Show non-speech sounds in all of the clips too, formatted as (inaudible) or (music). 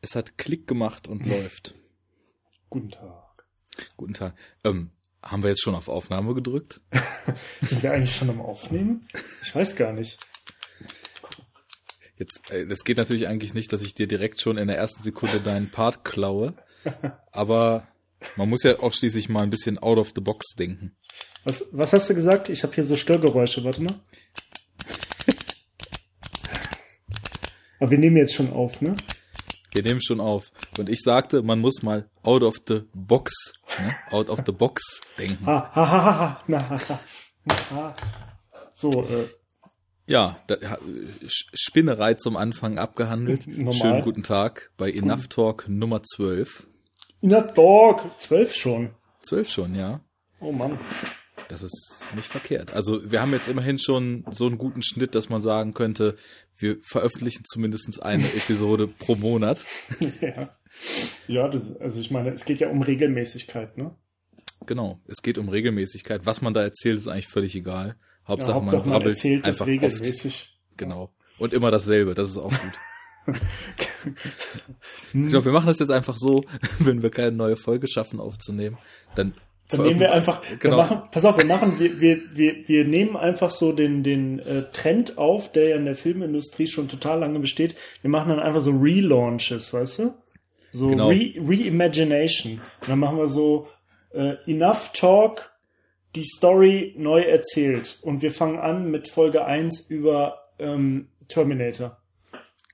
Es hat Klick gemacht und (laughs) läuft. Guten Tag. Guten Tag. Ähm, haben wir jetzt schon auf Aufnahme gedrückt? (laughs) Sind wir eigentlich schon am Aufnehmen? Ich weiß gar nicht. Jetzt, äh, das geht natürlich eigentlich nicht, dass ich dir direkt schon in der ersten Sekunde deinen Part klaue. Aber man muss ja auch schließlich mal ein bisschen out of the box denken. Was, was hast du gesagt? Ich habe hier so Störgeräusche. Warte mal. (laughs) Aber wir nehmen jetzt schon auf, ne? Wir nehmen schon auf. Und ich sagte, man muss mal out of the box, ne? out of the box denken. Ha, ha, ha, na. So, äh, Ja, da, Spinnerei zum Anfang abgehandelt. Normal. Schönen guten Tag bei Enough Talk Nummer 12. na Dog, zwölf schon. 12 schon, ja. Oh Mann. Das ist nicht verkehrt. Also wir haben jetzt immerhin schon so einen guten Schnitt, dass man sagen könnte, wir veröffentlichen zumindest eine (laughs) Episode pro Monat. ja, ja das, also ich meine, es geht ja um Regelmäßigkeit, ne? Genau, es geht um Regelmäßigkeit. Was man da erzählt, ist eigentlich völlig egal. Ja, Hauptsache, Hauptsache man man erzählt das einfach oft. regelmäßig. Genau. Und immer dasselbe, das ist auch gut. (laughs) Ich glaube, wir machen das jetzt einfach so, (laughs) wenn wir keine neue Folge schaffen aufzunehmen, dann Dann nehmen wir einfach, genau. machen, pass auf, wir machen, wir, wir, wir, wir nehmen einfach so den, den äh, Trend auf, der ja in der Filmindustrie schon total lange besteht. Wir machen dann einfach so Relaunches, weißt du? So Genau. Re Reimagination. Und dann machen wir so äh, Enough Talk, die Story neu erzählt. Und wir fangen an mit Folge 1 über ähm, Terminator.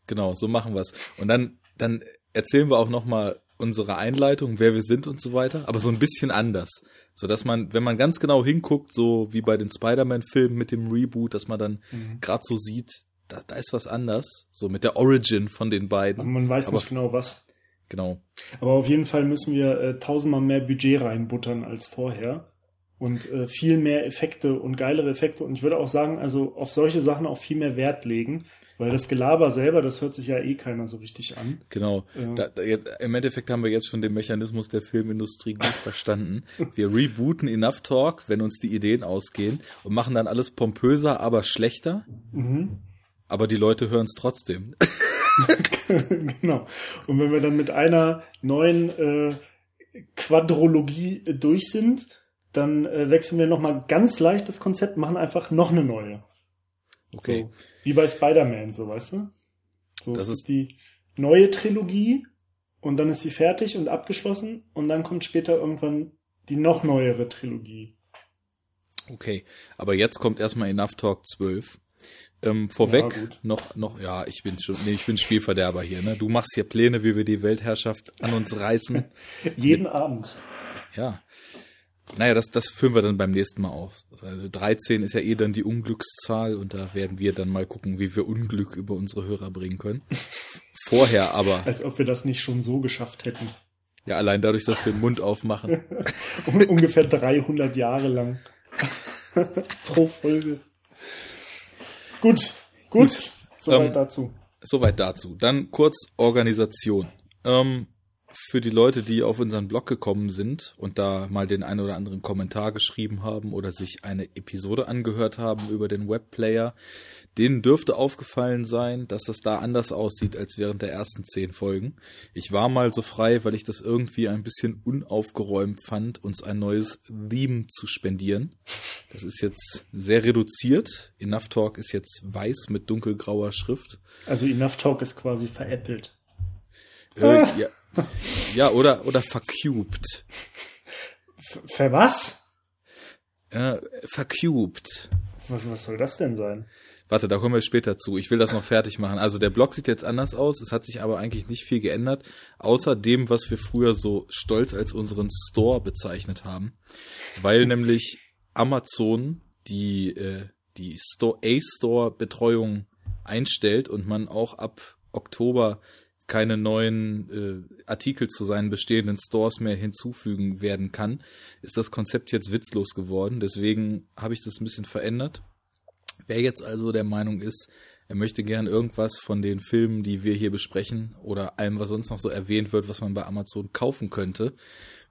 Genau, so machen wir's. Und dann, dann erzählen wir auch nochmal unsere Einleitung, wer wir sind und so weiter, aber so ein bisschen anders. So dass man, wenn man ganz genau hinguckt, so wie bei den Spider-Man-Filmen mit dem Reboot, dass man dann Mhm. gerade so sieht, da, da ist was anders. So mit der Origin von den Aber beiden. man weiß Aber- nicht genau was. Genau. Aber auf jeden Fall müssen wir äh, tausendmal mehr Budget reinbuttern als vorher. Und äh, viel mehr Effekte und geilere Effekte. Und ich würde auch sagen, also auf solche Sachen auch viel mehr Wert legen. Weil das Gelaber selber, das hört sich ja eh keiner so richtig an. Genau. Ja. Da, da, Im Endeffekt haben wir jetzt schon den Mechanismus der Filmindustrie gut verstanden. Wir rebooten Enough Talk, wenn uns die Ideen ausgehen und machen dann alles pompöser, aber schlechter. Mhm. Aber die Leute hören es trotzdem. (laughs) genau. Und wenn wir dann mit einer neuen äh, Quadrologie äh, durch sind, dann äh, wechseln wir nochmal ganz leicht das Konzept, machen einfach noch eine neue. Okay. So, wie bei Spider-Man, so weißt du? So, Das ist- die neue Trilogie und dann ist sie fertig und abgeschlossen und dann kommt später irgendwann die noch neuere Trilogie. Okay, aber jetzt kommt erstmal Enough Talk 12. Ähm, vorweg Ja, noch, noch, ja, ich bin schon, nee, ich bin Spielverderber hier, ne? Du machst hier Pläne, wie wir die Weltherrschaft an uns reißen. (laughs) Jeden Abend. Ja. Naja, das, das führen wir dann beim nächsten Mal auf. Also 13 ist ja eh dann die Unglückszahl und da werden wir dann mal gucken, wie wir Unglück über unsere Hörer bringen können. (laughs) Vorher aber, Als ob wir das nicht schon so geschafft hätten. ja, allein dadurch, dass wir den Mund aufmachen. (laughs) Un- Ungefähr 300 Jahre lang. (laughs) Pro Folge. Gut, gut. Gut. Soweit Ähm, dazu. Soweit dazu. Dann kurz Organisation. Ähm, für die Leute, die auf unseren Blog gekommen sind und da mal den einen oder anderen Kommentar geschrieben haben oder sich eine Episode angehört haben über den Webplayer, denen dürfte aufgefallen sein, dass das da anders aussieht als während der ersten zehn Folgen. Ich war mal so frei, weil ich das irgendwie ein bisschen unaufgeräumt fand, uns ein neues Theme zu spendieren. Das ist jetzt sehr reduziert. Enough Talk ist jetzt weiß mit dunkelgrauer Schrift. Also Enough Talk ist quasi veräppelt. Äh, ja, ja, oder, oder vercubed. Für was? Äh, vercubed. was? Was soll das denn sein? Warte, da kommen wir später zu. Ich will das noch fertig machen. Also der Blog sieht jetzt anders aus. Es hat sich aber eigentlich nicht viel geändert, außer dem, was wir früher so stolz als unseren Store bezeichnet haben. Weil (laughs) nämlich Amazon die, äh, die Store, A-Store-Betreuung einstellt und man auch ab Oktober keine neuen äh, Artikel zu seinen bestehenden Stores mehr hinzufügen werden kann, ist das Konzept jetzt witzlos geworden. Deswegen habe ich das ein bisschen verändert. Wer jetzt also der Meinung ist, er möchte gern irgendwas von den Filmen, die wir hier besprechen oder allem, was sonst noch so erwähnt wird, was man bei Amazon kaufen könnte,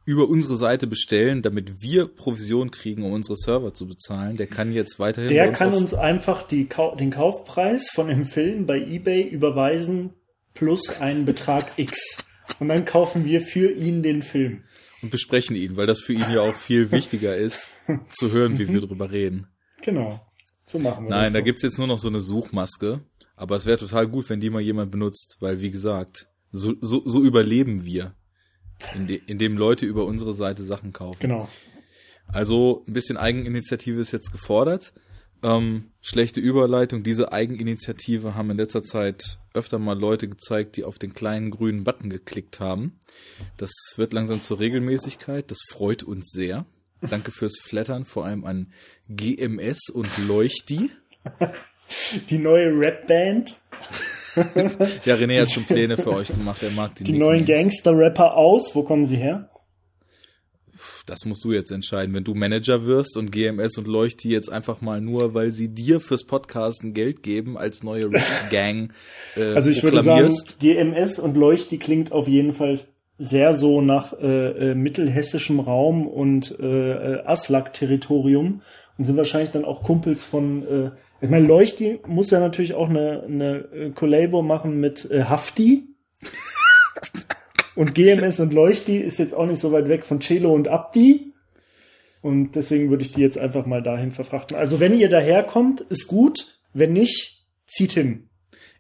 über unsere Seite bestellen, damit wir Provision kriegen, um unsere Server zu bezahlen, der kann jetzt weiterhin Der kann uns einfach die, den Kaufpreis von dem Film bei eBay überweisen plus einen Betrag X. Und dann kaufen wir für ihn den Film. Und besprechen ihn, weil das für ihn ja auch viel wichtiger ist, zu hören, wie wir drüber reden. Genau. So machen wir Nein, das da doch. gibt's jetzt nur noch so eine Suchmaske. Aber es wäre total gut, wenn die mal jemand benutzt, weil wie gesagt, so, so, so überleben wir, inde- indem Leute über unsere Seite Sachen kaufen. Genau. Also ein bisschen Eigeninitiative ist jetzt gefordert. Ähm, schlechte Überleitung. Diese Eigeninitiative haben in letzter Zeit öfter mal Leute gezeigt, die auf den kleinen grünen Button geklickt haben. Das wird langsam zur Regelmäßigkeit. Das freut uns sehr. Danke fürs Flattern, vor allem an GMS und Leuchti. (laughs) Die neue Rap-Band, Ja, René hat schon Pläne für euch gemacht. Er mag die die neuen. Gangster-Rapper aus. Wo kommen sie her? Das musst du jetzt entscheiden. Wenn du Manager wirst und GMS und Leuchti jetzt einfach mal nur, weil sie dir fürs Podcasten Geld geben, als neue Rap-Gang (laughs) äh, Also ich würde sagen. GMS und Leuchti klingt auf jeden Fall sehr so nach äh, äh, mittelhessischem Raum und äh, äh, Aslak-Territorium und sind wahrscheinlich dann auch Kumpels von, äh, ich meine, Leuchti muss ja natürlich auch eine, eine äh, Collabo machen mit äh, Hafti. Und GMS und Leuchti ist jetzt auch nicht so weit weg von Celo und Abdi. Und deswegen würde ich die jetzt einfach mal dahin verfrachten. Also wenn ihr daherkommt, ist gut. Wenn nicht, zieht hin.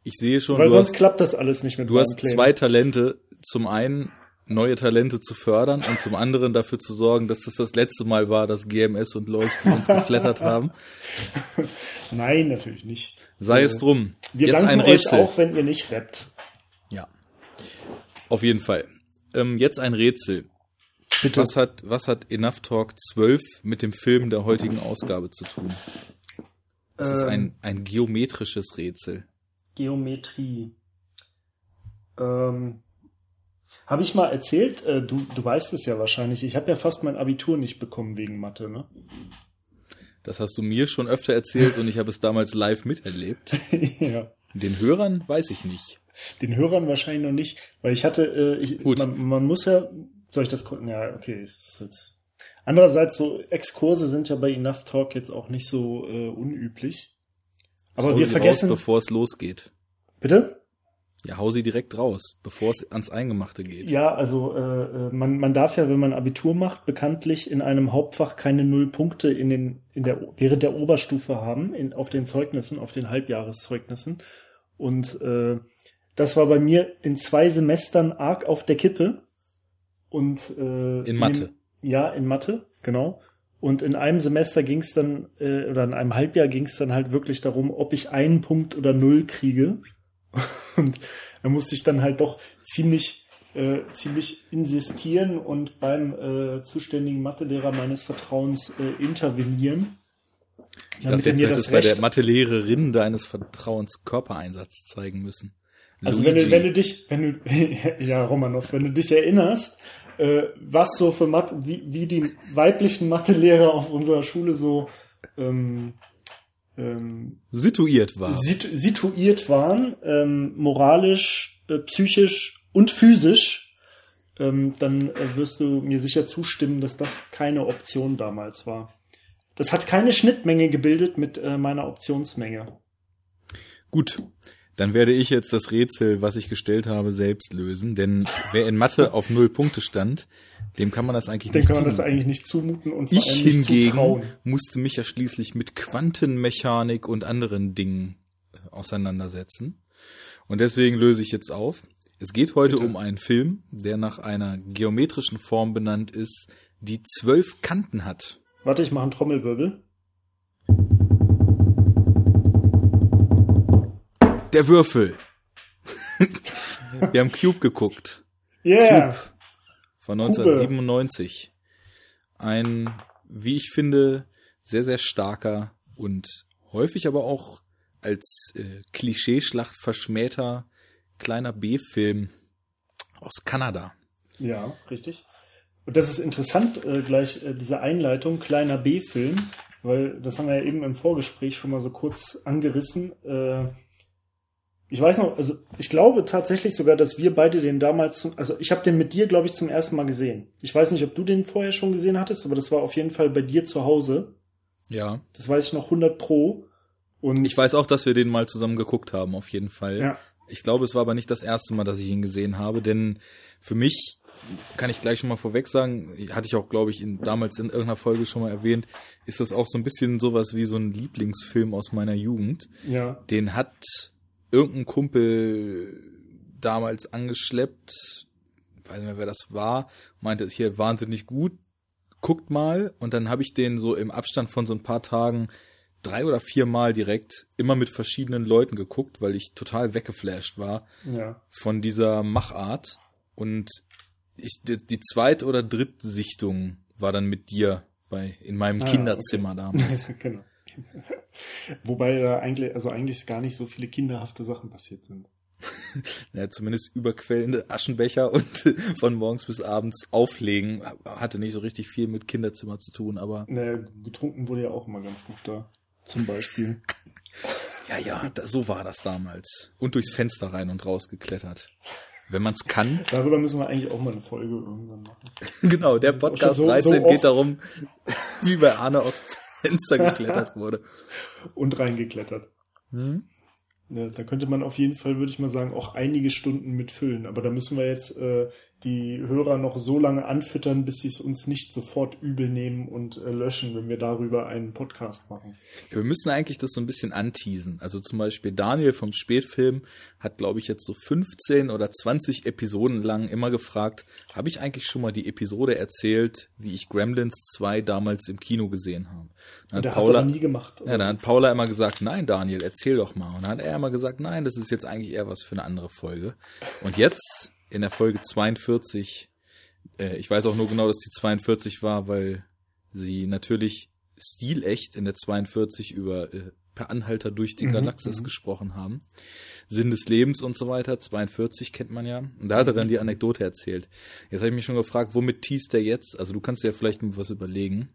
Ich sehe schon, Weil sonst hast, klappt das alles nicht mit du hast zwei Talente. Zum einen neue Talente zu fördern und zum anderen dafür zu sorgen, dass das das letzte Mal war, dass GMS und Leuchti uns geflattert (laughs) haben. Nein, natürlich nicht. Sei es drum. Wir jetzt danken euch auch, wenn ihr nicht rappt. Auf jeden Fall. Ähm, jetzt ein Rätsel. Bitte. Was hat, was hat Enough Talk 12 mit dem Film der heutigen Ausgabe zu tun? Es ist Ähm. ein, ein geometrisches Rätsel. Geometrie. Ähm, habe ich mal erzählt, äh, du, du weißt es ja wahrscheinlich, ich habe ja fast mein Abitur nicht bekommen wegen Mathe, ne? Das hast du mir schon öfter erzählt und ich habe es damals live miterlebt. (laughs) ja. Den Hörern weiß ich nicht. Den Hörern wahrscheinlich noch nicht, weil ich hatte, äh, ich, Gut. Man, man muss ja, soll ich das gucken? Ja, okay. Ist jetzt. Andererseits, so Exkurse sind ja bei Enough Talk jetzt auch nicht so äh, unüblich. Aber Hau wir sie vergessen. raus, bevor es losgeht. bitte? Ja, hau sie direkt raus, bevor es ans Eingemachte geht. Ja, also äh, äh, man, man darf ja, wenn man Abitur macht, bekanntlich in einem Hauptfach keine null Punkte in den, in der, während der Oberstufe haben, in, auf den Zeugnissen, auf den Halbjahreszeugnissen. Und äh, das war bei mir in zwei Semestern arg auf der Kippe. Und äh, In Mathe. dem- ja, in Mathe, genau. Und in einem Semester ging es dann, äh, oder in einem Halbjahr ging es dann halt wirklich darum, ob ich einen Punkt oder null kriege. (laughs) Und da musste ich dann halt doch ziemlich, äh, ziemlich insistieren und beim äh, zuständigen Mathelehrer meines Vertrauens äh, intervenieren. Ich dachte, jetzt hättest bei der Mathelehrerin deines Vertrauens Körpereinsatz zeigen müssen. Also wenn du, wenn du dich, wenn du, (laughs) ja, Romanov, wenn du dich erinnerst, äh, was so für Mathe, wie, wie die weiblichen Mathelehrer auf unserer Schule so ähm, ähm, situiert war. sit situiert waren, ähm, moralisch, äh, psychisch und physisch, ähm, dann äh, wirst du mir sicher zustimmen, dass das keine Option damals war. Das hat keine Schnittmenge gebildet mit äh, meiner Optionsmenge. Gut, dann werde ich jetzt das Rätsel, was ich gestellt habe, selbst lösen. Denn wer in Mathe auf null Punkte stand, dem kann man das eigentlich Dann nicht kann man das zumuten. eigentlich nicht zumuten und vor Ich allem nicht hingegen zutrauen. musste mich ja schließlich mit Quantenmechanik und anderen Dingen äh, auseinandersetzen. Und deswegen löse ich jetzt auf. Es geht heute Bitte. um einen Film, der nach einer geometrischen Form benannt ist, die zwölf Kanten hat. Warte, ich mache einen Trommelwirbel. Der Würfel. Wir haben Cube geguckt. Yeah! Cube von 1997. Ein, wie ich finde, sehr, sehr starker und häufig aber auch als äh, Klischeeschlacht verschmähter kleiner B-Film aus Kanada. Ja, richtig. Und das ist interessant, äh, gleich äh, diese Einleitung, kleiner B-Film, weil das haben wir ja eben im Vorgespräch schon mal so kurz angerissen. Äh, ich weiß noch, also ich glaube tatsächlich sogar, dass wir beide den damals, zum, also ich habe den mit dir, glaube ich, zum ersten Mal gesehen. Ich weiß nicht, ob du den vorher schon gesehen hattest, aber das war auf jeden Fall bei dir zu Hause. Ja. Das weiß ich noch 100 pro. Und Ich weiß auch, dass wir den mal zusammen geguckt haben, auf jeden Fall. Ja. Ich glaube, es war aber nicht das erste Mal, dass ich ihn gesehen habe, denn für mich kann ich gleich schon mal vorweg sagen, hatte ich auch, glaube ich, in, damals in irgendeiner Folge schon mal erwähnt, ist das auch so ein bisschen sowas wie so ein Lieblingsfilm aus meiner Jugend. Ja. Den hat irgendein Kumpel damals angeschleppt, weiß nicht mehr, wer das war, meinte, hier wahnsinnig gut, guckt mal. Und dann habe ich den so im Abstand von so ein paar Tagen drei oder vier Mal direkt immer mit verschiedenen Leuten geguckt, weil ich total weggeflasht war Ja. von dieser Machart. Und ich, die, die zweite oder dritte Sichtung war dann mit dir bei, in meinem Ah, Kinderzimmer damals. (laughs) genau. (laughs) Wobei da eigentlich, also eigentlich gar nicht so viele kinderhafte Sachen passiert sind. (laughs) Ja, zumindest überquellende Aschenbecher und (laughs) von morgens bis abends auflegen hatte nicht so richtig viel mit Kinderzimmer zu tun, aber Naja, getrunken wurde ja auch immer ganz gut da. Zum Beispiel. ja, ja, da, so war das damals. Und durchs Fenster rein und raus geklettert. Wenn man's kann. Darüber müssen wir eigentlich auch mal eine Folge irgendwann machen. Genau, der Podcast So- so 13 oft. geht darum, wie bei Arne aus Fenster (laughs) geklettert wurde. Und reingeklettert. Hm? Ja, da könnte man auf jeden Fall, würde ich mal sagen, auch einige Stunden mitfüllen. Aber da müssen wir jetzt äh, die Hörer noch so lange anfüttern, bis sie es uns nicht sofort übel nehmen und äh, löschen, wenn wir darüber einen Podcast machen. Ja, wir müssen eigentlich das so ein bisschen anteasen. Also zum Beispiel Daniel vom Spätfilm hat, glaube ich, jetzt so 15 oder 20 Episoden lang immer gefragt, habe ich eigentlich schon mal die Episode erzählt, wie ich Gremlins 2 damals im Kino gesehen habe? Dann Und hat aber nie gemacht. ja, dann hat Paula immer gesagt, nein, Daniel, erzähl doch mal. Und dann hat er immer gesagt, nein, das ist jetzt eigentlich eher was für eine andere Folge. Und jetzt in der Folge 42, äh, ich weiß auch nur genau, dass die 42 war, weil sie natürlich stilecht in der 42 über äh, Per Anhalter durch die Mhm, Galaxis mhm. gesprochen haben. Sinn des Lebens und so weiter, 42 kennt man ja. Und da hat er dann die Anekdote erzählt. Jetzt habe ich mich schon gefragt, womit teast er jetzt? Also du kannst dir ja vielleicht mal was überlegen.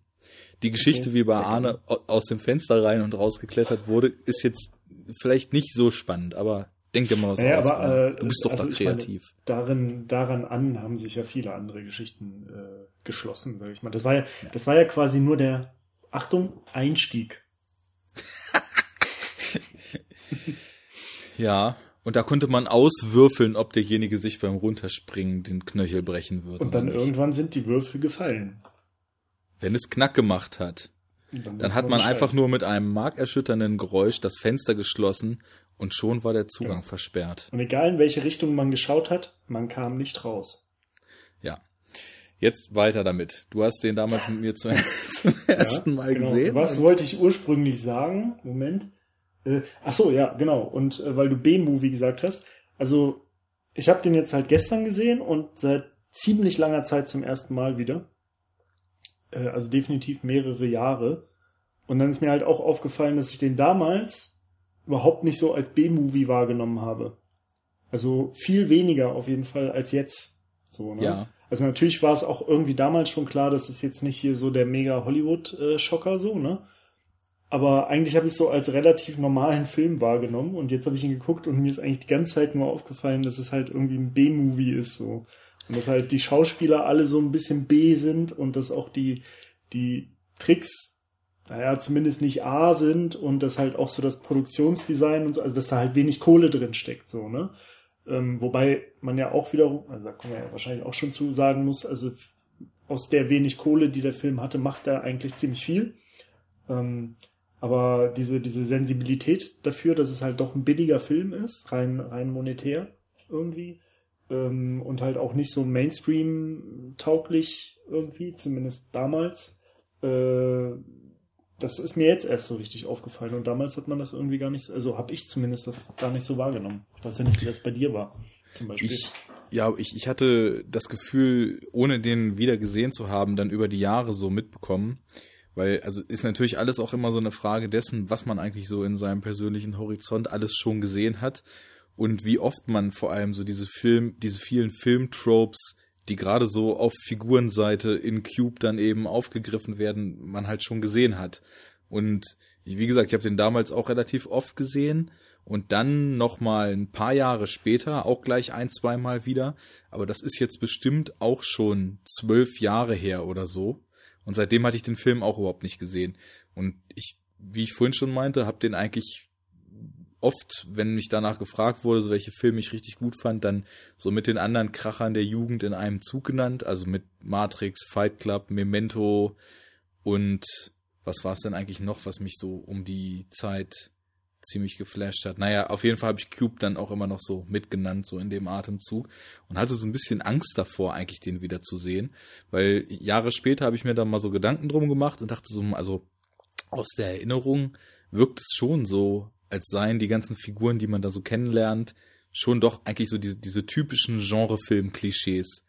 Die Geschichte, Okay, wie bei Arne au- aus dem Fenster rein und rausgeklettert wurde, ist jetzt vielleicht nicht so spannend, aber denk dir mal was Naja, aus. aber, äh, du bist doch also da ich meine, kreativ. darin, daran an haben sich ja viele andere Geschichten äh, geschlossen, sag ich mal. Das war ja, das war ja quasi nur der, Achtung, Einstieg. (laughs) ja, und da konnte man auswürfeln, ob derjenige sich beim Runterspringen den Knöchel brechen wird. Und dann irgendwann sind die Würfel gefallen. Wenn es Knack gemacht hat, dann wissen hat man Bescheid. einfach nur mit einem markerschütternden Geräusch das Fenster geschlossen und schon war der Zugang Ja. versperrt. Und egal in welche Richtung man geschaut hat, man kam nicht raus. Ja. Jetzt weiter damit. Du hast den damals mit mir (laughs) zum, zum ersten Mal genau. gesehen. Was wollte ich ursprünglich sagen? Moment. Äh, ach so, ja, genau. Und äh, weil du B-Movie gesagt hast, also ich habe den jetzt halt gestern gesehen und seit ziemlich langer Zeit zum ersten Mal wieder. Äh, also definitiv mehrere Jahre. Und dann ist mir halt auch aufgefallen, dass ich den damals überhaupt nicht so als B-Movie wahrgenommen habe. Also viel weniger auf jeden Fall als jetzt. So, ne? Ja. Also natürlich war es auch irgendwie damals schon klar, dass es jetzt nicht hier so der mega Hollywood-Schocker so, ne? Aber eigentlich habe ich es so als relativ normalen Film wahrgenommen und jetzt habe ich ihn geguckt und mir ist eigentlich die ganze Zeit nur aufgefallen, dass es halt irgendwie ein B-Movie ist so. Und dass halt die Schauspieler alle so ein bisschen B sind und dass auch die, die Tricks, naja, zumindest nicht A sind und dass halt auch so das Produktionsdesign und so, also dass da halt wenig Kohle drin steckt, so, ne? Ähm, wobei man ja auch wiederum, also da kann man ja wahrscheinlich auch schon zu sagen muss, also aus der wenig Kohle, die der Film hatte, macht er eigentlich ziemlich viel. Ähm, aber diese, diese Sensibilität dafür, dass es halt doch ein billiger Film ist, rein, rein monetär irgendwie, ähm, und halt auch nicht so Mainstream-tauglich irgendwie, zumindest damals, äh, das ist mir jetzt erst so richtig aufgefallen und damals hat man das irgendwie gar nicht, so- also habe ich zumindest das gar nicht so wahrgenommen. Ich weiß ja nicht, wie das bei dir war, zum Beispiel. Ich, ja, ich, ich hatte das Gefühl, ohne den wieder gesehen zu haben, dann über die Jahre so mitbekommen. Weil, also ist natürlich alles auch immer so eine Frage dessen, was man eigentlich so in seinem persönlichen Horizont alles schon gesehen hat und wie oft man vor allem so diese Film, diese vielen Filmtropes, die gerade so auf Figurenseite in Cube dann eben aufgegriffen werden, man halt schon gesehen hat. Und wie gesagt, ich habe den damals auch relativ oft gesehen und dann noch mal ein paar Jahre später auch gleich ein, zweimal wieder. Aber das ist jetzt bestimmt auch schon zwölf Jahre her oder so. Und seitdem hatte ich den Film auch überhaupt nicht gesehen. Und ich, wie ich vorhin schon meinte, habe den eigentlich oft, wenn mich danach gefragt wurde, so welche Filme ich richtig gut fand, dann so mit den anderen Krachern der Jugend in einem Zug genannt, also mit Matrix, Fight Club, Memento und was war es denn eigentlich noch, was mich so um die Zeit ziemlich geflasht hat. Naja, auf jeden Fall habe ich Cube dann auch immer noch so mitgenannt, so in dem Atemzug. Und hatte so ein bisschen Angst davor, eigentlich den wieder zu sehen. Weil Jahre später habe ich mir dann mal so Gedanken drum gemacht und dachte so, also aus der Erinnerung wirkt es schon so, als seien die ganzen Figuren, die man da so kennenlernt, schon doch eigentlich so diese, diese typischen Genrefilm-Klischees.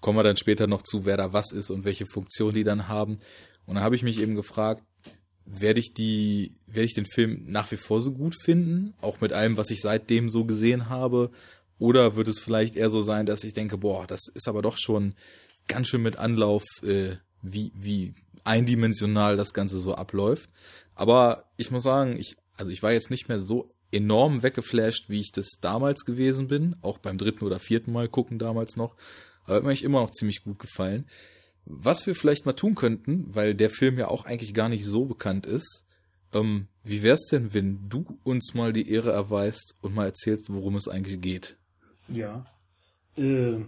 Kommen wir dann später noch zu, wer da was ist und welche Funktion die dann haben. Und dann habe ich mich eben gefragt, werde ich die, werde ich den Film nach wie vor so gut finden, auch mit allem, was ich seitdem so gesehen habe, oder wird es vielleicht eher so sein, dass ich denke, boah, das ist aber doch schon ganz schön mit Anlauf, äh, wie, wie eindimensional das Ganze so abläuft. Aber ich muss sagen, ich, also ich war jetzt nicht mehr so enorm weggeflasht, wie ich das damals gewesen bin, auch beim dritten oder vierten Mal gucken damals noch. Aber hat mir eigentlich immer noch ziemlich gut gefallen. Was wir vielleicht mal tun könnten, weil der Film ja auch eigentlich gar nicht so bekannt ist, ähm, wie wär's denn, wenn du uns mal die Ehre erweist und mal erzählst, worum es eigentlich geht? Ja. Äh,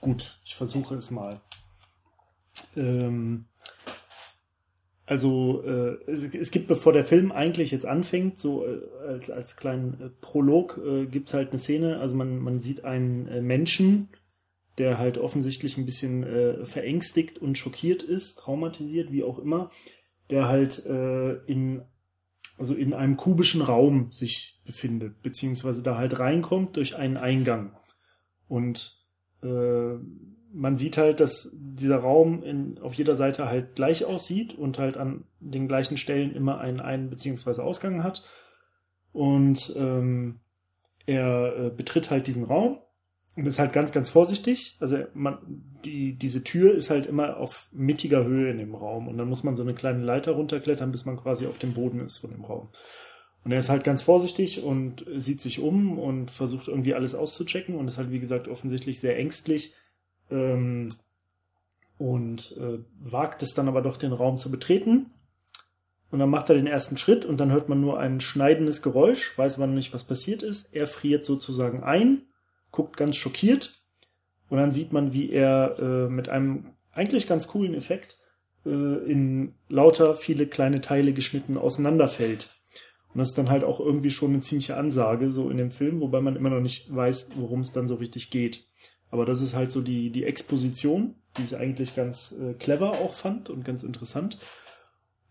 gut, ich versuche es mal. Ähm, also äh, es, es, gibt, bevor der Film eigentlich jetzt anfängt, so äh, als, als kleinen äh, Prolog, äh, gibt es halt eine Szene, also man, man sieht einen äh, Menschen, der halt offensichtlich ein bisschen äh, verängstigt und schockiert ist, traumatisiert, wie auch immer, der halt in also in einem kubischen Raum sich befindet, beziehungsweise da halt reinkommt durch einen Eingang. Und man sieht halt, dass dieser Raum in, auf jeder Seite halt gleich aussieht und halt an den gleichen Stellen immer einen Ein- bzw. Ausgang hat. Und ähm, er äh, betritt halt diesen Raum und ist halt ganz, ganz vorsichtig. Also man, die, diese Tür ist halt immer auf mittiger Höhe in dem Raum. Und dann muss man so eine kleine Leiter runterklettern, bis man quasi auf dem Boden ist von dem Raum. Und er ist halt ganz vorsichtig und sieht sich um und versucht irgendwie alles auszuchecken und ist halt, wie gesagt, offensichtlich sehr ängstlich. Ähm, und äh, wagt es dann aber doch, den Raum zu betreten. Und dann macht er den ersten Schritt und dann hört man nur ein schneidendes Geräusch, weiß man nicht, was passiert ist. Er friert sozusagen ein guckt ganz schockiert und dann sieht man, wie er äh, mit einem eigentlich ganz coolen Effekt äh, in lauter viele kleine Teile geschnitten auseinanderfällt. Und das ist dann halt auch irgendwie schon eine ziemliche Ansage so in dem Film, wobei man immer noch nicht weiß, worum es dann so richtig geht. Aber das ist halt so die, die Exposition, die ich eigentlich ganz äh, clever auch fand und ganz interessant.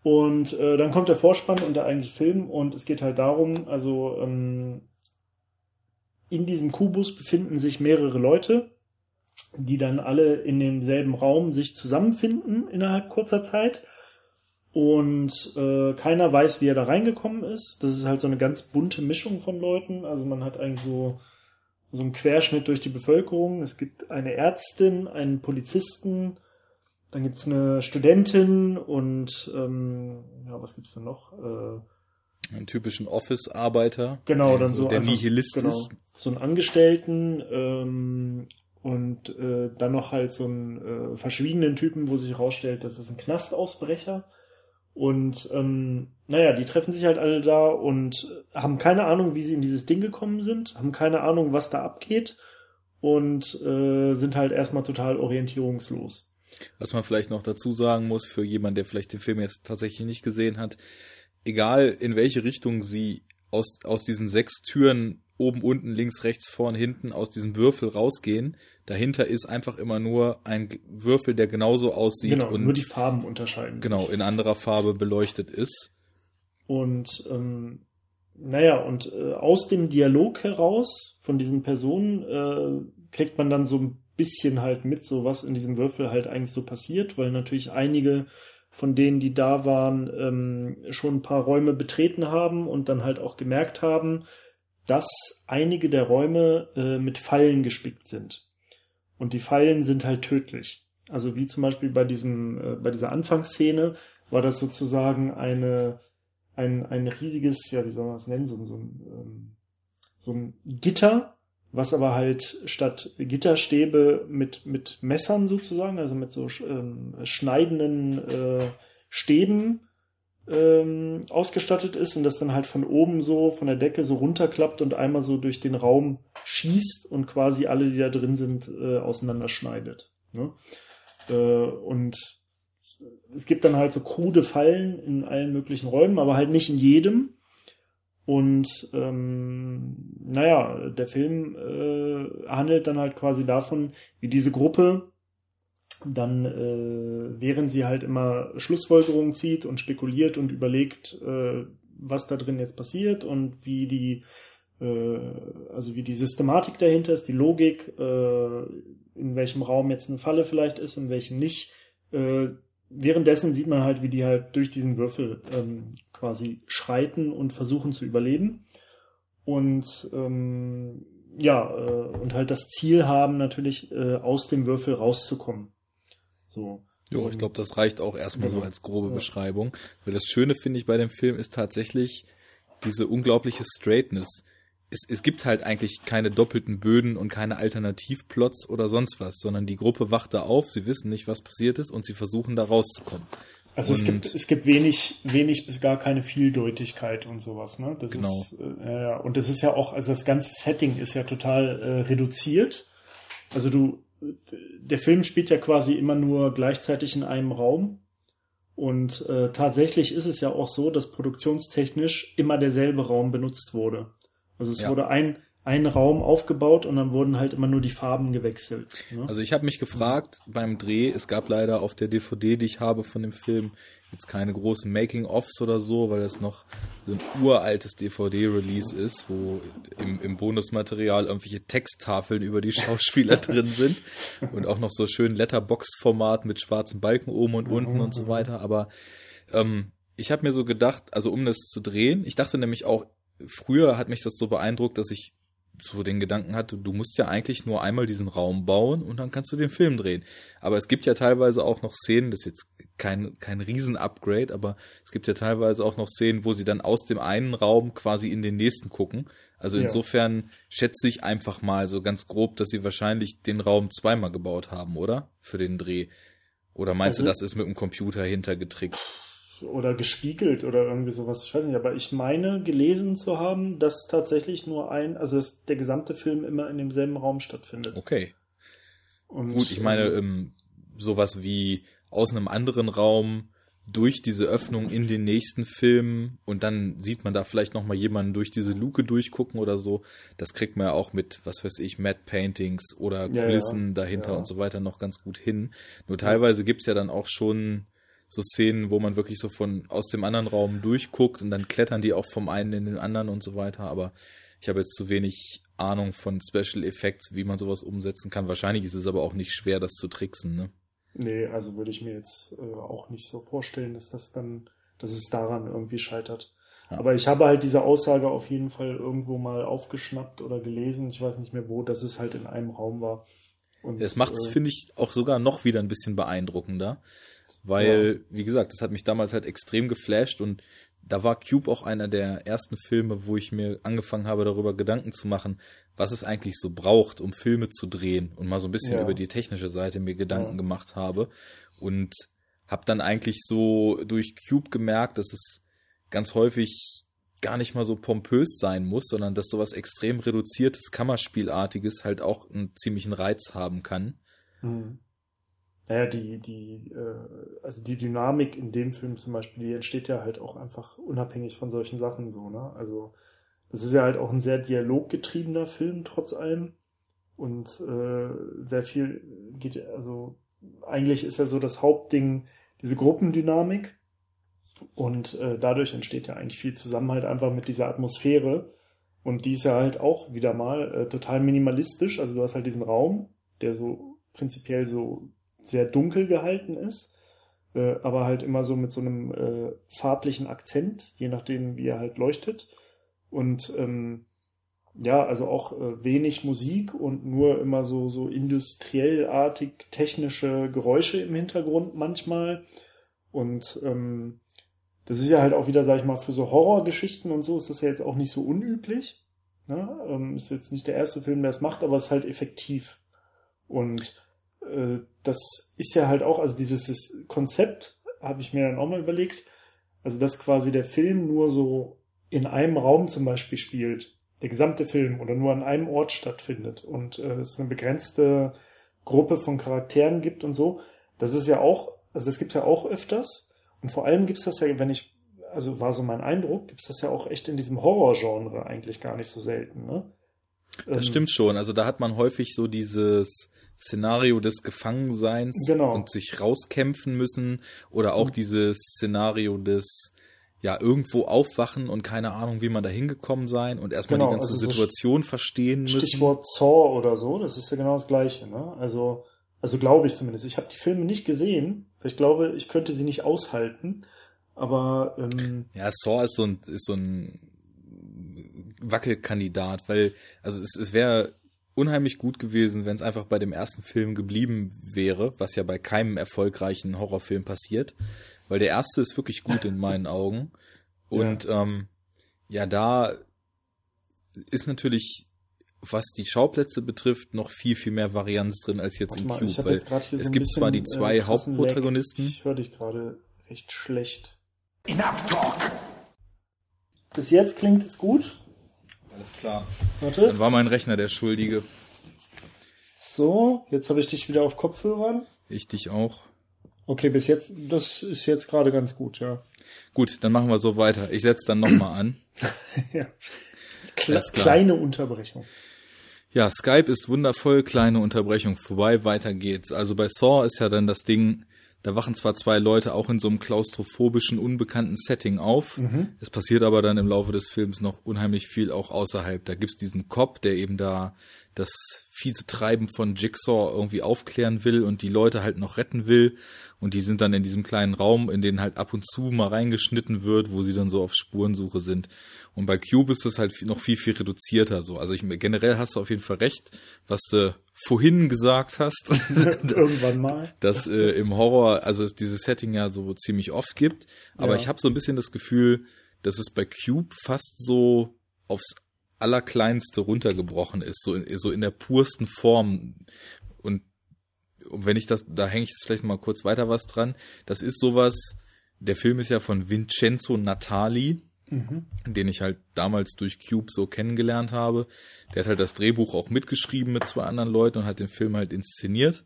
Und äh, dann kommt der Vorspann und der eigentliche Film und es geht halt darum, also ähm, in diesem Kubus befinden sich mehrere Leute, die dann alle in demselben Raum sich zusammenfinden innerhalb kurzer Zeit. Und äh, keiner weiß, wie er da reingekommen ist. Das ist halt so eine ganz bunte Mischung von Leuten. Also man hat eigentlich so, so einen Querschnitt durch die Bevölkerung. Es gibt eine Ärztin, einen Polizisten, dann gibt's eine Studentin und ähm, ja, was gibt's denn noch? Äh, einen typischen Office-Arbeiter. Genau, dann so, so der einfach, Nihilist genau, ist so einen Angestellten ähm, und äh, dann noch halt so einen äh, verschwiegenen Typen, wo sich herausstellt, das ist ein Knastausbrecher. Und ähm, naja, die treffen sich halt alle da und haben keine Ahnung, wie sie in dieses Ding gekommen sind, haben keine Ahnung, was da abgeht und äh, sind halt erstmal total orientierungslos. Was man vielleicht noch dazu sagen muss, für jemanden, der vielleicht den Film jetzt tatsächlich nicht gesehen hat, egal in welche Richtung sie aus, aus diesen sechs Türen oben, unten, links, rechts, vorn, hinten aus diesem Würfel rausgehen. Dahinter ist einfach immer nur ein Würfel, der genauso aussieht genau, und nur die Farben unterscheiden. Genau, in anderer Farbe beleuchtet ist. Und ähm, naja, und äh, aus dem Dialog heraus von diesen Personen äh, kriegt man dann so ein bisschen halt mit, so was in diesem Würfel halt eigentlich so passiert, weil natürlich einige von denen, die da waren, ähm, schon ein paar Räume betreten haben und dann halt auch gemerkt haben, dass einige der Räume äh, mit Fallen gespickt sind. Und die Fallen sind halt tödlich. Also wie zum Beispiel bei diesem, äh, bei dieser Anfangsszene war das sozusagen eine, ein, ein riesiges, ja, wie soll man das nennen, so, so, ein, ähm, so ein Gitter, was aber halt statt Gitterstäbe mit, mit Messern sozusagen, also mit so ähm, schneidenden äh, Stäben ähm, ausgestattet ist und das dann halt von oben so, von der Decke so runterklappt und einmal so durch den Raum schießt und quasi alle, die da drin sind, äh, auseinanderschneidet. Ne? Äh, und es gibt dann halt so krude Fallen in allen möglichen Räumen, aber halt nicht in jedem. Und ähm, naja, der Film äh, handelt dann halt quasi davon, wie diese Gruppe dann, äh, während sie halt immer Schlussfolgerungen zieht und spekuliert und überlegt, äh, was da drin jetzt passiert und wie die, äh, also wie die Systematik dahinter ist, die Logik, äh, in welchem Raum jetzt eine Falle vielleicht ist, in welchem nicht. Äh, währenddessen sieht man halt, wie die halt durch diesen Würfel ähm, quasi schreiten und versuchen zu überleben. Und ähm, ja, äh, und halt das Ziel haben, natürlich äh, aus dem Würfel rauszukommen. So. Jo, ich glaube, das reicht auch erstmal so als grobe ja. Beschreibung. Weil das Schöne, finde ich, bei dem Film ist tatsächlich diese unglaubliche Straightness es, es gibt halt eigentlich keine doppelten Böden und keine Alternativplots oder sonst was, sondern die Gruppe wacht da auf, sie wissen nicht, was passiert ist und sie versuchen da rauszukommen. Also und es gibt es gibt wenig wenig bis gar keine Vieldeutigkeit und sowas, ne? Das genau. ist äh, und das ist ja auch also das ganze Setting ist ja total äh, reduziert. Also du der Film spielt ja quasi immer nur gleichzeitig in einem Raum und äh, tatsächlich ist es ja auch so, dass produktionstechnisch immer derselbe Raum benutzt wurde. Also es ja. wurde ein, ein Raum aufgebaut und dann wurden halt immer nur die Farben gewechselt. Ne? Also ich habe mich gefragt beim Dreh, es gab leider auf der DVD, die ich habe von dem Film, jetzt keine großen Making-ofs oder so, weil das noch so ein uraltes DVD-Release ist, wo im, im Bonusmaterial irgendwelche Texttafeln über die (laughs) Schauspieler drin sind und auch noch so schön Letterboxd-Format mit schwarzen Balken oben und unten und so weiter. Aber ähm, ich habe mir so gedacht, also um das zu drehen, ich dachte nämlich auch, früher hat mich das so beeindruckt, dass ich so den Gedanken hatte, du musst ja eigentlich nur einmal diesen Raum bauen und dann kannst du den Film drehen. Aber es gibt ja teilweise auch noch Szenen, das ist jetzt kein, kein Riesen-Upgrade, aber es gibt ja teilweise auch noch Szenen, wo sie dann aus dem einen Raum quasi in den nächsten gucken. Also ja. insofern schätze ich einfach mal so ganz grob, dass sie wahrscheinlich den Raum zweimal gebaut haben, oder? Für den Dreh. Oder meinst also, du, das ist mit dem Computer hintergetrickst? Oder gespiegelt oder irgendwie sowas. Ich weiß nicht, aber ich meine gelesen zu haben, dass tatsächlich nur ein, also dass der gesamte Film immer in demselben Raum stattfindet. Okay. Und, Gut, ich meine, ähm, ähm, sowas wie aus einem anderen Raum durch diese Öffnung in den nächsten Film und dann sieht man da vielleicht noch mal jemanden durch diese Luke durchgucken oder so. Das kriegt man ja auch mit, was weiß ich, Matte Paintings oder Kulissen ja, dahinter ja. und so weiter noch ganz gut hin. Nur teilweise gibt's ja dann auch schon so Szenen, wo man wirklich so von aus dem anderen Raum durchguckt und dann klettern die auch vom einen in den anderen und so weiter. Aber ich habe jetzt zu wenig Ahnung von Special Effects, wie man sowas umsetzen kann. Wahrscheinlich ist es aber auch nicht schwer, das zu tricksen, ne? Nee, also würde ich mir jetzt äh, auch nicht so vorstellen, dass das dann, dass es daran irgendwie scheitert. Ja. Aber ich habe halt diese Aussage auf jeden Fall irgendwo mal aufgeschnappt oder gelesen, ich weiß nicht mehr wo, dass es halt in einem Raum war. Und, das macht es, äh, finde ich, auch sogar noch wieder ein bisschen beeindruckender, weil, ja. wie gesagt, das hat mich damals halt extrem geflasht und da war Cube auch einer der ersten Filme, wo ich mir angefangen habe, darüber Gedanken zu machen, was es eigentlich so braucht, um Filme zu drehen und mal so ein bisschen ja. über die technische Seite mir Gedanken ja. gemacht habe und habe dann eigentlich so durch Cube gemerkt, dass es ganz häufig gar nicht mal so pompös sein muss, sondern dass sowas extrem reduziertes, Kammerspielartiges halt auch einen ziemlichen Reiz haben kann. Mhm naja, die, die, äh, also die Dynamik in dem Film zum Beispiel, die entsteht ja halt auch einfach unabhängig von solchen Sachen so, ne? Also das ist ja halt auch ein sehr dialoggetriebener Film trotz allem. Und äh, sehr viel geht, also eigentlich ist ja so das Hauptding diese Gruppendynamik. Und äh, dadurch entsteht ja eigentlich viel Zusammenhalt einfach mit dieser Atmosphäre. Und die ist ja halt auch wieder mal äh, total minimalistisch. Also du hast halt diesen Raum, der so prinzipiell so sehr dunkel gehalten ist, äh, aber halt immer so mit so einem äh, farblichen Akzent, je nachdem, wie er halt leuchtet. Und ähm, ja, also auch äh, wenig Musik und nur immer so, so industriellartig technische Geräusche im Hintergrund manchmal. Und ähm, das ist ja halt auch wieder, sag ich mal, für so Horrorgeschichten und so ist das ja jetzt auch nicht so unüblich. Ne? Ähm, ist jetzt nicht der erste Film, der es macht, aber es ist halt effektiv. Und äh, das ist ja halt auch, also dieses Konzept habe ich mir dann auch mal überlegt, Also dass quasi der Film nur so in einem Raum zum Beispiel spielt, der gesamte Film oder nur an einem Ort stattfindet und äh, es eine begrenzte Gruppe von Charakteren gibt und so. Das ist ja auch, also das gibt's ja auch öfters. Und vor allem gibt's das ja, wenn ich, also war so mein Eindruck, gibt's das ja auch echt in diesem Horrorgenre eigentlich gar nicht so selten, ne? Das Ähm, stimmt schon. Also da hat man häufig so dieses Szenario des Gefangenseins Genau. und sich rauskämpfen müssen oder auch Mhm. dieses Szenario des ja irgendwo aufwachen und keine Ahnung, wie man da hingekommen sein und erstmal Genau, die ganze also so Situation verstehen müssen. Stichwort Saw oder so, das ist ja genau das Gleiche, ne? Also, also glaube ich zumindest. Ich habe die Filme nicht gesehen. weil Ich glaube, ich könnte sie nicht aushalten. Aber ähm, Ja, Saw ist so ein, ist so ein Wackelkandidat, weil, also es, es wäre unheimlich gut gewesen, wenn es einfach bei dem ersten Film geblieben wäre, was ja bei keinem erfolgreichen Horrorfilm passiert, weil der erste ist wirklich gut in meinen (laughs) Augen. Und ja, ähm, ja da ist natürlich, was die Schauplätze betrifft, noch viel, viel mehr Varianz drin als jetzt warte im mal, Cube. Weil jetzt grad hier es so ein gibt bisschen, zwar die zwei äh, krassen Lag. Hauptprotagonisten. Ich höre dich gerade recht schlecht. Enough talk! Bis jetzt klingt es gut. Alles klar. Warte. Dann war mein Rechner der Schuldige. So, jetzt habe ich dich wieder auf Kopfhörern. Ich dich auch. Okay, bis jetzt, das ist jetzt gerade ganz gut, ja. Gut, dann machen wir so weiter. Ich setze dann nochmal an. (laughs) ja. Kle kleine Unterbrechung. Ja, Skype ist wundervoll, kleine Unterbrechung vorbei, weiter geht's. Also bei Saw ist ja dann das Ding, da wachen zwar zwei Leute auch in so einem klaustrophobischen, unbekannten Setting auf. Mhm. Es passiert aber dann im Laufe des Films noch unheimlich viel auch außerhalb. Da gibt's diesen Cop, der eben da das fiese Treiben von Jigsaw irgendwie aufklären will und die Leute halt noch retten will. Und die sind dann in diesem kleinen Raum, in den halt ab und zu mal reingeschnitten wird, wo sie dann so auf Spurensuche sind. Und bei Cube ist das halt noch viel, viel reduzierter so. Also ich, generell hast du auf jeden Fall recht, was du vorhin gesagt hast. (laughs) Irgendwann mal. dass äh, im Horror, also es dieses Setting ja so ziemlich oft gibt. Aber Ja. ich habe so ein bisschen das Gefühl, dass es bei Cube fast so aufs Allerkleinste runtergebrochen ist, so in, so in der pursten Form. Und wenn ich das, da hänge ich vielleicht mal kurz weiter was dran. Das ist sowas, der Film ist ja von Vincenzo Natali, Mhm. den ich halt damals durch Cube so kennengelernt habe. Der hat halt das Drehbuch auch mitgeschrieben mit zwei anderen Leuten und hat den Film halt inszeniert.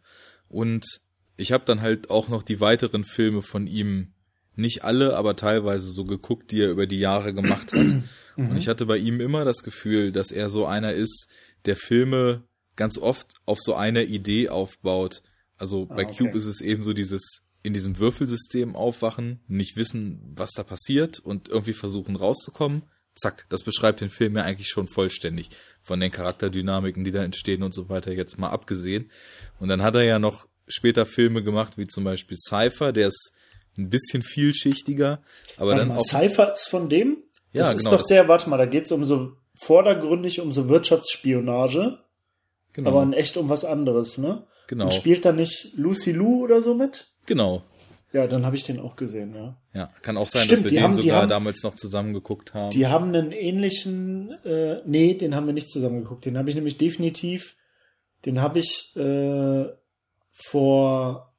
Und ich habe dann halt auch noch die weiteren Filme von ihm, nicht alle, aber teilweise so geguckt, die er über die Jahre gemacht hat. Mhm. Und ich hatte bei ihm immer das Gefühl, dass er so einer ist, der Filme ganz oft auf so einer Idee aufbaut. Also bei Ah, okay. Cube ist es eben so dieses in diesem Würfelsystem aufwachen, nicht wissen, was da passiert und irgendwie versuchen rauszukommen. Zack, das beschreibt den Film ja eigentlich schon vollständig. Von den Charakterdynamiken, die da entstehen und so weiter, jetzt mal abgesehen. Und dann hat er ja noch später Filme gemacht, wie zum Beispiel Cypher, der ist ein bisschen vielschichtiger, aber Warte dann mal, auch. Cypher ist von dem? Ja, das ist genau, doch das- der, warte mal, da geht's um so vordergründig um so Wirtschaftsspionage, Genau, aber in echt um was anderes, ne? genau, Und spielt da nicht Lucy Lou oder so mit? Genau. Ja, dann habe ich den auch gesehen, ja. Ja, kann auch sein, Stimmt, dass wir den haben- sogar haben- damals noch zusammen geguckt haben. Die haben einen ähnlichen, äh, nee, den haben wir nicht zusammen geguckt. Den habe ich nämlich definitiv, den habe ich äh, vor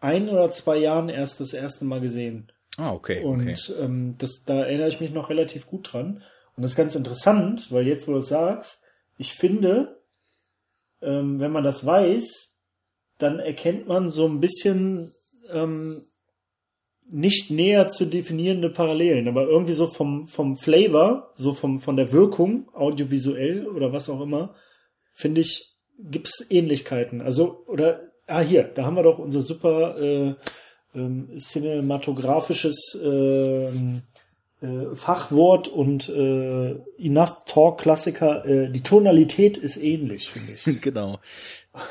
ein oder zwei Jahren erst das erste Mal gesehen. ah, okay, Und okay. ähm, das, da erinnere ich mich noch relativ gut dran. Und das ist ganz interessant, weil jetzt, wo du es sagst, ich finde, ähm, wenn man das weiß, dann erkennt man so ein bisschen ähm, nicht näher zu definierende Parallelen, aber irgendwie so vom, vom Flavor, so vom, von der Wirkung, audiovisuell oder was auch immer, finde ich, gibt's Ähnlichkeiten. Also, oder, ah, hier, da haben wir doch unser super äh, ähm, cinematografisches ähm, äh, Fachwort und äh, Enough Talk Klassiker. Äh, die Tonalität ist ähnlich, finde ich. (laughs) genau.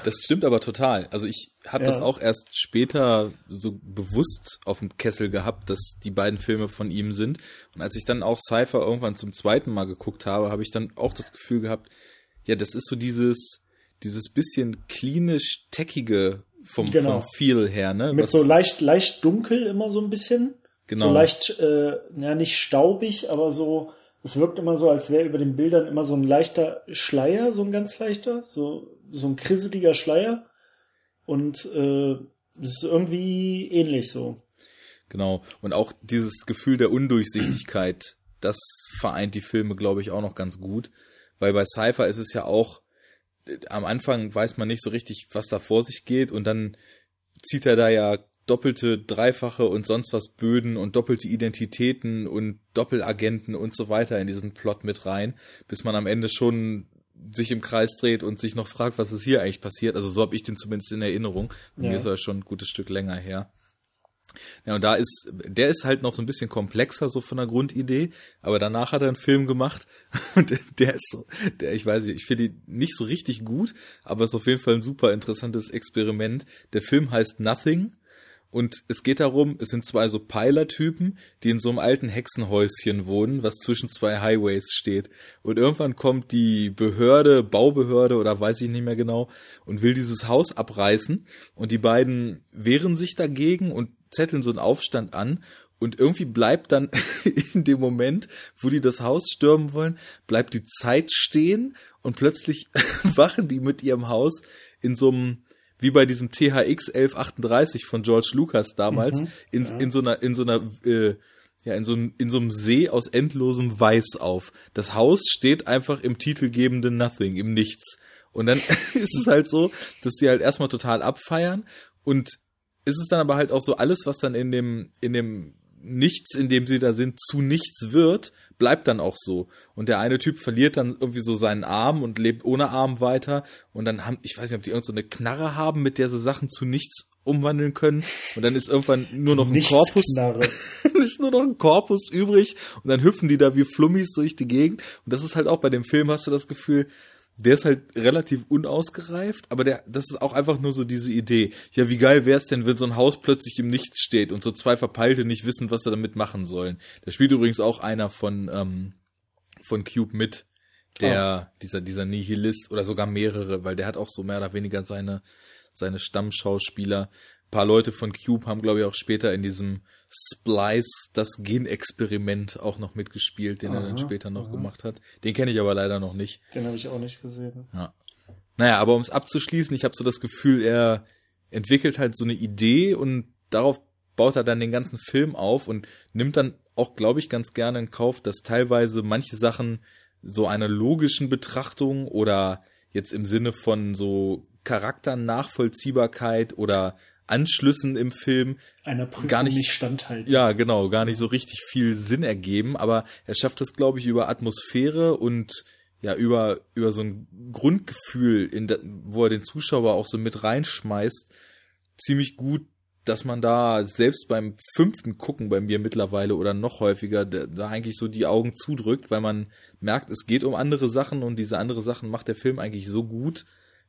Das stimmt aber total. Also ich habe Ja. das auch erst später so bewusst auf dem Kessel gehabt, dass die beiden Filme von ihm sind. Und als ich dann auch Cypher irgendwann zum zweiten Mal geguckt habe, habe ich dann auch das Gefühl gehabt, ja, das ist so dieses, dieses bisschen klinisch teckige vom, Genau. vom Feel her, ne? Mit Was- so leicht, leicht dunkel immer so ein bisschen. Genau. So leicht, äh, ja, nicht staubig, aber so, es wirkt immer so, als wäre über den Bildern immer so ein leichter Schleier, so ein ganz leichter, so, so ein krisseliger Schleier. Und äh, es ist irgendwie ähnlich so. Genau. Und auch dieses Gefühl der Undurchsichtigkeit, das vereint die Filme, glaube ich, auch noch ganz gut. Weil bei Cypher ist es ja auch, am Anfang weiß man nicht so richtig, was da vor sich geht und dann zieht er da ja doppelte, dreifache und sonst was Böden und doppelte Identitäten und Doppelagenten und so weiter in diesen Plot mit rein, bis man am Ende schon sich im Kreis dreht und sich noch fragt, was ist hier eigentlich passiert. Also so habe ich den zumindest in Erinnerung. Bei ja. mir ist er schon ein gutes Stück länger her. Ja, und da ist, der ist halt noch so ein bisschen komplexer, so von der Grundidee, aber danach hat er einen Film gemacht (laughs) und der ist so, der, ich weiß nicht, ich finde ihn nicht so richtig gut, aber ist auf jeden Fall ein super interessantes Experiment. Der Film heißt Nothing und es geht darum, es sind zwei so Peilertypen, die in so einem alten Hexenhäuschen wohnen, was zwischen zwei Highways steht. Und irgendwann kommt die Behörde, Baubehörde oder weiß ich nicht mehr genau, und will dieses Haus abreißen. Und die beiden wehren sich dagegen und zetteln so einen Aufstand an. Und irgendwie bleibt dann (laughs) in dem Moment, wo die das Haus stürmen wollen, bleibt die Zeit stehen und plötzlich (laughs) wachen die mit ihrem Haus in so einem wie bei diesem THX 1138 von George Lucas damals, mhm, in, ja. in so einer, in so einer, äh, ja, in so, in so einem See aus endlosem Weiß auf. Das Haus steht einfach im titelgebenden Nothing, im Nichts. Und dann (laughs) ist es halt so, dass die halt erstmal total abfeiern und ist es dann aber halt auch so alles, was dann in dem, in dem Nichts, in dem sie da sind, zu nichts wird, bleibt dann auch so. Und der eine Typ verliert dann irgendwie so seinen Arm und lebt ohne Arm weiter. Und dann haben, ich weiß nicht, ob die irgendeine so Knarre haben, mit der sie Sachen zu nichts umwandeln können. Und dann ist irgendwann nur noch ein Korpus. (laughs) ist nur noch ein Korpus übrig. Und dann hüpfen die da wie Flummis durch die Gegend. Und das ist halt auch bei dem Film, hast du das Gefühl, der ist halt relativ unausgereift, aber der, das ist auch einfach nur so diese Idee. Ja, wie geil wär's denn, wenn so ein Haus plötzlich im Nichts steht und so zwei Verpeilte nicht wissen, was sie damit machen sollen. Da spielt übrigens auch einer von, ähm, von Cube mit, der, oh. dieser, dieser Nihilist oder sogar mehrere, weil der hat auch so mehr oder weniger seine, seine Stammschauspieler. Ein paar Leute von Cube haben, glaube ich, auch später in diesem Splice, das Genexperiment, auch noch mitgespielt, den aha, er dann später noch aha. gemacht hat. Den kenne ich aber leider noch nicht. Den habe ich auch nicht gesehen. Ja. Naja, aber um es abzuschließen, ich habe so das Gefühl, er entwickelt halt so eine Idee und darauf baut er dann den ganzen Film auf und nimmt dann auch, glaube ich, ganz gerne in Kauf, dass teilweise manche Sachen so einer logischen Betrachtung oder jetzt im Sinne von so Charakternachvollziehbarkeit oder Anschlüssen im Film einer Prüfung gar nicht, nicht standhalten. Ja, genau, gar nicht so richtig viel Sinn ergeben, aber er schafft es, glaube ich, über Atmosphäre und ja, über, über so ein Grundgefühl, in der, wo er den Zuschauer auch so mit reinschmeißt, ziemlich gut, dass man da selbst beim fünften Gucken bei mir mittlerweile oder noch häufiger da, da eigentlich so die Augen zudrückt, weil man merkt, es geht um andere Sachen und diese andere Sachen macht der Film eigentlich so gut,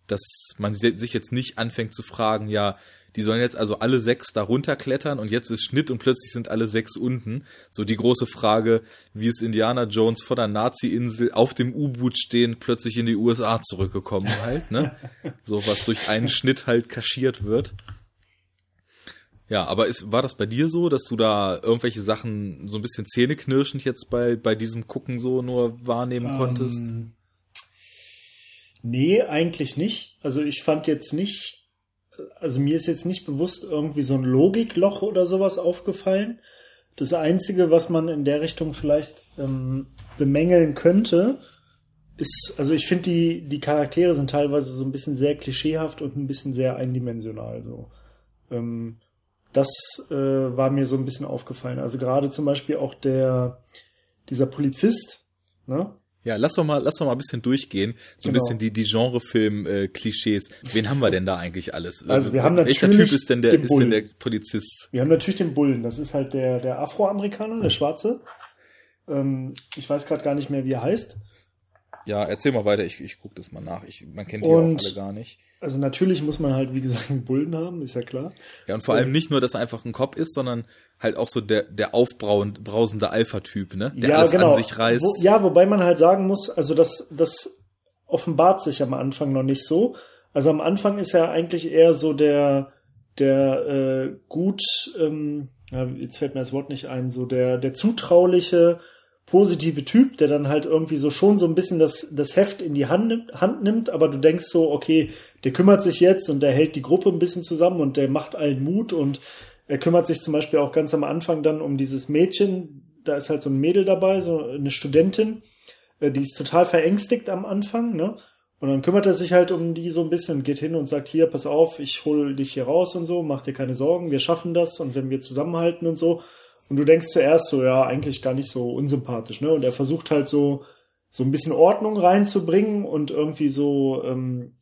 dass man sich jetzt nicht anfängt zu fragen, ja, die sollen jetzt also alle sechs da runterklettern und jetzt ist Schnitt und plötzlich sind alle sechs unten. So die große Frage, wie ist Indiana Jones vor der Nazi-Insel auf dem U-Boot stehen, plötzlich in die USA zurückgekommen halt, ne? (laughs) So was durch einen Schnitt halt kaschiert wird. Ja, aber ist, war das bei dir so, dass du da irgendwelche Sachen so ein bisschen zähneknirschend jetzt bei, bei diesem Gucken so nur wahrnehmen um, konntest? Nee, eigentlich nicht. Also ich fand jetzt nicht also mir ist jetzt nicht bewusst irgendwie so ein Logikloch oder sowas aufgefallen. Das Einzige, was man in der Richtung vielleicht ähm, bemängeln könnte, ist, also ich finde, die, die Charaktere sind teilweise so ein bisschen sehr klischeehaft und ein bisschen sehr eindimensional. So. Ähm, das äh, war mir so ein bisschen aufgefallen. Also gerade zum Beispiel auch der, dieser Polizist, ne? Ja, lass doch mal, lass doch mal ein bisschen durchgehen. So genau. ein bisschen die, die Genrefilm-Klischees. Wen haben wir denn da eigentlich alles? Also wir haben natürlich Welcher Typ ist denn der, ist denn der Polizist? Wir haben natürlich den Bullen. Das ist halt der, der Afroamerikaner, der Schwarze. Ähm, ich weiß gerade gar nicht mehr, wie er heißt. Ja, erzähl mal weiter, ich, ich gucke das mal nach. Ich, man kennt die und, auch alle gar nicht. Also natürlich muss man halt, wie gesagt, einen Bullen haben, ist ja klar. Ja, und vor allem nicht nur, dass er einfach ein Kopf ist, sondern halt auch so der, der aufbrausende Alpha-Typ, ne? Der ja, alles genau. an sich reißt. Wo, ja, wobei man halt sagen muss, also das, das offenbart sich am Anfang noch nicht so. Also am Anfang ist er eigentlich eher so der, der äh, gut, ähm, ja, jetzt fällt mir das Wort nicht ein, so der, der zutrauliche, positive Typ, der dann halt irgendwie so schon so ein bisschen das, das Heft in die Hand nimmt, Hand nimmt, aber du denkst so, okay, der kümmert sich jetzt und der hält die Gruppe ein bisschen zusammen und der macht allen Mut und er kümmert sich zum Beispiel auch ganz am Anfang dann um dieses Mädchen, da ist halt so ein Mädel dabei, so eine Studentin, äh, die ist total verängstigt am Anfang, ne? Und dann kümmert er sich halt um die so ein bisschen, geht hin und sagt, hier, pass auf, ich hol dich hier raus und so, mach dir keine Sorgen, wir schaffen das und wenn wir zusammenhalten und so. Und du denkst zuerst so, ja, eigentlich gar nicht so unsympathisch, ne? Und er versucht halt so, so ein bisschen Ordnung reinzubringen und irgendwie so, ähm,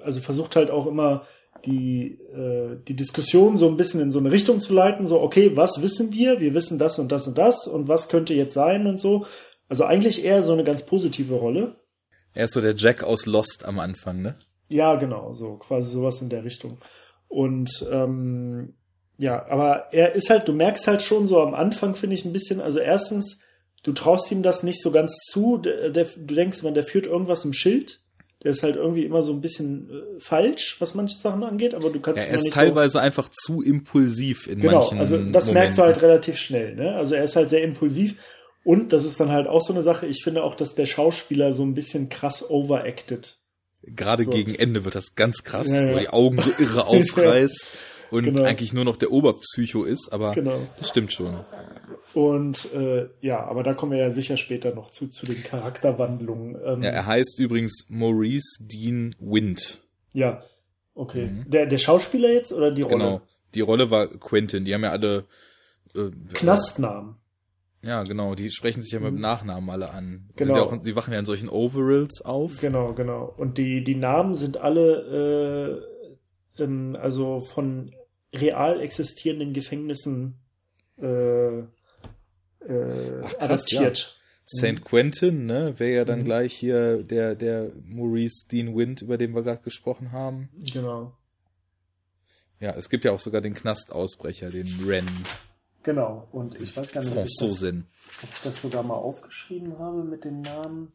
also versucht halt auch immer die, äh, die Diskussion so ein bisschen in so eine Richtung zu leiten, so, okay, was wissen wir? Wir wissen das und das und das und was könnte jetzt sein und so. Also eigentlich eher so eine ganz positive Rolle. Er ist so der Jack aus Lost am Anfang, ne? Ja, genau, so quasi sowas in der Richtung. Und ähm, ja, aber er ist halt, du merkst halt schon so am Anfang, finde ich, ein bisschen, also erstens, du traust ihm das nicht so ganz zu, der, der, du denkst, man, der führt irgendwas im Schild. Der ist halt irgendwie immer so ein bisschen äh, falsch, was manche Sachen angeht, aber du kannst ja, er ist teilweise so einfach zu impulsiv in genau, manchen also das Momenten. merkst du halt relativ schnell, ne? Also er ist halt sehr impulsiv und das ist dann halt auch so eine Sache, ich finde auch, dass der Schauspieler so ein bisschen krass overacted. Gerade So. gegen Ende wird das ganz krass, Ja, ja. wo die Augen so irre (laughs) aufreißt und Genau. eigentlich nur noch der Oberpsycho ist, aber Genau. das stimmt schon. Und äh, ja, aber da kommen wir ja sicher später noch zu, zu den Charakterwandlungen. Ähm, Ja, er heißt übrigens Maurice Dean Wind. ja, okay. Mhm. Der, der Schauspieler jetzt oder die Rolle? Genau. Die Rolle war Quentin. Die haben ja alle äh, Knastnamen. Ja, genau. Die sprechen sich ja mit dem Nachnamen alle an. Genau. Ja auch, die wachen ja in solchen Overalls auf. Genau, genau. Und die, die Namen sind alle äh, ähm, also von real existierenden Gefängnissen äh, äh, Ach, krass, adaptiert. St. Quentin, ne, wäre ja dann Mhm. gleich hier der, der Maurice Dean Wind, über den wir gerade gesprochen haben. Genau. Ja, es gibt ja auch sogar den Knastausbrecher, den Ren Genau. Und ich weiß gar nicht, ob ich, das, ob ich das sogar mal aufgeschrieben habe mit den Namen.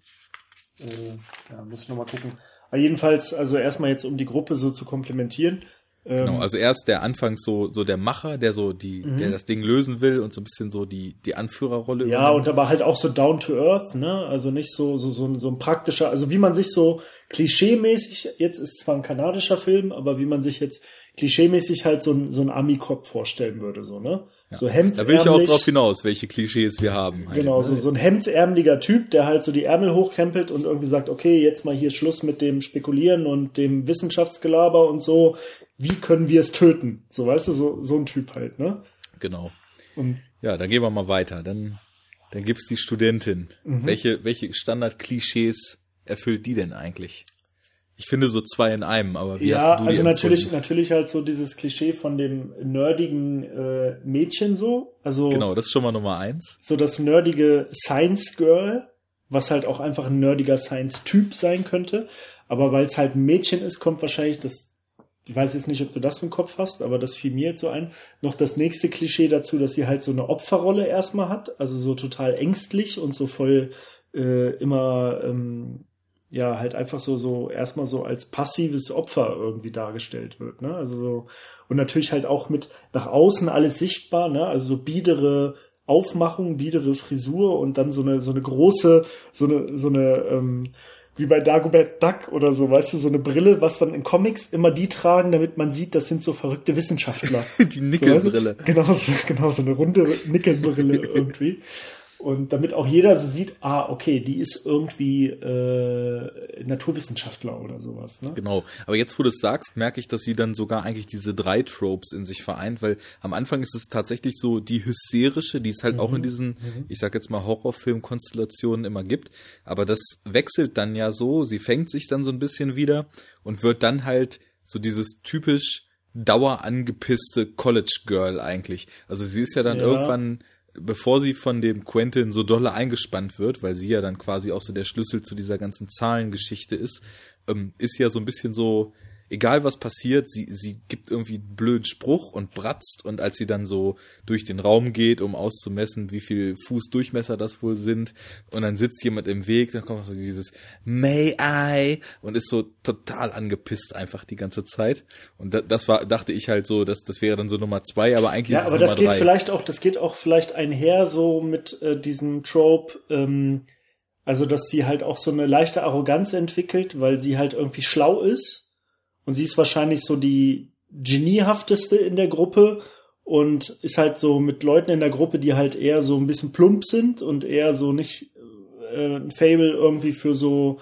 Äh, ja, muss ich nochmal gucken. Aber jedenfalls, also erstmal jetzt, um die Gruppe so zu komplementieren. Ähm, Genau, also er ist der anfangs so, so der Macher, der so die, Mhm. der das Ding lösen will und so ein bisschen so die, die Anführerrolle Ja, übernimmt. und aber halt auch so down to earth, ne? Also nicht so, so, so, ein- so ein praktischer, also wie man sich so klischeemäßig, jetzt ist zwar ein kanadischer Film, aber wie man sich jetzt klischeemäßig halt so ein, so ein Ami-Cop vorstellen würde, so, ne? Ja. So Hemdsärmlich. Da will ich auch drauf hinaus, welche Klischees wir haben. halt, Genau, ne? so, so ein hemdsärmeliger Typ, der halt so die Ärmel hochkrempelt und irgendwie sagt, okay, jetzt mal hier Schluss mit dem Spekulieren und dem Wissenschaftsgelaber und so. Wie können wir es töten? So, weißt du, so, so ein Typ halt, ne? Genau. Und Ja, dann gehen wir mal weiter. Dann, dann gibt's die Studentin. Mhm. Welche, welche Standard-Klischees erfüllt die denn eigentlich? Ich finde so zwei in einem, aber wie ja, hast du die also natürlich, empfunden? natürlich halt so dieses Klischee von dem nerdigen äh, Mädchen so. Also Genau, das ist schon mal Nummer eins. so das nerdige Science Girl, was halt auch einfach ein nerdiger Science-Typ sein könnte. Aber weil es halt ein Mädchen ist, kommt wahrscheinlich das, ich weiß jetzt nicht, ob du das im Kopf hast, aber das fiel mir jetzt so ein, noch das nächste Klischee dazu, dass sie halt so eine Opferrolle erstmal hat, also so total ängstlich und so voll äh, immer, ähm, ja, halt einfach so, so erstmal so als passives Opfer irgendwie dargestellt wird, ne? Also so, und natürlich halt auch mit nach außen alles sichtbar, ne? Also so biedere Aufmachung, biedere Frisur und dann so eine, so eine große, so eine, so eine, ähm, wie bei Dagobert Duck oder so, weißt du, so eine Brille, was dann in Comics immer die tragen, damit man sieht, das sind so verrückte Wissenschaftler. (laughs) Die Nickelbrille. So, weißt du? genau, so, genau, so eine runde Nickelbrille (laughs) irgendwie. Und damit auch jeder so sieht, ah, okay, die ist irgendwie äh, Naturwissenschaftler oder sowas. Ne? Genau. Aber jetzt, wo du es sagst, merke ich, dass sie dann sogar eigentlich diese drei Tropes in sich vereint, weil am Anfang ist es tatsächlich so die hysterische, die es halt auch in diesen, ich sag jetzt mal, Horrorfilm-Konstellationen immer gibt. Aber das wechselt dann ja so, sie fängt sich dann so ein bisschen wieder und wird dann halt so dieses typisch dauerangepisste College Girl eigentlich. Also sie ist ja dann Ja. irgendwann bevor sie von dem Quentin so dolle eingespannt wird, weil sie ja dann quasi auch so der Schlüssel zu dieser ganzen Zahlengeschichte ist, ähm, ist ja so ein bisschen so, egal was passiert, sie, sie gibt irgendwie einen blöden Spruch und bratzt und als sie dann so durch den Raum geht, um auszumessen, wie viel Fußdurchmesser das wohl sind und dann sitzt jemand im Weg, dann kommt so dieses May I? und ist so total angepisst einfach die ganze Zeit. Und da, das war, dachte ich halt so, dass das wäre dann so Nummer zwei, aber eigentlich Ja, ist es aber das Nummer geht drei. vielleicht auch, das geht auch vielleicht einher so mit äh, diesem Trope, ähm, also dass sie halt auch so eine leichte Arroganz entwickelt, weil sie halt irgendwie schlau ist und sie ist wahrscheinlich so die geniehafteste in der Gruppe und ist halt so mit Leuten in der Gruppe, die halt eher so ein bisschen plump sind und eher so nicht äh, ein Fable irgendwie für so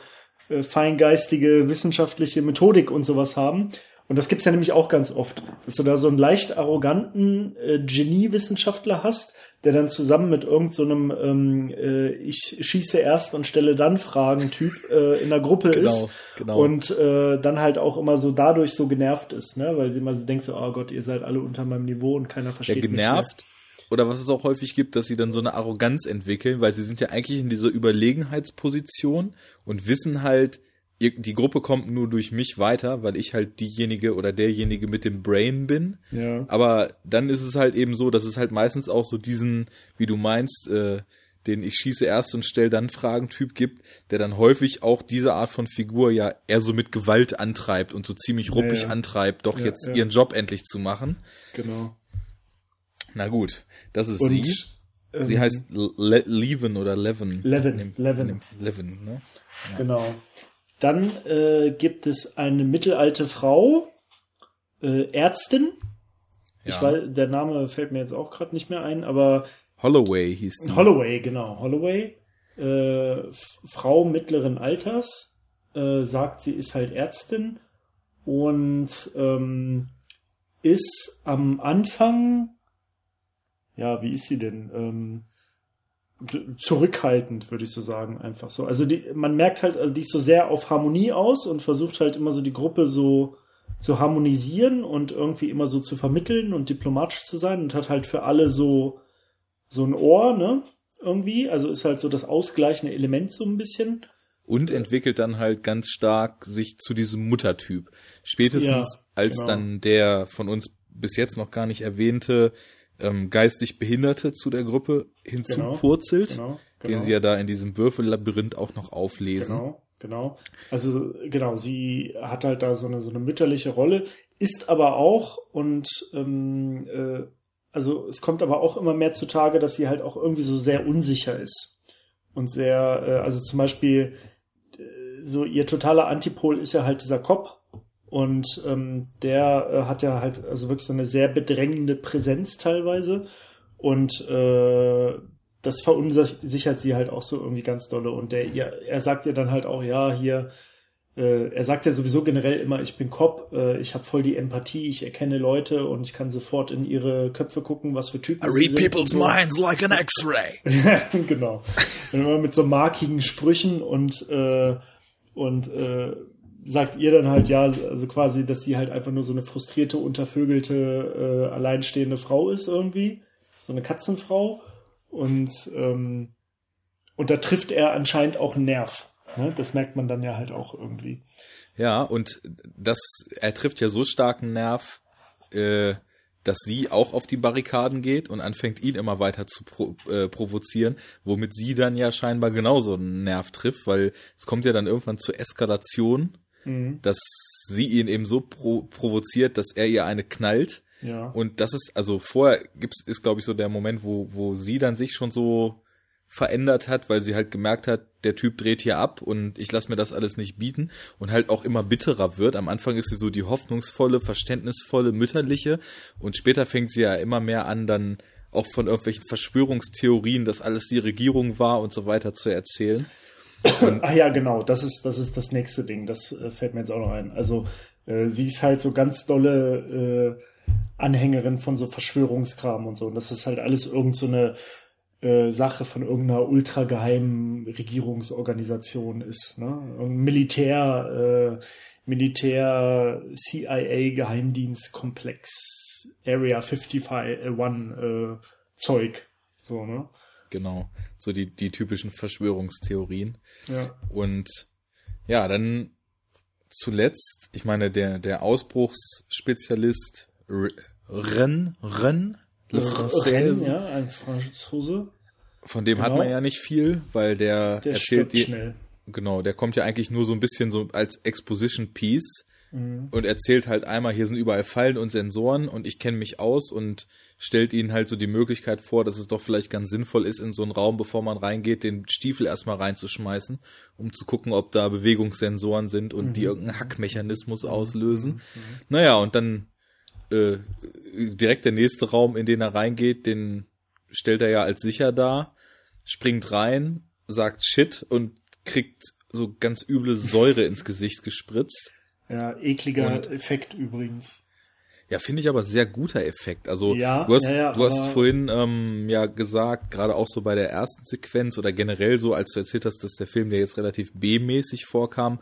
äh, feingeistige wissenschaftliche Methodik und sowas haben. Und das gibt's ja nämlich auch ganz oft, dass du da so einen leicht arroganten äh, Genie-Wissenschaftler hast, der dann zusammen mit irgendeinem so ähm, äh, ich schieße erst und stelle dann Fragen Typ äh, in der Gruppe genau, ist genau. und äh, dann halt auch immer so dadurch so genervt ist, ne, weil sie immer so denkt so, oh Gott, ihr seid alle unter meinem Niveau und keiner versteht ja, genervt. Mich oder was es auch häufig gibt, dass sie dann so eine Arroganz entwickeln, weil sie sind ja eigentlich in dieser Überlegenheitsposition und wissen halt, die Gruppe kommt nur durch mich weiter, weil ich halt diejenige oder derjenige mit dem Brain bin. Ja. Aber dann ist es halt eben so, dass es halt meistens auch so diesen, wie du meinst, äh, den ich schieße erst und stell dann Fragen-Typ gibt, der dann häufig auch diese Art von Figur ja eher so mit Gewalt antreibt und so ziemlich ruppig ja, ja. antreibt, doch jetzt ihren Job endlich zu machen. Genau. Na gut, das ist und, sie. Ähm, sie heißt Le Leven oder Leven. Leven. Leven. Leven, ne? Genau. Dann äh, gibt es eine mittelalte Frau, äh, Ärztin. Ja. Ich weiß, der Name fällt mir jetzt auch gerade nicht mehr ein, aber Holloway hieß die. Holloway, genau. Holloway, äh, Frau mittleren Alters, äh, sagt, sie ist halt Ärztin und ähm, ist am Anfang, ja, wie ist sie denn? Ähm, zurückhaltend, würde ich so sagen, einfach so. Also die, man merkt halt, also die ist so sehr auf Harmonie aus und versucht halt immer so die Gruppe so zu harmonisieren und irgendwie immer so zu vermitteln und diplomatisch zu sein und hat halt für alle so so ein Ohr, ne? Irgendwie, also ist halt so das ausgleichende Element so ein bisschen. Und entwickelt dann halt ganz stark sich zu diesem Muttertyp. Spätestens ja, als genau. dann der von uns bis jetzt noch gar nicht erwähnte ähm, geistig Behinderte zu der Gruppe hinzupurzelt, genau, genau, genau. den sie ja da in diesem Würfellabyrinth auch noch auflesen. Genau, genau. Also genau, sie hat halt da so eine so eine mütterliche Rolle, ist aber auch und ähm, äh, also es kommt aber auch immer mehr zutage, dass sie halt auch irgendwie so sehr unsicher ist und sehr, äh, also zum Beispiel äh, so ihr totaler Antipol ist ja halt dieser Kopf und ähm, der äh, hat ja halt also wirklich so eine sehr bedrängende Präsenz teilweise. Und äh, das verunsichert sie halt auch so irgendwie ganz dolle. Und der, ja, er sagt ja dann halt auch, ja, hier, äh, er sagt ja sowieso generell immer, ich bin Cop, äh, ich habe voll die Empathie, ich erkenne Leute und ich kann sofort in ihre Köpfe gucken, was für Typen I read people's so. minds like an X-ray. (laughs) genau. Und immer mit so markigen Sprüchen und äh, und äh, sagt ihr dann halt ja, also quasi, dass sie halt einfach nur so eine frustrierte, untervögelte, äh, alleinstehende Frau ist irgendwie. So eine Katzenfrau. Und, ähm, und da trifft er anscheinend auch einen Nerv. Ne? Das merkt man dann ja halt auch irgendwie. Ja, und das, er trifft ja so starken Nerv, äh, dass sie auch auf die Barrikaden geht und anfängt, ihn immer weiter zu pro, äh, provozieren, womit sie dann ja scheinbar genauso einen Nerv trifft, weil es kommt ja dann irgendwann zur Eskalation mhm. dass sie ihn eben so pro provoziert, dass er ihr eine knallt. Ja. Und das ist, also vorher gibt's, ist, glaube ich, so der Moment, wo, wo sie dann sich schon so verändert hat, weil sie halt gemerkt hat, der Typ dreht hier ab und ich lasse mir das alles nicht bieten und halt auch immer bitterer wird. Am Anfang ist sie so die hoffnungsvolle, verständnisvolle, mütterliche und später fängt sie ja immer mehr an, dann auch von irgendwelchen Verschwörungstheorien, dass alles die Regierung war und so weiter zu erzählen. Ach ja, genau, das ist, das ist das nächste Ding. Das äh, fällt mir jetzt auch noch ein. Also äh, sie ist halt so ganz dolle äh, Anhängerin von so Verschwörungskram und so. Und das ist halt alles irgend so äh, Sache von irgendeiner ultrageheimen Regierungsorganisation ist. Ne? Militär, äh, Militär, CIA, Geheimdienstkomplex, Area 51 äh, Zeug. So, ne? Genau. So die, die typischen Verschwörungstheorien. Ja. Und ja, dann zuletzt, ich meine, der, der Ausbruchsspezialist Ren, Ren, Le Française. ja, ein Franzose. Von dem genau. hat man ja nicht viel, weil der, der erzählt die, schnell. Genau, der kommt ja eigentlich nur so ein bisschen so als Exposition Piece mhm. und erzählt halt einmal, hier sind überall Fallen und Sensoren und ich kenne mich aus und stellt ihnen halt so die Möglichkeit vor, dass es doch vielleicht ganz sinnvoll ist, in so einen Raum, bevor man reingeht, den Stiefel erstmal reinzuschmeißen, um zu gucken, ob da Bewegungssensoren sind und mhm. die irgendeinen Hackmechanismus mhm. auslösen. Mhm. Naja, und dann äh, direkt der nächste Raum, in den er reingeht, den stellt er ja als sicher dar, springt rein, sagt Shit und kriegt so ganz üble Säure ins Gesicht gespritzt. Ja, ekliger Und- Effekt übrigens. Ja, finde ich aber sehr guter Effekt. Also Ja, du hast, ja, ja, du hast vorhin ähm, ja gesagt, gerade auch so bei der ersten Sequenz oder generell so, als du erzählt hast, dass der Film dir jetzt relativ B-mäßig vorkam,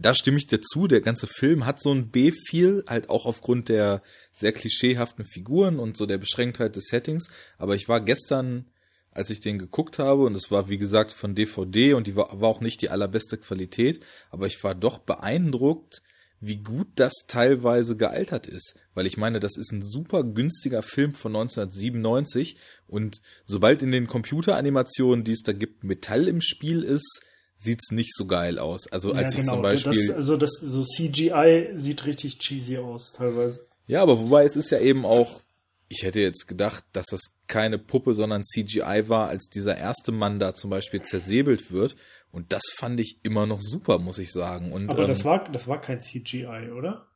da stimme ich dir zu. Der ganze Film hat so ein B-Feel, halt auch aufgrund der sehr klischeehaften Figuren und so der Beschränktheit des Settings. Aber ich war gestern, als ich den geguckt habe, und es war wie gesagt von DVD und die war, war auch nicht die allerbeste Qualität, aber ich war doch beeindruckt, wie gut das teilweise gealtert ist. Weil ich meine, das ist ein super günstiger Film von 1997 und sobald in den Computeranimationen, die es da gibt, Metall im Spiel ist, sieht's nicht so geil aus. Also als ich zum Beispiel. genau. Das, also das so CGI sieht richtig cheesy aus teilweise. Ja, aber wobei es ist ja eben auch, ich hätte jetzt gedacht, dass das keine Puppe, sondern CGI war, als dieser erste Mann da zum Beispiel zersäbelt wird. Und das fand ich immer noch super, muss ich sagen. Und, Aber ähm, das war das war kein CGI, oder?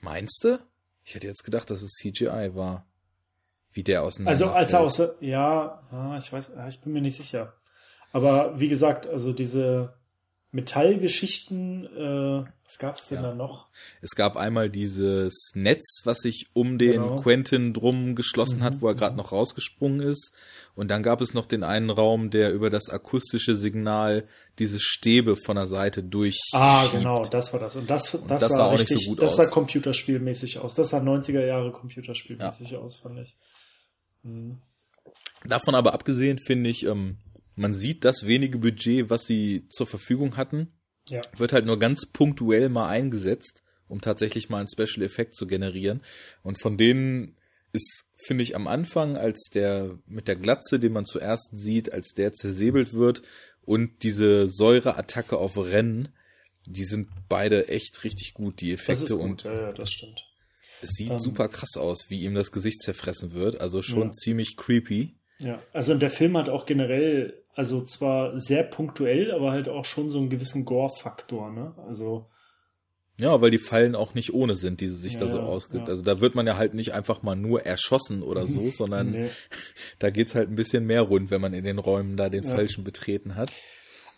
Meinst du? Ich hätte jetzt gedacht, dass es CGI war. Wie der auseinander Also als er außer ja, ja, ich weiß, ja, ich bin mir nicht sicher. Aber wie gesagt, also diese Metallgeschichten, äh, was gab's denn Ja. da noch? Es gab einmal dieses Netz, was sich um den Genau. Quentin drum geschlossen hat, Mhm, wo er gerade mhm. noch rausgesprungen ist. Und dann gab es noch den einen Raum, der über das akustische Signal diese Stäbe von der Seite durch. Ah, genau, das war das. Und das, das, das sah, sah auch nicht richtig, so gut das aus. sah computerspielmäßig aus. Das sah 90er Jahre computerspielmäßig aus, fand ich. Mhm. Davon aber abgesehen finde ich, ähm, man sieht das wenige Budget, was sie zur Verfügung hatten, Ja. wird halt nur ganz punktuell mal eingesetzt, um tatsächlich mal einen Special Effekt zu generieren. Und von denen ist, finde ich, am Anfang, als der mit der Glatze, den man zuerst sieht, als der zersäbelt wird und diese Säureattacke auf Rennen, die sind beide echt richtig gut, die Das ist Effekte gut, und ja, ja, das stimmt. es sieht Ähm. super krass aus, wie ihm das Gesicht zerfressen wird. Also schon Ja. ziemlich creepy. Ja, also der Film hat auch generell, also zwar sehr punktuell, aber halt auch schon so einen gewissen Gore-Faktor, ne? Also, Ja, weil die Fallen auch nicht ohne sind, die sie sich da Ja, so ja, ausgibt. ja. Also da wird man ja halt nicht einfach mal nur erschossen oder so, (laughs) sondern nee. (laughs) da geht's halt ein bisschen mehr rund, wenn man in den Räumen da den falschen betreten hat.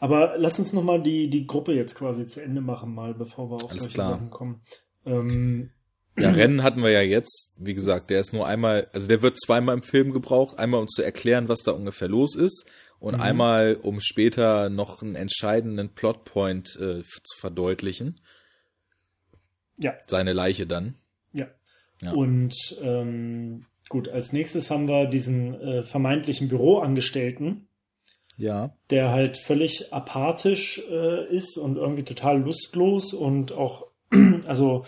Aber lass uns nochmal die, die Gruppe jetzt quasi zu Ende machen, mal, bevor wir auf Alles solche klar. Sachen kommen. Ähm, Ja, Rennen hatten wir ja jetzt. Wie gesagt, der ist nur einmal, also der wird zweimal im Film gebraucht. Einmal, um zu erklären, was da ungefähr los ist. Und Mhm. einmal, um später noch einen entscheidenden Plotpoint äh, zu verdeutlichen. ja, Seine Leiche dann. ja. Ja. Und ähm, gut, als nächstes haben wir diesen äh, vermeintlichen Büroangestellten, Ja. der halt völlig apathisch äh, ist und irgendwie total lustlos und auch, (clears throat) also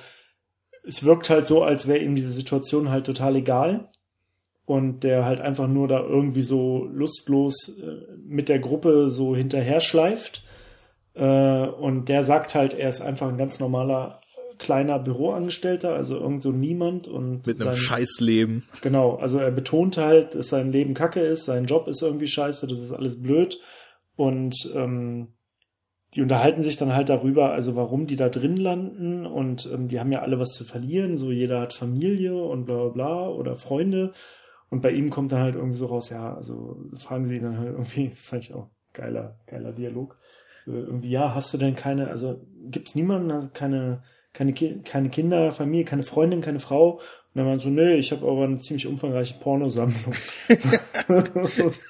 es wirkt halt so, als wäre ihm diese Situation halt total egal und der halt einfach nur da irgendwie so lustlos äh, mit der Gruppe so hinterher schleift äh, und der sagt halt, er ist einfach ein ganz normaler kleiner Büroangestellter, also irgend so niemand und Mit einem sein- Scheißleben. Genau, also er betont halt, dass sein Leben kacke ist, sein Job ist irgendwie scheiße, das ist alles blöd. Und ähm, die unterhalten sich dann halt darüber, also warum die da drin landen und ähm, die haben ja alle was zu verlieren, so jeder hat Familie und bla bla bla oder Freunde. Und bei ihm kommt dann halt irgendwie so raus, ja, also fragen sie ihn dann halt (laughs) irgendwie, das fand ich auch geiler, geiler Dialog. Äh, irgendwie, ja, hast du denn keine, also gibt's niemanden, also keine, keine, keine Kinder, Familie, keine Freundin, keine Frau? Und dann meint so, nö, ich habe aber eine ziemlich umfangreiche Pornosammlung. (laughs)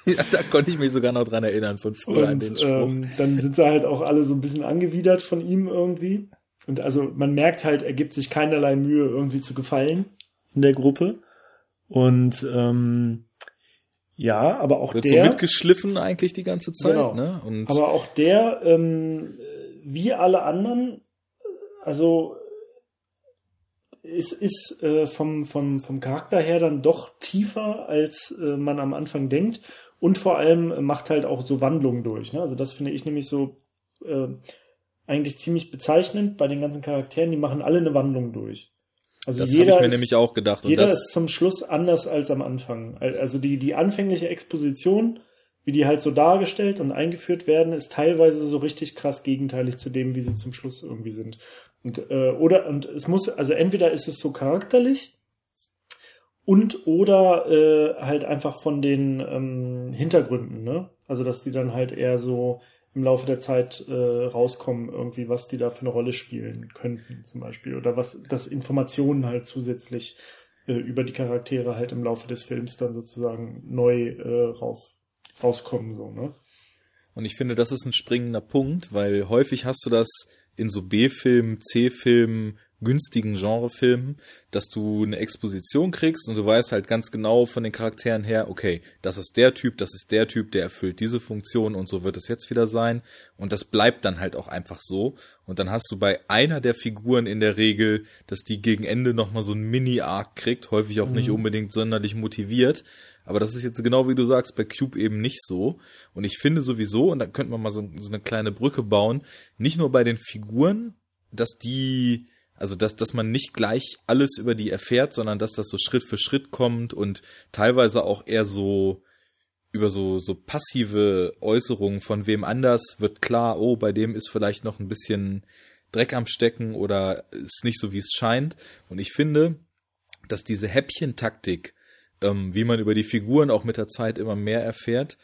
Ja, da konnte ich mich sogar noch dran erinnern von früher an den Und Spruch. ähm, dann sind sie halt auch alle so ein bisschen angewidert von ihm irgendwie. Und also man merkt halt, er gibt sich keinerlei Mühe, irgendwie zu gefallen in der Gruppe. Und ähm, ja, aber auch Wird der. so mitgeschliffen eigentlich die ganze Zeit, Genau. ne? Und Aber auch der, ähm, wie alle anderen, also es ist äh, vom, vom, vom Charakter her dann doch tiefer, als äh, man am Anfang denkt. Und vor allem äh, macht halt auch so Wandlungen durch. Ne? Also das finde ich nämlich so äh, eigentlich ziemlich bezeichnend bei den ganzen Charakteren. Die machen alle eine Wandlung durch. Also das jeder ich mir ist, nämlich auch gedacht. Jeder das, ist zum Schluss anders als am Anfang. Also die, die anfängliche Exposition, wie die halt so dargestellt und eingeführt werden, ist teilweise so richtig krass gegenteilig zu dem, wie sie zum Schluss irgendwie sind. Und, äh, oder, und es muss, also entweder ist es so charakterlich, und oder äh, halt einfach von den ähm, Hintergründen, ne? Also dass die dann halt eher so im Laufe der Zeit äh, rauskommen, irgendwie, was die da für eine Rolle spielen könnten, zum Beispiel. Oder was, dass Informationen halt zusätzlich äh, über die Charaktere halt im Laufe des Films dann sozusagen neu äh, raus, rauskommen, so, ne? Und ich finde, das ist ein springender Punkt, weil häufig hast du das in so B-Filmen, C-Filmen, günstigen Genrefilmen, dass du eine Exposition kriegst und du weißt halt ganz genau von den Charakteren her, okay, das ist der Typ, das ist der Typ, der erfüllt diese Funktion und so wird es jetzt wieder sein. Und das bleibt dann halt auch einfach so. Und dann hast du bei einer der Figuren in der Regel, dass die gegen Ende nochmal so ein Mini-Arc kriegt, häufig auch mhm. nicht unbedingt sonderlich motiviert. Aber das ist jetzt genau wie du sagst, bei Cube eben nicht so. Und ich finde sowieso, und da könnte man mal so, so eine kleine Brücke bauen, nicht nur bei den Figuren, dass die also, dass, dass man nicht gleich alles über die erfährt, sondern dass das so Schritt für Schritt kommt und teilweise auch eher so über so, so passive Äußerungen von wem anders wird klar, oh, bei dem ist vielleicht noch ein bisschen Dreck am Stecken oder ist nicht so, wie es scheint. Und ich finde, dass diese Häppchentaktik, ähm, wie man über die Figuren auch mit der Zeit immer mehr erfährt,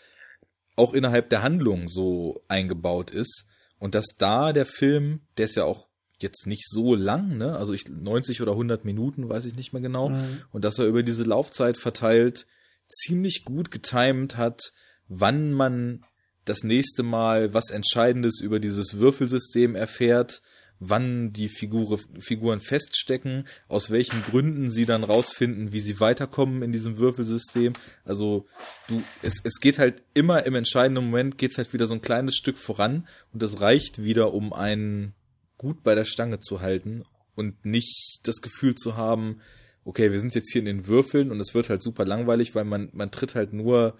auch innerhalb der Handlung so eingebaut ist. Und dass da der Film, der ist ja auch jetzt nicht so lang, ne? Also ich 90 oder 100 Minuten, weiß ich nicht mehr genau. Mhm. Und dass er über diese Laufzeit verteilt ziemlich gut getimt hat, wann man das nächste Mal was Entscheidendes über dieses Würfelsystem erfährt, wann die Figur, Figuren feststecken, aus welchen Gründen sie dann rausfinden, wie sie weiterkommen in diesem Würfelsystem. Also du, es, es geht halt immer im entscheidenden Moment geht's halt wieder so ein kleines Stück voran und das reicht wieder, um einen gut bei der Stange zu halten und nicht das Gefühl zu haben, okay, wir sind jetzt hier in den Würfeln und es wird halt super langweilig, weil man, man tritt halt nur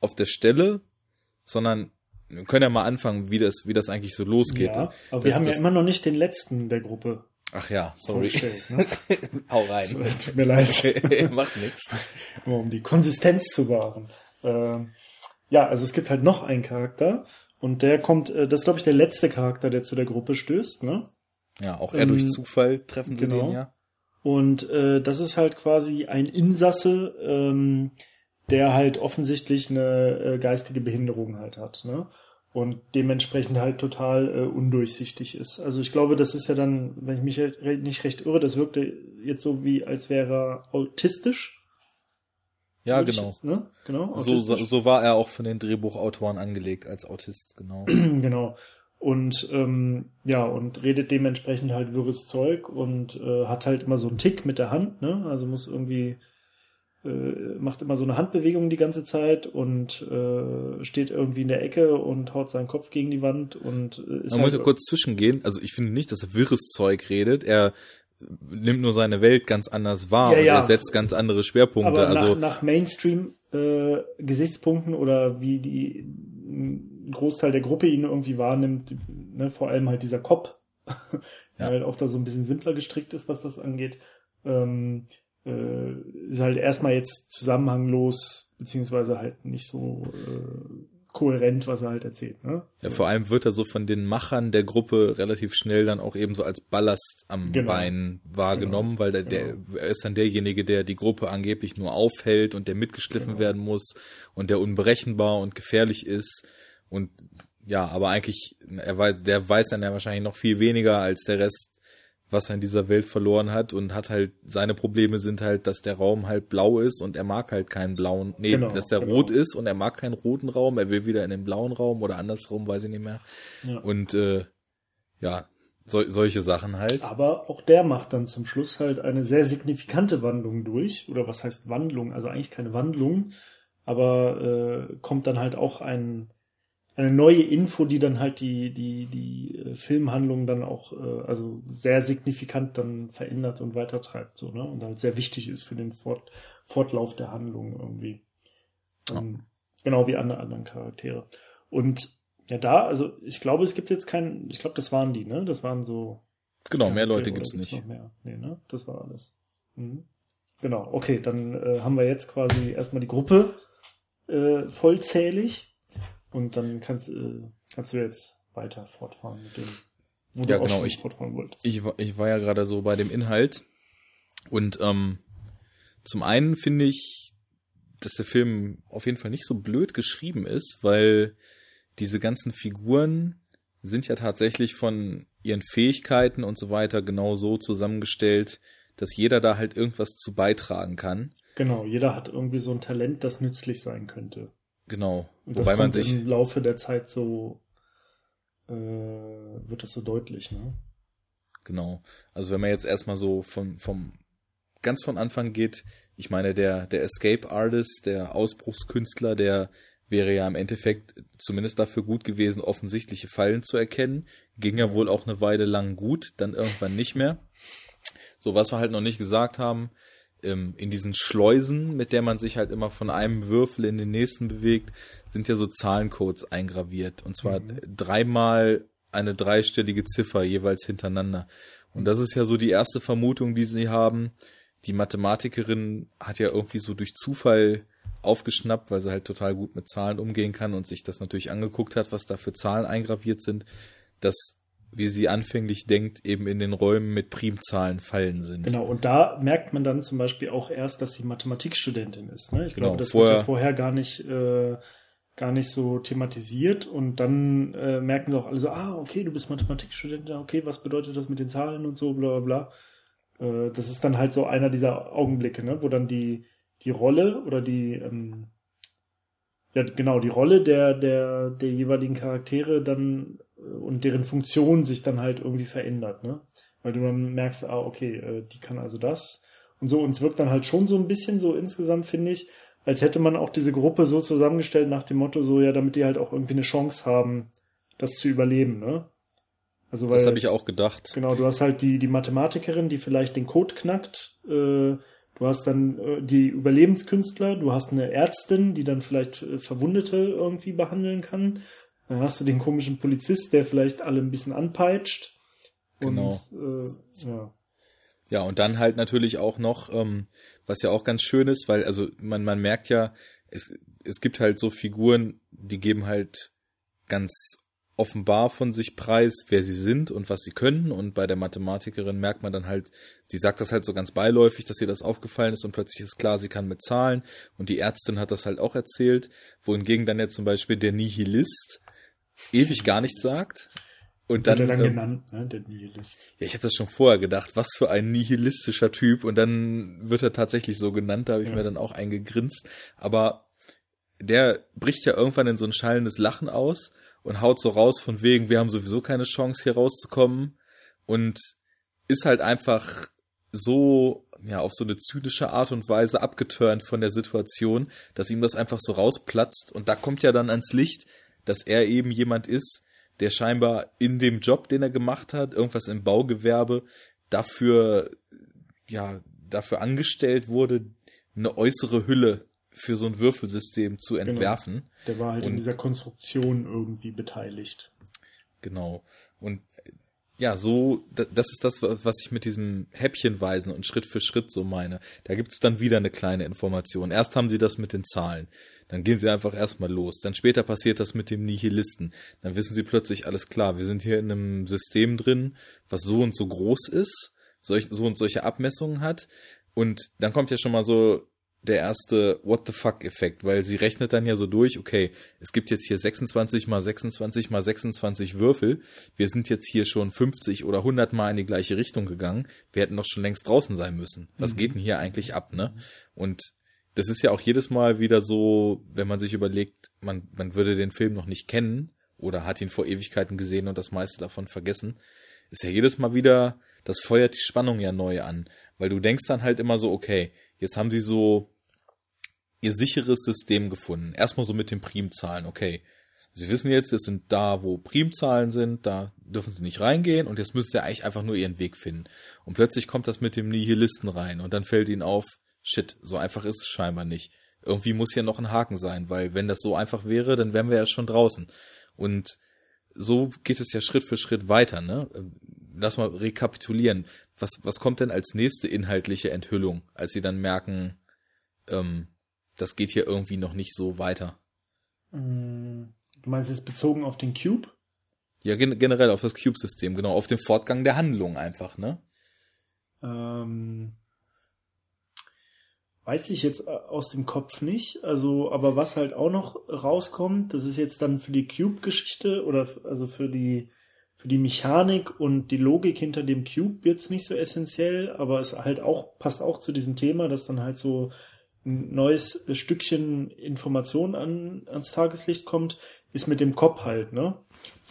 auf der Stelle, sondern wir können ja mal anfangen, wie das, wie das eigentlich so losgeht. Ja, aber wir haben ja immer noch nicht den letzten der Gruppe. Ach ja, sorry. Ne? (laughs) Hau rein. So, tut mir leid. (laughs) Macht nix. Um die Konsistenz zu wahren. Ähm, ja, also es gibt halt noch einen Charakter, und der kommt, äh, das ist glaube ich der letzte Charakter, der zu der Gruppe stößt, ne? Ja, auch eher ähm, durch Zufall treffen sie genau. den ja. Und äh, das ist halt quasi ein Insasse, ähm, der halt offensichtlich eine äh, geistige Behinderung halt hat, ne? Und dementsprechend halt total äh, undurchsichtig ist. Also ich glaube, das ist ja dann, wenn ich mich nicht recht irre, das wirkte jetzt so wie, als wäre er autistisch. Ja, genau. Jetzt, ne? genau so, so, so war er auch von den Drehbuchautoren angelegt als Autist, genau. (clears throat) genau. Und ähm, ja, und redet dementsprechend halt wirres Zeug und äh, hat halt immer so einen Tick mit der Hand, ne? Also muss irgendwie äh, macht immer so eine Handbewegung die ganze Zeit und äh, steht irgendwie in der Ecke und haut seinen Kopf gegen die Wand und äh, ist Man halt muss ja kurz zwischengehen. Also ich finde nicht, dass er wirres Zeug redet. Er nimmt nur seine Welt ganz anders wahr ja, und ja. er setzt ganz andere Schwerpunkte. Aber also nach, nach Mainstream äh, oder wie die ein Großteil der Gruppe ihn irgendwie wahrnimmt, ne, vor allem halt dieser Kopf, (laughs) der halt auch da so ein bisschen simpler gestrickt ist, was das angeht, ähm, äh, ist halt erstmal jetzt zusammenhanglos, beziehungsweise halt nicht so äh, kohärent, was er halt erzählt. Ne? Ja, vor allem wird er so von den Machern der Gruppe relativ schnell dann auch eben so als Ballast am genau. Bein wahrgenommen, genau. weil der, der genau. er ist dann derjenige, der die Gruppe angeblich nur aufhält und der mitgeschliffen genau. werden muss und der unberechenbar und gefährlich ist und ja, aber eigentlich, er weiß, der weiß dann ja wahrscheinlich noch viel weniger als der Rest was er in dieser Welt verloren hat und hat halt, seine Probleme sind halt, dass der Raum halt blau ist und er mag halt keinen blauen, nee, genau, dass der genau. rot ist und er mag keinen roten Raum, er will wieder in den blauen Raum oder andersrum, weiß ich nicht mehr. Ja. Und äh, ja, so, solche Sachen halt. Aber auch der macht dann zum Schluss halt eine sehr signifikante Wandlung durch, oder was heißt Wandlung? Also eigentlich keine Wandlung, aber äh, kommt dann halt auch ein eine neue Info, die dann halt die, die, die äh, Filmhandlung dann auch, äh, also sehr signifikant dann verändert und weitertreibt, so, ne? Und halt sehr wichtig ist für den Fort, Fortlauf der Handlung irgendwie. Ja. Ähm, genau wie andere anderen Charaktere. Und ja, da, also ich glaube, es gibt jetzt keinen, ich glaube, das waren die, ne? Das waren so. Genau, mehr Leute gibt's nicht. Noch mehr? Nee, ne? Das war alles. Mhm. Genau, okay, dann äh, haben wir jetzt quasi erstmal die Gruppe äh, vollzählig und dann kannst, äh, kannst du jetzt weiter fortfahren mit dem, wo ja, du genau, ich, fortfahren wolltest. Ich, ich war ja gerade so bei dem Inhalt und ähm, zum einen finde ich, dass der Film auf jeden Fall nicht so blöd geschrieben ist, weil diese ganzen Figuren sind ja tatsächlich von ihren Fähigkeiten und so weiter genau so zusammengestellt, dass jeder da halt irgendwas zu beitragen kann. Genau, jeder hat irgendwie so ein Talent, das nützlich sein könnte. Genau. Und Wobei man sich im Laufe der Zeit so äh, wird das so deutlich, ne? Genau. Also wenn man jetzt erstmal so vom, vom ganz von Anfang geht, ich meine, der, der Escape Artist, der Ausbruchskünstler, der wäre ja im Endeffekt zumindest dafür gut gewesen, offensichtliche Fallen zu erkennen. Ging ja wohl auch eine Weile lang gut, dann irgendwann nicht mehr. So, was wir halt noch nicht gesagt haben, ähm, in diesen Schleusen, mit der man sich halt immer von einem Würfel in den nächsten bewegt, sind ja so Zahlencodes eingraviert. Und zwar mhm. dreimal eine dreistellige Ziffer jeweils hintereinander. Und das ist ja so die erste Vermutung, die sie haben. Die Mathematikerin hat ja irgendwie so durch Zufall aufgeschnappt, weil sie halt total gut mit Zahlen umgehen kann und sich das natürlich angeguckt hat, was da für Zahlen eingraviert sind, dass, wie sie anfänglich denkt, eben in den Räumen mit Primzahlen fallen sind. Genau, und da merkt man dann zum Beispiel auch erst, dass sie Mathematikstudentin ist. Ne? Ich genau, glaube, das vorher, wird ja vorher gar nicht, äh, gar nicht so thematisiert und dann äh, merken sie auch alle so, ah, okay, du bist Mathematikstudentin, okay, was bedeutet das mit den Zahlen und so, bla bla bla. Äh, das ist dann halt so einer dieser Augenblicke, ne? wo dann die die Rolle oder die, ähm, ja, genau, die Rolle der, der, der jeweiligen Charaktere dann und deren Funktion sich dann halt irgendwie verändert, ne? Weil du dann merkst, ah, okay, äh, die kann also das und so. Und es wirkt dann halt schon so ein bisschen so insgesamt, finde ich, als hätte man auch diese Gruppe so zusammengestellt nach dem Motto, so, ja, damit die halt auch irgendwie eine Chance haben, das zu überleben, ne? Also, weil, das habe ich auch gedacht. Genau, du hast halt die, die Mathematikerin, die vielleicht den Code knackt, äh, Du hast dann äh, die Überlebenskünstler, du hast eine Ärztin, die dann vielleicht äh, Verwundete irgendwie behandeln kann. Dann hast du den komischen Polizist, der vielleicht alle ein bisschen anpeitscht. Genau. Und, äh, ja. Ja, und dann halt natürlich auch noch, ähm, was ja auch ganz schön ist, weil, also man, man merkt ja, es, es gibt halt so Figuren, die geben halt ganz offenbar von sich preis, wer sie sind und was sie können. Und bei der Mathematikerin merkt man dann halt, sie sagt das halt so ganz beiläufig, dass ihr das aufgefallen ist und plötzlich ist klar, sie kann mit Zahlen. Und die Ärztin hat das halt auch erzählt, wohingegen dann ja zum Beispiel der Nihilist ewig gar nichts sagt. Und dann, dann ähm, genannt, ne, der Nihilist. Ja, ich habe das schon vorher gedacht, was für ein nihilistischer Typ. Und dann wird er tatsächlich so genannt, da habe ich ja. mir dann auch eingegrinst. Aber der bricht ja irgendwann in so ein schallendes Lachen aus und haut so raus von wegen, wir haben sowieso keine Chance hier rauszukommen und ist halt einfach so, ja, auf so eine zynische Art und Weise abgeturnt von der Situation, dass ihm das einfach so rausplatzt und da kommt ja dann ans Licht, dass er eben jemand ist, der scheinbar in dem Job, den er gemacht hat, irgendwas im Baugewerbe, dafür, ja, dafür angestellt wurde, eine äußere Hülle für so ein Würfelsystem zu genau. entwerfen. Genau. Der war halt und, in dieser Konstruktion irgendwie beteiligt. Genau. Und ja, so, das ist das, was ich mit diesem Häppchenweisen und Schritt für Schritt so meine. Da gibt es dann wieder eine kleine Information. Erst haben sie das mit den Zahlen. Dann gehen sie einfach erstmal los. Dann später passiert das mit dem Nihilisten. Dann wissen sie plötzlich, alles klar, wir sind hier in einem System drin, was so und so groß ist, solch, so und solche Abmessungen hat. Und dann kommt ja schon mal so der erste What the fuck Effekt, weil sie rechnet dann ja so durch, okay, es gibt jetzt hier 26 mal 26 mal 26 Würfel, wir sind jetzt hier schon 50 oder 100 mal in die gleiche Richtung gegangen, wir hätten doch schon längst draußen sein müssen. Was mhm. geht denn hier eigentlich ab, ne? Und das ist ja auch jedes Mal wieder so, wenn man sich überlegt, man, man würde den Film noch nicht kennen oder hat ihn vor Ewigkeiten gesehen und das meiste davon vergessen, ist ja jedes Mal wieder, das feuert die Spannung ja neu an, weil du denkst dann halt immer so, okay, Jetzt haben sie so ihr sicheres System gefunden. Erstmal so mit den Primzahlen, okay. Sie wissen jetzt, es sind da, wo Primzahlen sind, da dürfen sie nicht reingehen und jetzt müsst ihr eigentlich einfach nur ihren Weg finden. Und plötzlich kommt das mit dem Nihilisten rein und dann fällt ihnen auf, shit, so einfach ist es scheinbar nicht. Irgendwie muss hier noch ein Haken sein, weil wenn das so einfach wäre, dann wären wir ja schon draußen. Und so geht es ja Schritt für Schritt weiter, ne? Lass mal rekapitulieren was, was kommt denn als nächste inhaltliche Enthüllung, als sie dann merken, ähm, das geht hier irgendwie noch nicht so weiter? Mm, du meinst es bezogen auf den Cube? Ja, gen generell auf das Cube-System, genau, auf den Fortgang der Handlung einfach, ne? Ähm, Weiß ich jetzt äh, aus dem Kopf nicht. Also, aber was halt auch noch rauskommt, das ist jetzt dann für die Cube-Geschichte oder also für die für die Mechanik und die Logik hinter dem Cube wird's nicht so essentiell, aber es halt auch passt auch zu diesem Thema, dass dann halt so ein neues Stückchen Information an, ans Tageslicht kommt, ist mit dem Kopf halt, ne?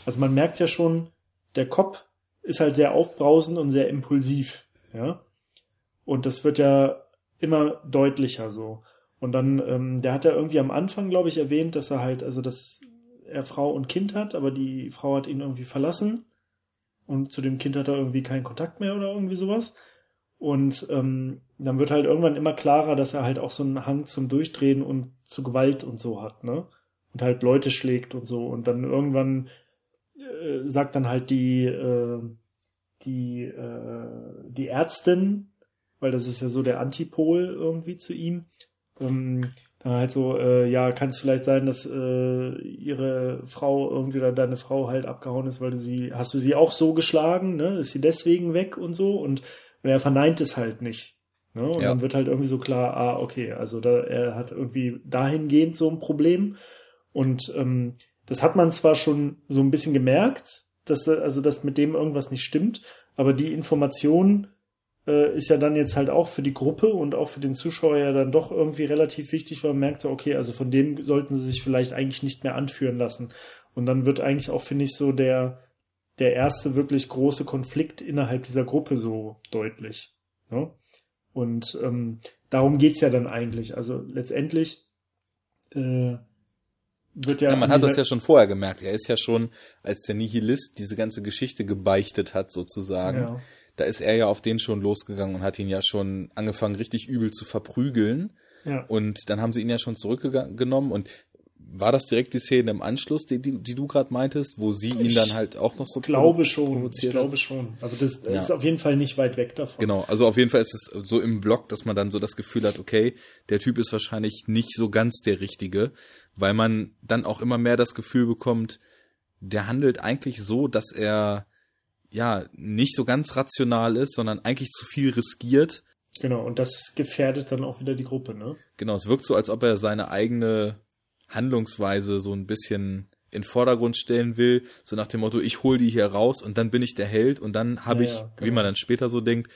Also man merkt ja schon, der Kopf ist halt sehr aufbrausend und sehr impulsiv, ja. Und das wird ja immer deutlicher so. Und dann, ähm, der hat ja irgendwie am Anfang, glaube ich, erwähnt, dass er halt, also dass er Frau und Kind hat, aber die Frau hat ihn irgendwie verlassen und zu dem Kind hat er irgendwie keinen Kontakt mehr oder irgendwie sowas. Und ähm, dann wird halt irgendwann immer klarer, dass er halt auch so einen Hang zum Durchdrehen und zu Gewalt und so hat, ne? Und halt Leute schlägt und so. Und dann irgendwann äh, sagt dann halt die, äh, die, äh, die Ärztin, weil das ist ja so der Antipol irgendwie zu ihm, ähm, dann halt so, äh, ja, kann es vielleicht sein, dass äh, ihre Frau irgendwie oder deine Frau halt abgehauen ist, weil du sie, hast du sie auch so geschlagen, ne? Ist sie deswegen weg und so und, und er verneint es halt nicht. Ne? Und ja. dann wird halt irgendwie so klar, ah, okay, also da, er hat irgendwie dahingehend so ein Problem. Und ähm, das hat man zwar schon so ein bisschen gemerkt, dass also dass mit dem irgendwas nicht stimmt, aber die Information äh, ist ja dann jetzt halt auch für die Gruppe und auch für den Zuschauer ja dann doch irgendwie relativ wichtig, weil man merkt, okay, also von dem sollten sie sich vielleicht eigentlich nicht mehr anführen lassen. Und dann wird eigentlich auch, finde ich, so der, der erste wirklich große Konflikt innerhalb dieser Gruppe so deutlich. Ne? Und ähm, darum geht's ja dann eigentlich. Also letztendlich äh, wird ja. ja man hat das ja schon vorher gemerkt. Er ist ja schon, als der Nihilist diese ganze Geschichte gebeichtet hat, sozusagen. Ja da ist er ja auf den schon losgegangen und hat ihn ja schon angefangen, richtig übel zu verprügeln. Ja. Und dann haben sie ihn ja schon zurückgenommen und war das direkt die Szene im Anschluss, die, die, die du gerade meintest, wo sie ihn dann halt auch noch so glaube schon, ich glaube schon. Aber das, das ja. ist auf jeden Fall nicht weit weg davon. Genau, also auf jeden Fall ist es so im Blog, dass man dann so das Gefühl hat, okay, der Typ ist wahrscheinlich nicht so ganz der Richtige, weil man dann auch immer mehr das Gefühl bekommt, der handelt eigentlich so, dass er ja nicht so ganz rational ist, sondern eigentlich zu viel riskiert. Genau, und das gefährdet dann auch wieder die Gruppe, ne? Genau, es wirkt so, als ob er seine eigene Handlungsweise so ein bisschen in Vordergrund stellen will, so nach dem Motto, ich hol die hier raus und dann bin ich der Held und dann habe ja, ich, genau. wie man dann später so denkt,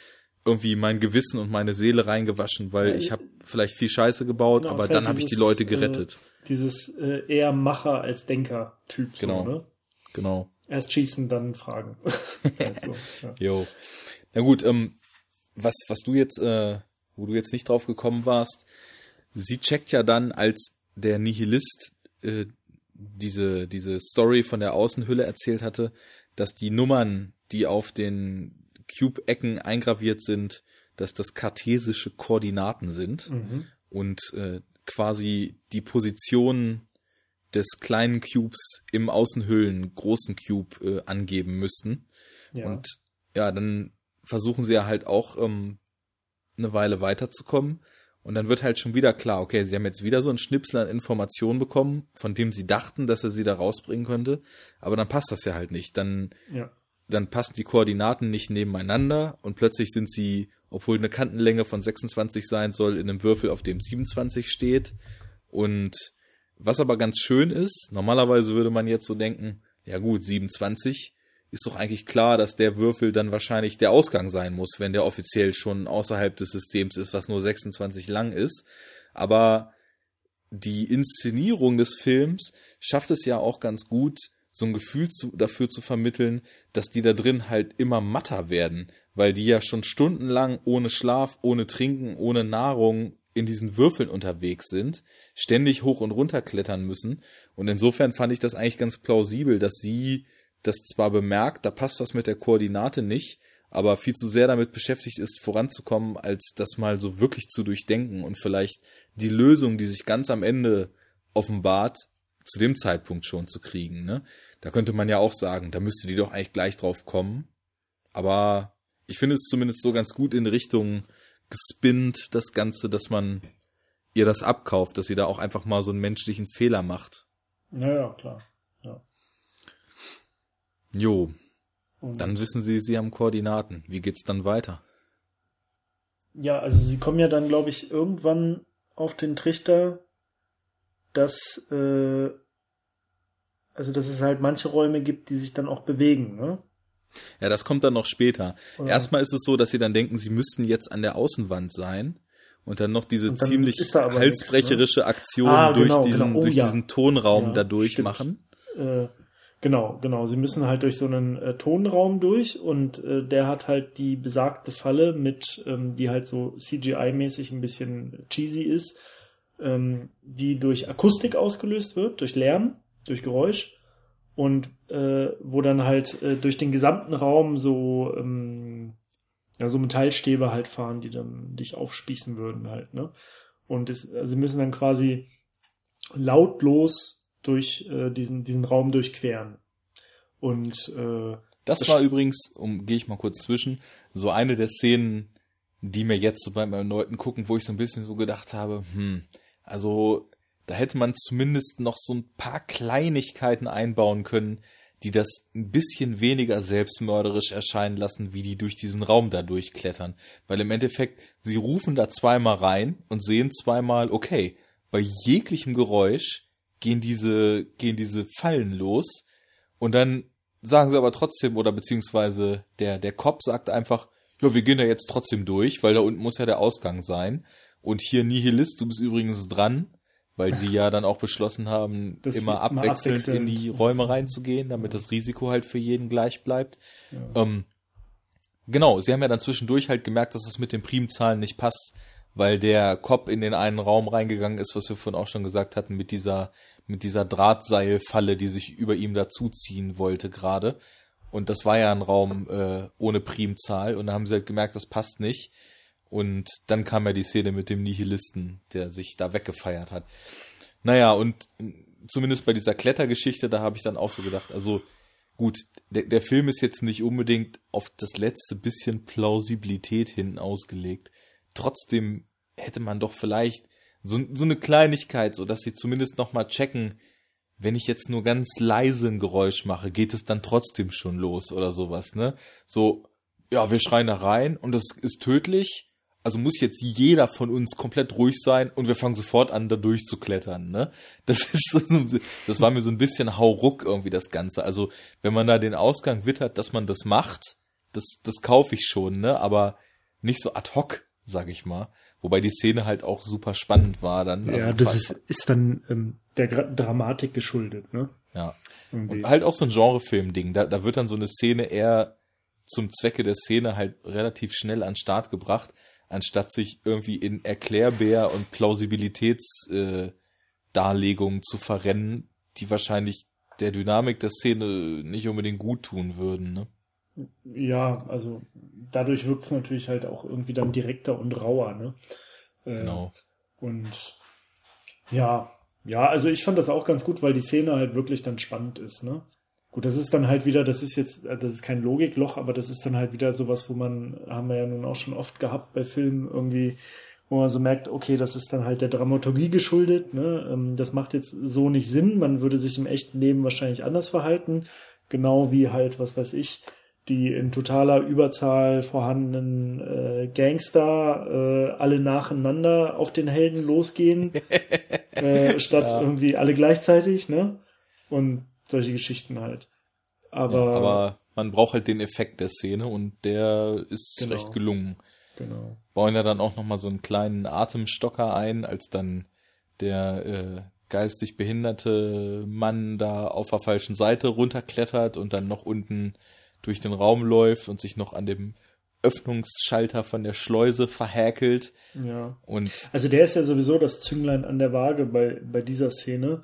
irgendwie mein Gewissen und meine Seele reingewaschen, weil ja, ich habe vielleicht viel Scheiße gebaut, genau, aber dann halt habe ich die Leute gerettet. Äh, dieses äh, eher Macher als Denker-Typ. Genau. So, ne? Genau. Erst schießen, dann fragen. (laughs) also, ja. Jo. Na gut, ähm, was, was du jetzt, äh, wo du jetzt nicht drauf gekommen warst, sie checkt ja dann, als der Nihilist äh, diese, diese Story von der Außenhülle erzählt hatte, dass die Nummern, die auf den Cube-Ecken eingraviert sind, dass das kartesische Koordinaten sind mhm. und äh, quasi die Positionen des kleinen Cubes im Außenhüllen großen Cube äh, angeben müssten. Ja. Und ja, dann versuchen sie ja halt auch ähm, eine Weile weiterzukommen. Und dann wird halt schon wieder klar, okay, sie haben jetzt wieder so einen Schnipsel an Informationen bekommen, von dem sie dachten, dass er sie da rausbringen könnte. Aber dann passt das ja halt nicht. Dann, ja. dann passen die Koordinaten nicht nebeneinander und plötzlich sind sie, obwohl eine Kantenlänge von 26 sein soll, in einem Würfel, auf dem 27 steht. Und was aber ganz schön ist, normalerweise würde man jetzt so denken, ja gut, 27 ist doch eigentlich klar, dass der Würfel dann wahrscheinlich der Ausgang sein muss, wenn der offiziell schon außerhalb des Systems ist, was nur 26 lang ist. Aber die Inszenierung des Films schafft es ja auch ganz gut, so ein Gefühl zu, dafür zu vermitteln, dass die da drin halt immer matter werden, weil die ja schon stundenlang ohne Schlaf, ohne Trinken, ohne Nahrung in diesen Würfeln unterwegs sind, ständig hoch und runter klettern müssen. Und insofern fand ich das eigentlich ganz plausibel, dass sie das zwar bemerkt, da passt was mit der Koordinate nicht, aber viel zu sehr damit beschäftigt ist, voranzukommen, als das mal so wirklich zu durchdenken und vielleicht die Lösung, die sich ganz am Ende offenbart, zu dem Zeitpunkt schon zu kriegen. Ne? Da könnte man ja auch sagen, da müsste die doch eigentlich gleich drauf kommen. Aber ich finde es zumindest so ganz gut in Richtung gespinnt, das Ganze, dass man ihr das abkauft, dass sie da auch einfach mal so einen menschlichen Fehler macht. Ja, ja, klar. Ja. Jo. Und dann wissen sie, sie haben Koordinaten. Wie geht's dann weiter? ja, also sie kommen ja dann, glaube ich, irgendwann auf den Trichter, dass, äh, also dass es halt manche Räume gibt, die sich dann auch bewegen, ne? Ja, das kommt dann noch später. Oder? Erstmal ist es so, dass sie dann denken, sie müssten jetzt an der Außenwand sein und dann noch diese ziemlich halsbrecherische nichts, ne? Aktion ah, durch, genau, diesen, genau. Oh, durch ja. diesen Tonraum ja, da durchmachen. Äh, genau, genau. Sie müssen halt durch so einen äh, Tonraum durch und äh, der hat halt die besagte Falle mit, ähm, die halt so CGI-mäßig ein bisschen cheesy ist, ähm, die durch Akustik ausgelöst wird, durch Lärm, durch Geräusch und äh, wo dann halt äh, durch den gesamten Raum so ähm, ja so Metallstäbe halt fahren, die dann dich aufspießen würden halt ne? Und es, also sie müssen dann quasi lautlos durch äh, diesen diesen Raum durchqueren. Und äh, das war übrigens, um gehe ich mal kurz zwischen, so eine der Szenen, die mir jetzt so beim erneuten gucken, wo ich so ein bisschen so gedacht habe, hm, also da hätte man zumindest noch so ein paar Kleinigkeiten einbauen können, die das ein bisschen weniger selbstmörderisch erscheinen lassen, wie die durch diesen Raum da durchklettern. Weil im Endeffekt, sie rufen da zweimal rein und sehen zweimal, okay, bei jeglichem Geräusch gehen diese, gehen diese Fallen los und dann sagen sie aber trotzdem, oder beziehungsweise der, der Cop sagt einfach, ja, wir gehen da jetzt trotzdem durch, weil da unten muss ja der Ausgang sein. Und hier Nihilist, du bist übrigens dran weil sie ja dann auch beschlossen haben, das immer abwechselnd, abwechselnd, in die Räume reinzugehen, damit das Risiko halt für jeden gleich bleibt. Ja. Ähm, genau, sie haben ja dann zwischendurch halt gemerkt, dass es mit den Primzahlen nicht passt, weil der Cop in den einen Raum reingegangen ist, was wir vorhin auch schon gesagt hatten, mit dieser, mit dieser Drahtseilfalle, die sich über ihm dazuziehen wollte gerade. Und das war ja ein Raum äh, ohne Primzahl und da haben sie halt gemerkt, das passt nicht. Und dann kam ja die Szene mit dem Nihilisten, der sich da weggefeiert hat. Naja, und zumindest bei dieser Klettergeschichte, da habe ich dann auch so gedacht, also gut, der, der Film ist jetzt nicht unbedingt auf das letzte bisschen Plausibilität hin ausgelegt. Trotzdem hätte man doch vielleicht so, so eine Kleinigkeit, so dass sie zumindest nochmal checken, wenn ich jetzt nur ganz leise ein Geräusch mache, geht es dann trotzdem schon los oder sowas, ne? So, ja, wir schreien da rein und das ist tödlich, also muss jetzt jeder von uns komplett ruhig sein und wir fangen sofort an, da durchzuklettern, ne? Das (laughs) ist das war mir so ein bisschen hauruck irgendwie das Ganze. Also, wenn man da den Ausgang wittert, dass man das macht, das, das kaufe ich schon, ne? Aber nicht so ad hoc, sag ich mal. Wobei die Szene halt auch super spannend war dann. Also ja, das ist, ist dann ähm, der Dramatik geschuldet, ne? Ja. Und halt auch so ein Genrefilm-Ding. Da, da wird dann so eine Szene eher zum Zwecke der Szene halt relativ schnell an Start gebracht anstatt sich irgendwie in Erklärbär und Plausibilitätsdarlegungen äh, zu verrennen, die wahrscheinlich der Dynamik der Szene nicht unbedingt gut tun würden. Ne? Ja, also dadurch wirkt es natürlich halt auch irgendwie dann direkter und rauer. Ne? Äh, genau. Und ja, ja, also ich fand das auch ganz gut, weil die Szene halt wirklich dann spannend ist. Ne? Gut, das ist dann halt wieder, das ist jetzt, das ist kein Logikloch, aber das ist dann halt wieder sowas, wo man, haben wir ja nun auch schon oft gehabt bei Filmen irgendwie, wo man so merkt, okay, das ist dann halt der Dramaturgie geschuldet, ne? Ähm, das macht jetzt so nicht Sinn, man würde sich im echten Leben wahrscheinlich anders verhalten, genau wie halt, was weiß ich, die in totaler Überzahl vorhandenen äh, Gangster äh, alle nacheinander auf den Helden losgehen, (laughs) äh, statt ja. irgendwie alle gleichzeitig, ne? Und solche Geschichten halt. Aber, ja, aber man braucht halt den Effekt der Szene und der ist genau. recht gelungen. Genau. Bauen ja dann auch nochmal so einen kleinen Atemstocker ein, als dann der äh, geistig behinderte Mann da auf der falschen Seite runterklettert und dann noch unten durch den Raum läuft und sich noch an dem Öffnungsschalter von der Schleuse verhäkelt. Ja. Und also der ist ja sowieso das Zünglein an der Waage bei, bei dieser Szene,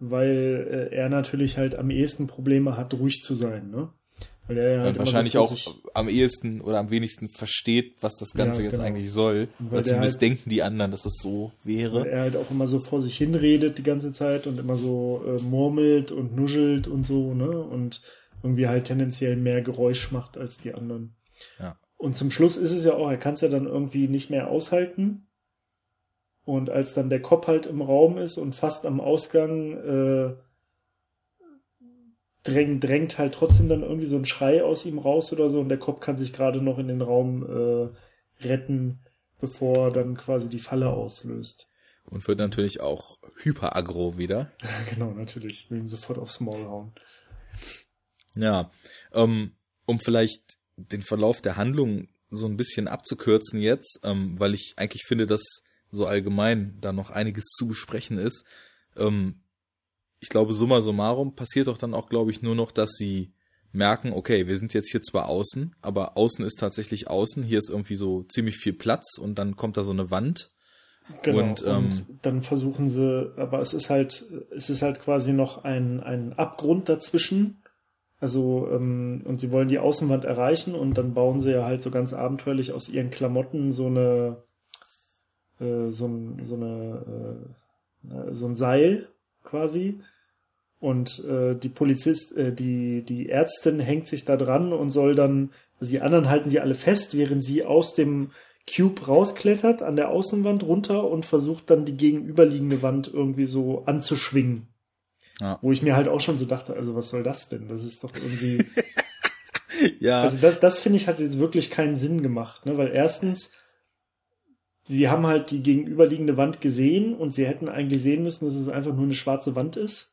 weil äh, er natürlich halt am ehesten Probleme hat, ruhig zu sein, ne? Weil er halt wahrscheinlich so auch am ehesten oder am wenigsten versteht, was das Ganze ja, genau. jetzt eigentlich soll. Weil oder zumindest halt, denken die anderen, dass es so wäre. Weil er halt auch immer so vor sich hinredet die ganze Zeit und immer so äh, murmelt und nuschelt und so, ne? Und irgendwie halt tendenziell mehr Geräusch macht als die anderen. Ja. Und zum Schluss ist es ja auch, er kann es ja dann irgendwie nicht mehr aushalten und als dann der Kopf halt im Raum ist und fast am Ausgang äh, drängt, drängt halt trotzdem dann irgendwie so ein Schrei aus ihm raus oder so und der Kopf kann sich gerade noch in den Raum äh, retten. bevor dann quasi die Falle auslöst. Und wird natürlich auch hyper-aggro wieder. (laughs) genau, natürlich. Will ihm sofort aufs Maul hauen. Ja, ähm, um vielleicht den Verlauf der Handlung so ein bisschen abzukürzen jetzt, ähm, weil ich eigentlich finde, dass so allgemein da noch einiges zu besprechen ist. Ähm, ich glaube, summa summarum passiert doch dann auch, glaube ich, nur noch, dass sie merken, okay, wir sind jetzt hier zwar außen, aber außen ist tatsächlich außen. Hier ist irgendwie so ziemlich viel Platz und dann kommt da so eine Wand. Genau, und, ähm, und dann versuchen sie, aber es ist halt, es ist halt quasi noch ein, ein Abgrund dazwischen. Also, ähm, und sie wollen die Außenwand erreichen und dann bauen sie ja halt so ganz abenteuerlich aus ihren Klamotten so eine, äh, so, ein, so eine, äh, so ein Seil quasi und äh, die Polizist, äh, die, die Ärztin hängt sich da dran und soll dann, also die anderen halten sie alle fest, während sie aus dem Cube rausklettert an der Außenwand runter und versucht dann die gegenüberliegende Wand irgendwie so anzuschwingen. Ja. Wo ich mir halt auch schon so dachte, also was soll das denn? Das ist doch irgendwie. (laughs) ja. Also das, das finde ich hat jetzt wirklich keinen Sinn gemacht, ne? Weil erstens, sie haben halt die gegenüberliegende Wand gesehen und sie hätten eigentlich sehen müssen, dass es einfach nur eine schwarze Wand ist.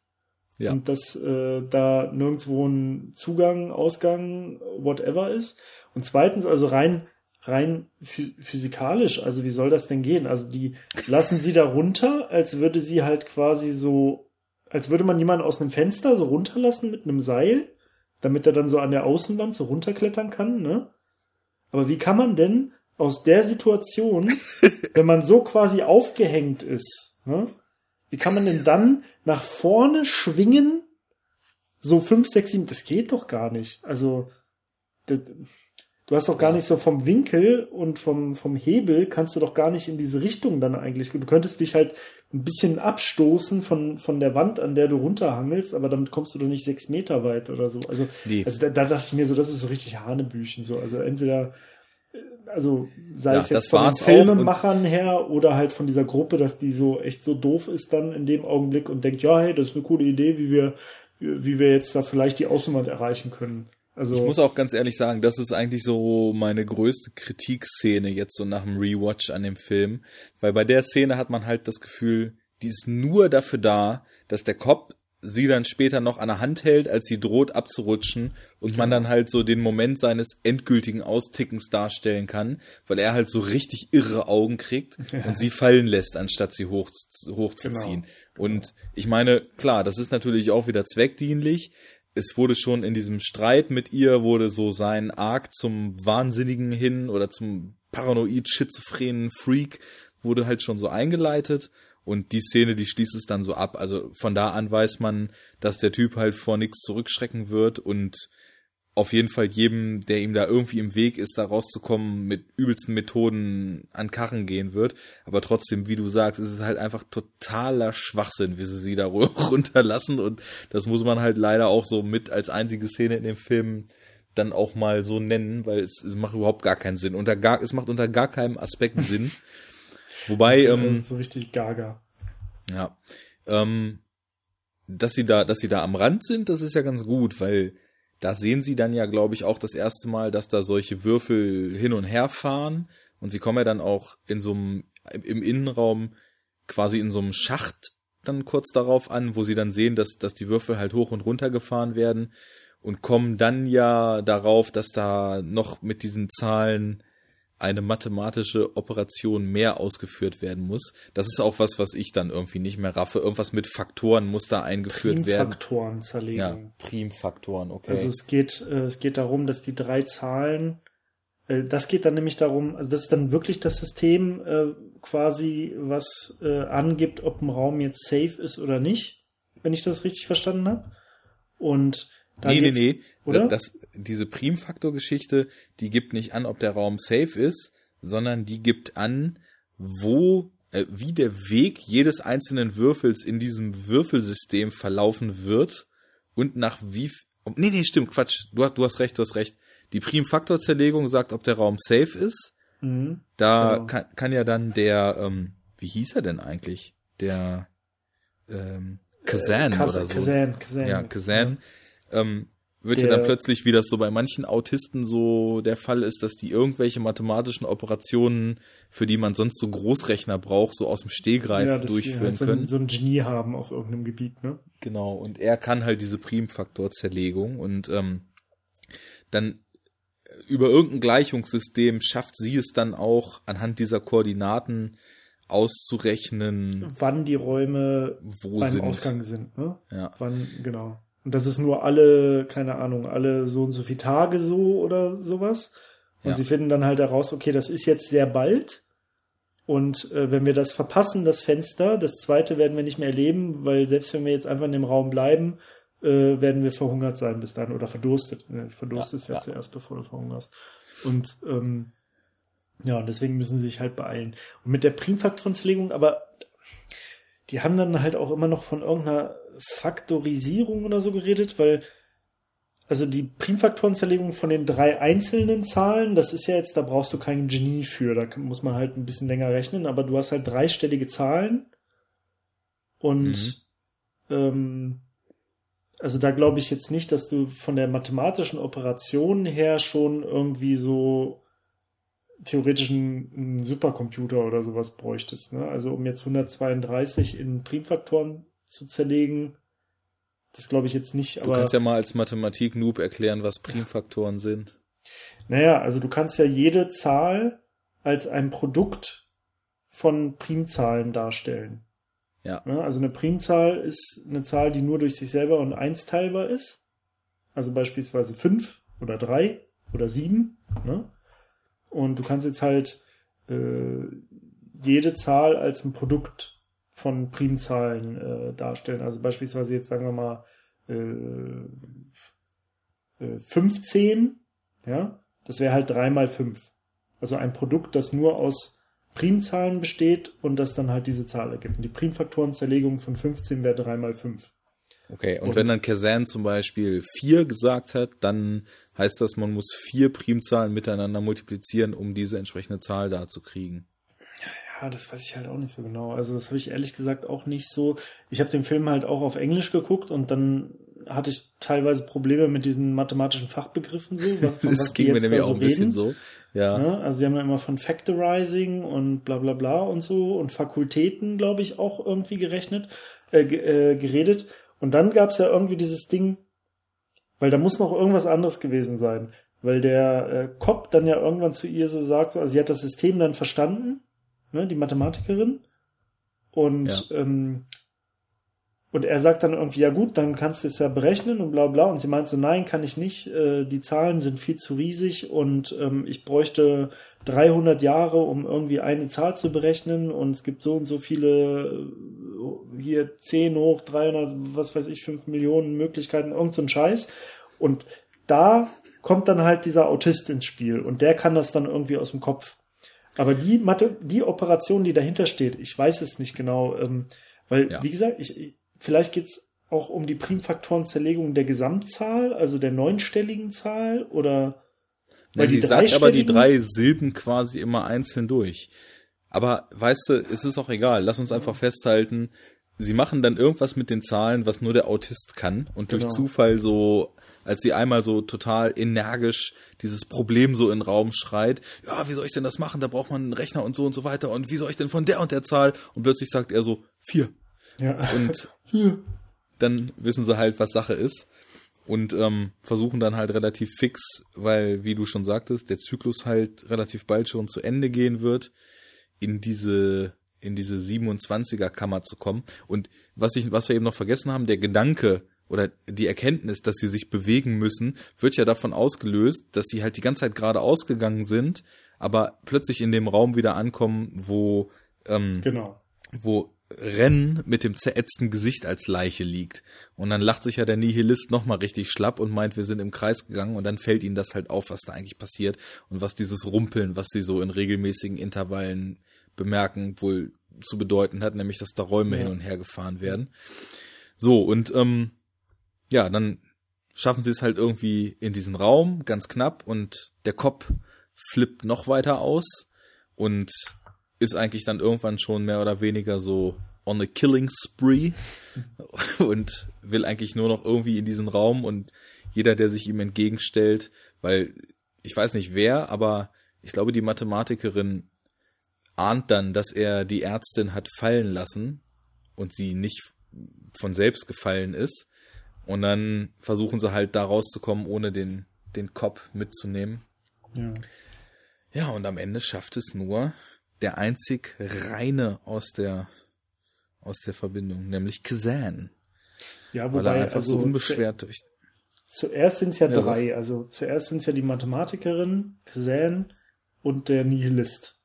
Ja. Und dass äh, da nirgendwo ein Zugang, Ausgang, whatever ist. Und zweitens, also rein rein physikalisch, also wie soll das denn gehen? Also die lassen sie da runter, als würde sie halt quasi so, als würde man jemanden aus einem Fenster so runterlassen mit einem Seil, damit er dann so an der Außenwand so runterklettern kann, ne? Aber wie kann man denn aus der Situation, (laughs) wenn man so quasi aufgehängt ist, ne? Wie kann man denn dann nach vorne schwingen? So fünf, sechs, sieben, das geht doch gar nicht. Also, das, du hast doch gar nicht so vom Winkel und vom, vom Hebel kannst du doch gar nicht in diese Richtung dann eigentlich. Du könntest dich halt ein bisschen abstoßen von, von der Wand, an der du runterhangelst, aber damit kommst du doch nicht sechs Meter weit oder so. Also, nee. also da, da dachte ich mir so, das ist so richtig Hanebüchen, so. Also entweder, also sei ja, es jetzt von den Filmemachern her oder halt von dieser Gruppe, dass die so echt so doof ist dann in dem Augenblick und denkt, ja, hey, das ist eine coole Idee, wie wir, wie wir jetzt da vielleicht die Außenwand erreichen können. Also ich muss auch ganz ehrlich sagen, das ist eigentlich so meine größte Kritikszene jetzt so nach dem Rewatch an dem Film, weil bei der Szene hat man halt das Gefühl, die ist nur dafür da, dass der Cop sie dann später noch an der Hand hält, als sie droht abzurutschen und ja. man dann halt so den Moment seines endgültigen Austickens darstellen kann, weil er halt so richtig irre Augen kriegt ja. und sie fallen lässt, anstatt sie hoch, hochzuziehen. Genau. Und ich meine, klar, das ist natürlich auch wieder zweckdienlich, es wurde schon in diesem Streit mit ihr, wurde so sein Arc zum Wahnsinnigen hin oder zum paranoid schizophrenen Freak wurde halt schon so eingeleitet und die Szene, die schließt es dann so ab. Also von da an weiß man, dass der Typ halt vor nichts zurückschrecken wird und auf jeden Fall jedem, der ihm da irgendwie im Weg ist, da rauszukommen, mit übelsten Methoden an Karren gehen wird. Aber trotzdem, wie du sagst, ist es halt einfach totaler Schwachsinn, wie sie sie da (laughs) runterlassen. Und das muss man halt leider auch so mit als einzige Szene in dem Film dann auch mal so nennen, weil es, es macht überhaupt gar keinen Sinn. Unter gar, es macht unter gar keinem Aspekt Sinn. (laughs) Wobei, ähm, so richtig gaga. Ja. Ähm, dass sie da, dass sie da am Rand sind, das ist ja ganz gut, weil da sehen sie dann ja, glaube ich, auch das erste Mal, dass da solche Würfel hin und her fahren. Und sie kommen ja dann auch in so einem, im Innenraum quasi in so einem Schacht dann kurz darauf an, wo sie dann sehen, dass, dass die Würfel halt hoch und runter gefahren werden und kommen dann ja darauf, dass da noch mit diesen Zahlen eine mathematische Operation mehr ausgeführt werden muss. Das ist auch was, was ich dann irgendwie nicht mehr raffe. Irgendwas mit Faktoren muss da eingeführt werden. Primfaktoren zerlegen. Ja, Primfaktoren, okay. Also es geht, äh, es geht darum, dass die drei Zahlen, äh, das geht dann nämlich darum, also das ist dann wirklich das System äh, quasi, was äh, angibt, ob ein Raum jetzt safe ist oder nicht, wenn ich das richtig verstanden habe. Und da nee, nee, nee. Oder? Das, diese Primfaktor-Geschichte, die gibt nicht an, ob der Raum safe ist, sondern die gibt an, wo, äh, wie der Weg jedes einzelnen Würfels in diesem Würfelsystem verlaufen wird und nach wie, nee, nee, stimmt, Quatsch. Du hast, du hast recht, du hast recht. Die Primfaktorzerlegung sagt, ob der Raum safe ist. Mhm, da genau. kann, kann ja dann der, ähm, wie hieß er denn eigentlich? Der, ähm, Kazan äh, oder so. Kazan, Kazan. Ja, Kazan. Ja ähm, wird ja dann plötzlich, wie das so bei manchen Autisten so der Fall ist, dass die irgendwelche mathematischen Operationen, für die man sonst so Großrechner braucht, so aus dem Stehgreif ja, durchführen halt so können. Ein, so ein Genie haben auf irgendeinem Gebiet, ne? Genau, und er kann halt diese Primfaktorzerlegung und ähm, dann über irgendein Gleichungssystem schafft sie es dann auch anhand dieser Koordinaten auszurechnen, wann die Räume wo beim sind. Ausgang sind, ne? Ja. Wann, genau. Und das ist nur alle, keine Ahnung, alle so und so viele Tage so oder sowas. Und Ja. sie finden dann halt heraus, okay, das ist jetzt sehr bald. Und äh, wenn wir das verpassen, das Fenster, das zweite werden wir nicht mehr erleben, weil selbst wenn wir jetzt einfach in dem Raum bleiben, äh, werden wir verhungert sein bis dann oder verdurstet. Ne? Verdurstest Ja, ja, ja. zuerst, bevor du verhungerst. Und ähm, ja, und deswegen müssen sie sich halt beeilen. Und mit der Primfaktorenzerlegung, aber die haben dann halt auch immer noch von irgendeiner Faktorisierung oder so geredet, weil also die Primfaktorenzerlegung von den drei einzelnen Zahlen, das ist ja jetzt, da brauchst du kein Genie für, da muss man halt ein bisschen länger rechnen, aber du hast halt dreistellige Zahlen und ähm, also da glaube ich jetzt nicht, dass du von der mathematischen Operation her schon irgendwie so theoretisch einen, einen Supercomputer oder sowas bräuchtest. Ne? Also um jetzt 132 in Primfaktoren zu zerlegen, das glaube ich jetzt nicht. Du Aber kannst ja mal als Mathematik-Noob erklären, was Primfaktoren sind. naja, also du kannst ja jede Zahl als ein Produkt von Primzahlen darstellen. Ja. Ne? Also eine Primzahl ist eine Zahl, die nur durch sich selber und eins teilbar ist. Also beispielsweise fünf oder drei oder sieben. Ne? Und du kannst jetzt halt äh, jede Zahl als ein Produkt von Primzahlen äh, darstellen. Also beispielsweise jetzt sagen wir mal äh, äh, 15, ja, das wäre halt 3 mal 5. Also ein Produkt, das nur aus Primzahlen besteht und das dann halt diese Zahl ergibt. Und die Primfaktorenzerlegung von 15 wäre 3 mal 5. Okay, und, Und- wenn dann Kazan zum Beispiel vier gesagt hat, dann heißt das, man muss vier Primzahlen miteinander multiplizieren, um diese entsprechende Zahl da zu kriegen. Ja, das weiß ich halt auch nicht so genau. Also das habe ich ehrlich gesagt auch nicht so. Ich habe den Film halt auch auf Englisch geguckt und dann hatte ich teilweise Probleme mit diesen mathematischen Fachbegriffen so. (laughs) Das ging mir nämlich auch ein bisschen reden. so. Ja. Ne? Also sie haben ja immer von Factorizing und bla bla bla und so und Fakultäten, glaube ich, auch irgendwie gerechnet, äh, äh, geredet. Und dann gab's ja irgendwie dieses Ding, weil da muss noch irgendwas anderes gewesen sein. Weil der äh, Kopp dann ja irgendwann zu ihr so sagt, so, also sie hat das System dann verstanden, ne, die Mathematikerin. Und ähm, und er sagt dann irgendwie, ja gut, dann kannst du es ja berechnen und bla bla. Und sie meint so, nein, kann ich nicht. Äh, die Zahlen sind viel zu riesig und ähm, ich bräuchte 300 Jahre, um irgendwie eine Zahl zu berechnen. Und es gibt so und so viele, äh, hier 10 hoch 300, was weiß ich, 5 Millionen Möglichkeiten, irgend so ein Scheiß. Und da kommt dann halt dieser Autist ins Spiel und der kann das dann irgendwie aus dem Kopf. Aber die Mathe, die Operation, die dahinter steht, ich weiß es nicht genau, ähm, weil, Ja. wie gesagt, ich, ich- vielleicht geht's auch um die Primfaktorenzerlegung der Gesamtzahl, also der neunstelligen Zahl, oder weil sie die sagt aber die drei Silben quasi immer einzeln durch. Aber weißt du, es ist auch egal. Lass uns einfach festhalten, sie machen dann irgendwas mit den Zahlen, was nur der Autist kann. Und durch Genau. Zufall so, als sie einmal so total energisch dieses Problem so in den Raum schreit, ja, wie soll ich denn das machen? Da braucht man einen Rechner und so und so weiter. Und wie soll ich denn von der und der Zahl? Und plötzlich sagt er so, vier. ja. Und (laughs) dann wissen sie halt, was Sache ist und ähm, versuchen dann halt relativ fix, weil, wie du schon sagtest, der Zyklus halt relativ bald schon zu Ende gehen wird, in diese in diese 27er Kammer zu kommen. Und was ich, was wir eben noch vergessen haben, der Gedanke oder die Erkenntnis, dass sie sich bewegen müssen, wird ja davon ausgelöst, dass sie halt die ganze Zeit gerade ausgegangen sind, aber plötzlich in dem Raum wieder ankommen, wo ähm, Genau. wo Ren mit dem zerätzten Gesicht als Leiche liegt. Und dann lacht sich ja der Nihilist nochmal richtig schlapp und meint, wir sind im Kreis gegangen und dann fällt ihnen das halt auf, was da eigentlich passiert und was dieses Rumpeln, was sie so in regelmäßigen Intervallen bemerken, wohl zu bedeuten hat, nämlich dass da Räume Ja. hin und her gefahren werden. So, und ähm, ja, dann schaffen sie es halt irgendwie in diesen Raum, ganz knapp, und der Kopf flippt noch weiter aus und ist eigentlich dann irgendwann schon mehr oder weniger so on a killing spree (laughs) und will eigentlich nur noch irgendwie in diesen Raum und jeder, der sich ihm entgegenstellt, weil ich weiß nicht wer, aber ich glaube, die Mathematikerin ahnt dann, dass er die Ärztin hat fallen lassen und sie nicht von selbst gefallen ist. Und dann versuchen sie halt da rauszukommen, ohne den, den Kopf mitzunehmen. Ja. Ja, und am Ende schafft es nur der einzig reine aus der, aus der Verbindung, nämlich Kazan. Ja, Weil er wobei, einfach also so unbeschwert durch. zuerst sind es ja Ja, drei. Also zuerst sind es ja die Mathematikerin, Xan und der Nihilist.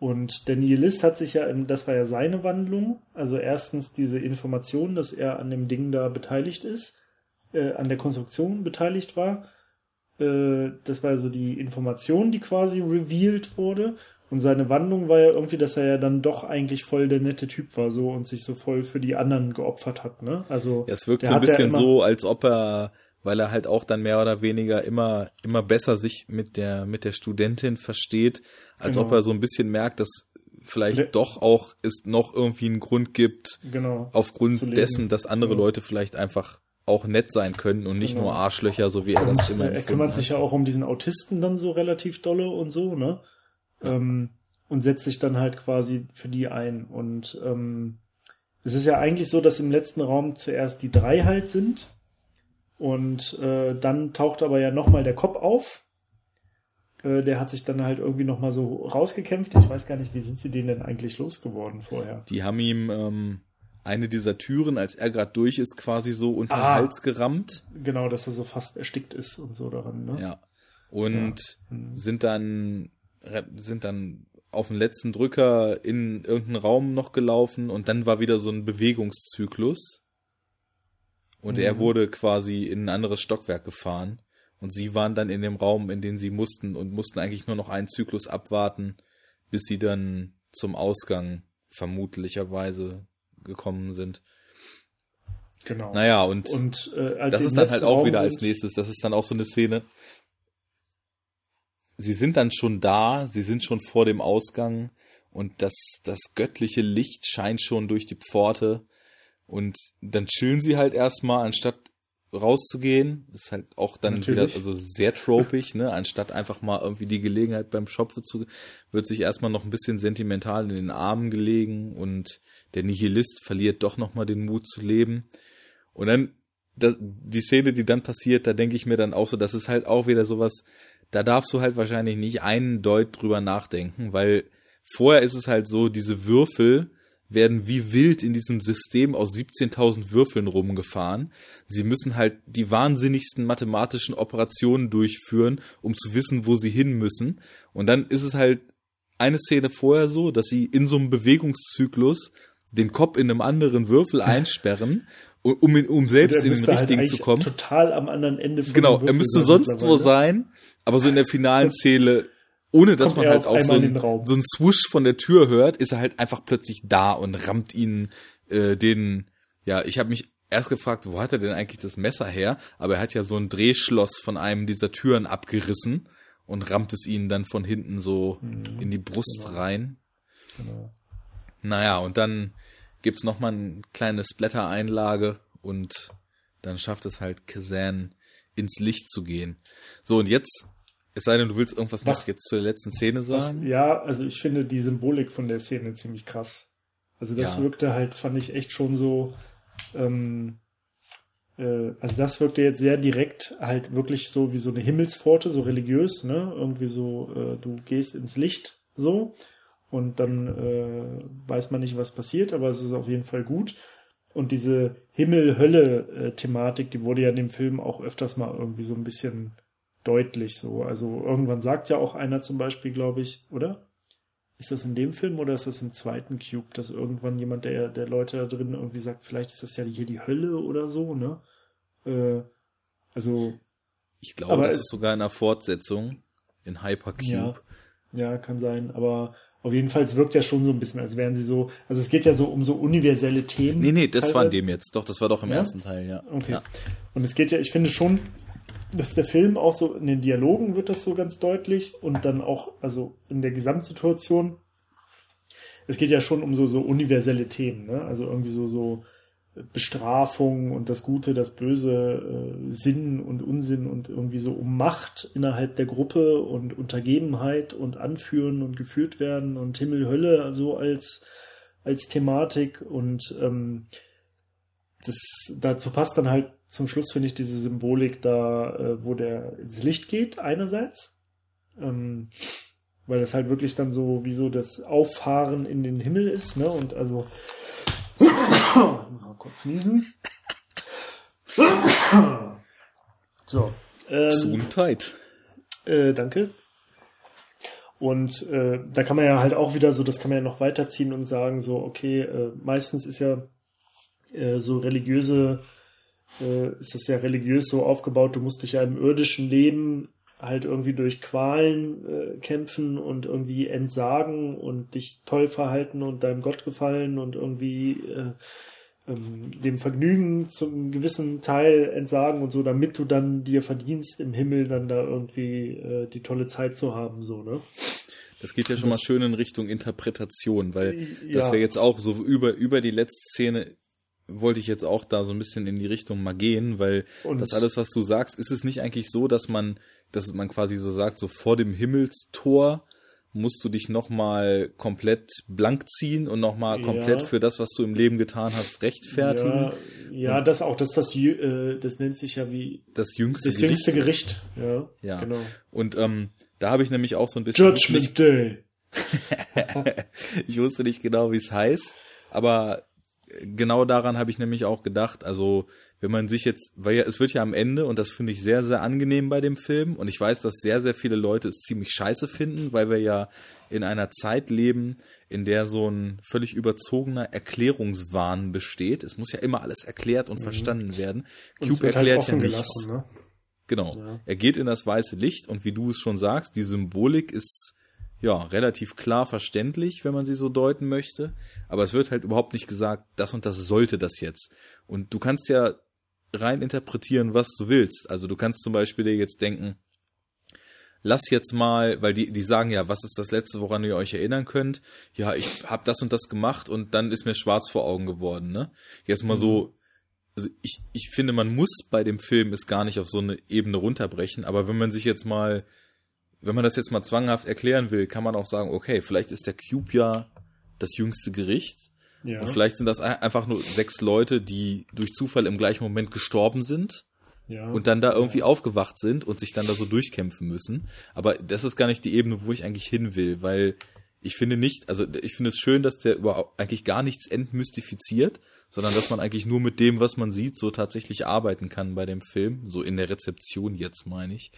Und der Nihilist hat sich ja, im- das war ja seine Wandlung, also erstens diese Information, dass er an dem Ding da beteiligt ist, äh, an der Konstruktion beteiligt war. Äh, das war so die Information, die quasi revealed wurde. Und seine Wandlung war ja irgendwie, dass er ja dann doch eigentlich voll der nette Typ war so und sich so voll für die anderen geopfert hat, ne? Also Ja, es wirkt so ein hat ja bisschen immer- so, als ob er, weil er halt auch dann mehr oder weniger immer, immer besser sich mit der, mit der Studentin versteht, als Genau. ob er so ein bisschen merkt, dass vielleicht Der- doch auch es noch irgendwie einen Grund gibt, genau. aufgrund dessen, dass andere Ja. Leute vielleicht einfach auch nett sein können und nicht Genau. nur Arschlöcher, so wie er das immer er kümmert hat. sich ja auch um diesen Autisten dann so relativ dolle und so, ne? Ähm, und setzt sich dann halt quasi für die ein. Und ähm, es ist ja eigentlich so, dass im letzten Raum zuerst die drei halt sind. Und äh, dann taucht aber ja nochmal der Kopf auf. Äh, der hat sich dann halt irgendwie nochmal so rausgekämpft. Ich weiß gar nicht, wie sind sie den denn eigentlich losgeworden vorher? Die haben ihm ähm, eine dieser Türen, als er gerade durch ist, quasi so unter den Ah. Hals gerammt. Genau, dass er so fast erstickt ist und so daran, ne? Ja. Und Hm. sind dann sind dann auf den letzten Drücker in irgendeinen Raum noch gelaufen und dann war wieder so ein Bewegungszyklus. Und er Mhm. wurde quasi in ein anderes Stockwerk gefahren. Und sie waren dann in dem Raum, in den sie mussten und mussten eigentlich nur noch einen Zyklus abwarten, bis sie dann zum Ausgang vermutlicherweise gekommen sind. Genau. Naja, und, Und äh, als das ist dann halt auch Raum wieder als nächstes, das ist dann auch so eine Szene. Sie sind dann schon da, sie sind schon vor dem Ausgang und das, das göttliche Licht scheint schon durch die Pforte und dann chillen sie halt erstmal, anstatt rauszugehen. Das ist halt auch dann Natürlich. wieder also sehr tropig, ne? Anstatt einfach mal irgendwie die Gelegenheit beim Schopfe zu, wird sich erstmal noch ein bisschen sentimental in den Armen gelegen und der Nihilist verliert doch nochmal den Mut zu leben. Und dann, das, die Szene, die dann passiert, da denke ich mir dann auch so, das ist halt auch wieder sowas, da darfst du halt wahrscheinlich nicht einen Deut drüber nachdenken, weil vorher ist es halt so, diese Würfel werden wie wild in diesem System aus 17.000 Würfeln rumgefahren. Sie müssen halt die wahnsinnigsten mathematischen Operationen durchführen, um zu wissen, wo sie hin müssen. Und dann ist es halt eine Szene vorher so, dass sie in so einem Bewegungszyklus den Kopf in einem anderen Würfel einsperren, um, um, selbst in den halt richtigen eigentlich zu kommen. Total am anderen Ende von Genau, er müsste sonst wo sein, aber so in der finalen (laughs) Szene, ohne dass Kommt man halt auch so ein, so ein Swoosh von der Tür hört, ist er halt einfach plötzlich da und rammt ihn äh, den, ja, ich habe mich erst gefragt, wo hat er denn eigentlich das Messer her? Aber er hat ja so ein Drehschloss von einem dieser Türen abgerissen und rammt es ihnen dann von hinten so Mhm, in die Brust genau. rein. Genau. Naja, und dann gibt's noch mal eine kleine Splatter-Einlage und dann schafft es halt Kazan ins Licht zu gehen. So, und jetzt, es sei denn, du willst irgendwas Was- noch jetzt zur letzten Szene Was, sagen? ja, also ich finde die Symbolik von der Szene ziemlich krass. Also das Ja. wirkte halt, fand ich echt schon so, ähm, äh, also das wirkte jetzt sehr direkt, halt wirklich so wie so eine Himmelspforte, so religiös, ne? Irgendwie so, äh, du gehst ins Licht, so, und dann äh, weiß man nicht, was passiert, aber es ist auf jeden Fall gut. Und diese Himmel-Hölle-Thematik, die wurde ja in dem Film auch öfters mal irgendwie so ein bisschen deutlich so. Also irgendwann sagt ja auch einer zum Beispiel, glaube ich, oder? Ist das in dem Film oder ist das im zweiten Cube, dass irgendwann jemand, der, der Leute da drin irgendwie sagt, vielleicht ist das ja hier die Hölle oder so, ne? Äh, also, Ich glaube, das ist sogar in einer Fortsetzung in Hypercube. Ja. ja, kann sein, aber auf jeden Fall, es wirkt ja schon so ein bisschen, als wären sie so, also es geht ja so um so universelle Themen. Nee, nee, das war in teilweise. dem jetzt. Doch, das war doch im Ja? ersten Teil, ja. Okay. Ja. Und es geht ja, ich finde schon, dass der Film auch so, in den Dialogen wird das so ganz deutlich und dann auch, also in der Gesamtsituation, es geht ja schon um so, so universelle Themen, ne? Also irgendwie so, so, Bestrafung und das Gute, das Böse, äh, Sinn und Unsinn und irgendwie so um Macht innerhalb der Gruppe und Untergebenheit und Anführen und geführt werden und Himmel, Hölle so als, als Thematik und ähm, das dazu passt dann halt zum Schluss, finde ich, diese Symbolik da, äh, wo der ins Licht geht, einerseits. Ähm, weil das halt wirklich dann so wie so das Auffahren in den Himmel ist, ne? Und also (coughs) mal kurz niesen. (coughs) so. Ähm, Gesundheit. Äh, danke. Und äh, da kann man ja halt auch wieder so, das kann man ja noch weiterziehen und sagen, so, okay, äh, meistens ist ja äh, so religiöse, äh, ist das ja religiös so aufgebaut, du musst dich ja im irdischen Leben halt irgendwie durch Qualen äh, kämpfen und irgendwie entsagen und dich toll verhalten und deinem Gott gefallen und irgendwie äh, ähm, dem Vergnügen zum gewissen Teil entsagen und so, damit du dann dir verdienst, im Himmel dann da irgendwie äh, die tolle Zeit zu haben, so, ne? Das geht ja schon das, mal schön in Richtung Interpretation, weil ja. das wäre jetzt auch so über, über die letzte Szene wollte ich jetzt auch da so ein bisschen in die Richtung mal gehen, weil und das alles, was du sagst, ist es nicht eigentlich so, dass man dass man quasi so sagt, so vor dem Himmelstor musst du dich nochmal komplett blank ziehen und nochmal komplett ja. für das, was du im Leben getan hast, rechtfertigen. Ja, ja das auch, das, das, äh, das nennt sich ja wie das jüngste das Gericht. jüngste Gericht. Ja, ja. genau. Und ähm, da habe ich nämlich auch so ein bisschen. Judgment Day. (laughs) ich wusste nicht genau, wie es heißt, aber genau daran habe ich nämlich auch gedacht. Also wenn man sich jetzt, weil ja, es wird ja am Ende, und das finde ich sehr, sehr angenehm bei dem Film, und ich weiß, dass sehr, sehr viele Leute es ziemlich scheiße finden, weil wir ja in einer Zeit leben, in der so ein völlig überzogener Erklärungswahn besteht. Es muss ja immer alles erklärt und mhm. verstanden werden. Und Cube halt erklärt halt ja nichts. Ne? Genau. Ja. Er geht in das weiße Licht und wie du es schon sagst, die Symbolik ist ja, relativ klar verständlich, wenn man sie so deuten möchte. Aber es wird halt überhaupt nicht gesagt, das und das sollte das jetzt. Und du kannst ja rein interpretieren, was du willst. Also du kannst zum Beispiel dir jetzt denken, lass jetzt mal, weil die, die sagen ja, was ist das Letzte, woran ihr euch erinnern könnt? Ja, ich habe das und das gemacht und dann ist mir schwarz vor Augen geworden, ne? Jetzt mal mhm. so, also ich, ich finde, man muss bei dem Film es gar nicht auf so eine Ebene runterbrechen, aber wenn man sich jetzt mal, wenn man das jetzt mal zwanghaft erklären will, kann man auch sagen, okay, vielleicht ist der Cube ja das jüngste Gericht ja. Und vielleicht sind das einfach nur sechs Leute, die durch Zufall im gleichen Moment gestorben sind. Ja. Und dann da irgendwie ja. aufgewacht sind und sich dann da so durchkämpfen müssen. Aber das ist gar nicht die Ebene, wo ich eigentlich hin will, weil ich finde nicht, also ich finde es schön, dass der überhaupt eigentlich gar nichts entmystifiziert, sondern dass man eigentlich nur mit dem, was man sieht, so tatsächlich arbeiten kann bei dem Film, so in der Rezeption jetzt meine ich.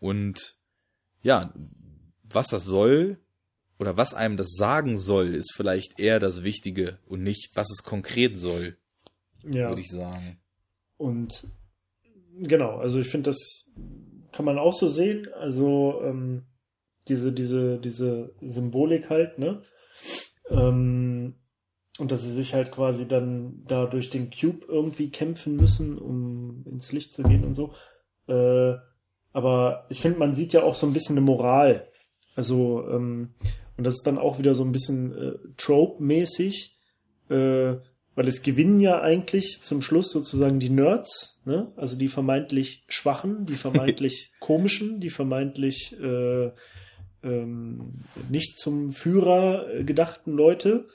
Und ja, was das soll, oder was einem das sagen soll, ist vielleicht eher das Wichtige und nicht, was es konkret soll, ja. würde ich sagen. Und genau, also ich finde, das kann man auch so sehen. Also ähm, diese, diese, diese Symbolik halt, ne? Ähm, und dass sie sich halt quasi dann da durch den Cube irgendwie kämpfen müssen, um ins Licht zu gehen und so. Äh, aber ich finde, man sieht ja auch so ein bisschen eine Moral. Also ähm, und das ist dann auch wieder so ein bisschen äh, Trope-mäßig, äh, weil es gewinnen ja eigentlich zum Schluss sozusagen die Nerds, ne? also die vermeintlich Schwachen, die vermeintlich (laughs) Komischen, die vermeintlich äh, ähm, nicht zum Führer äh, gedachten Leute,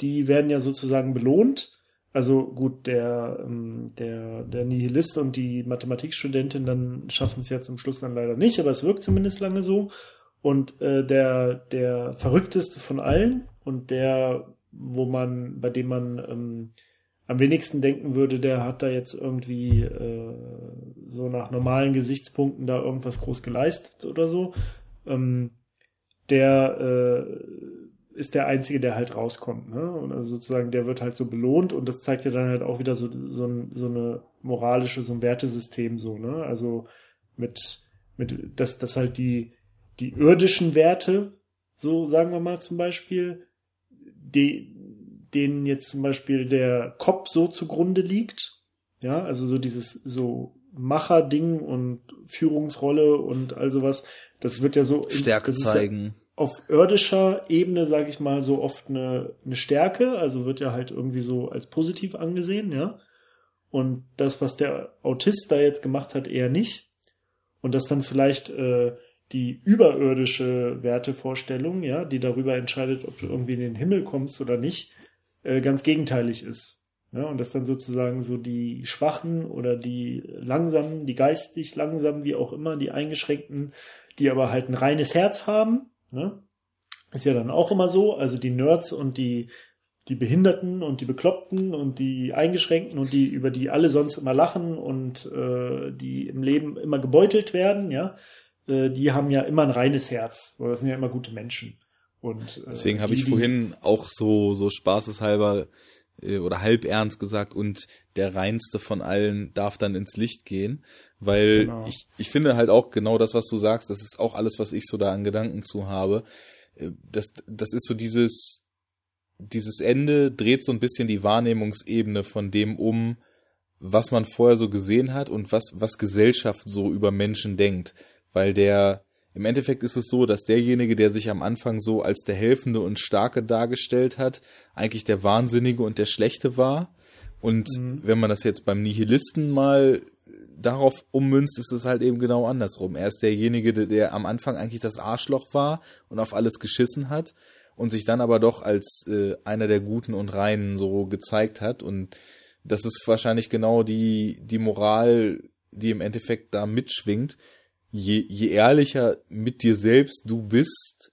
die werden ja sozusagen belohnt. Also gut, der, ähm, der, der Nihilist und die Mathematikstudentin dann schaffen es ja zum Schluss dann leider nicht, aber es wirkt zumindest lange so. Und äh, der, der verrückteste von allen und der, wo man, bei dem man ähm, am wenigsten denken würde, der hat da jetzt irgendwie äh, so nach normalen Gesichtspunkten da irgendwas groß geleistet oder so. Ähm, der äh, ist der Einzige, der halt rauskommt. Ne? Und also sozusagen, der wird halt so belohnt und das zeigt ja dann halt auch wieder so, so, ein, so eine moralische, so ein Wertesystem so, ne? Also mit, mit, dass, dass halt die, die irdischen Werte, so sagen wir mal zum Beispiel, die, denen jetzt zum Beispiel der Kopf so zugrunde liegt, ja, also so dieses so Macher-Ding und Führungsrolle und all sowas, das wird ja so Stärke zeigen. Auf irdischer Ebene, sage ich mal, so oft eine, eine Stärke, also wird ja halt irgendwie so als positiv angesehen, ja. Und das, was der Autist da jetzt gemacht hat, eher nicht. Und das dann vielleicht äh, die überirdische Wertevorstellung, ja, die darüber entscheidet, ob du irgendwie in den Himmel kommst oder nicht, äh, ganz gegenteilig ist. Ja, und das dann sozusagen so die Schwachen oder die Langsamen, die geistig Langsamen, wie auch immer, die Eingeschränkten, die aber halt ein reines Herz haben, ne? Ist ja dann auch immer so, also die Nerds und die, die Behinderten und die Bekloppten und die Eingeschränkten und die, über die alle sonst immer lachen und äh, die im Leben immer gebeutelt werden, ja, äh, die haben ja immer ein reines Herz. Oder das sind ja immer gute Menschen. Und, äh, Deswegen habe ich vorhin auch so, so spaßeshalber oder halb ernst gesagt und der reinste von allen darf dann ins Licht gehen, weil genau. ich, ich finde halt auch genau das, was du sagst, das ist auch alles, was ich so da an Gedanken zu habe. Äh, das, das ist so dieses, dieses Ende dreht so ein bisschen die Wahrnehmungsebene von dem um, was man vorher so gesehen hat und was, was Gesellschaft so über Menschen denkt, weil der, im Endeffekt ist es so, dass derjenige, der sich am Anfang so als der Helfende und Starke dargestellt hat, eigentlich der Wahnsinnige und der Schlechte war. Und mhm. wenn man das jetzt beim Nihilisten mal darauf ummünzt, ist es halt eben genau andersrum. Er ist derjenige, der, der am Anfang eigentlich das Arschloch war und auf alles geschissen hat und sich dann aber doch als äh, einer der Guten und Reinen so gezeigt hat. Und das ist wahrscheinlich genau die, die Moral, die im Endeffekt da mitschwingt je, je ehrlicher mit dir selbst du bist,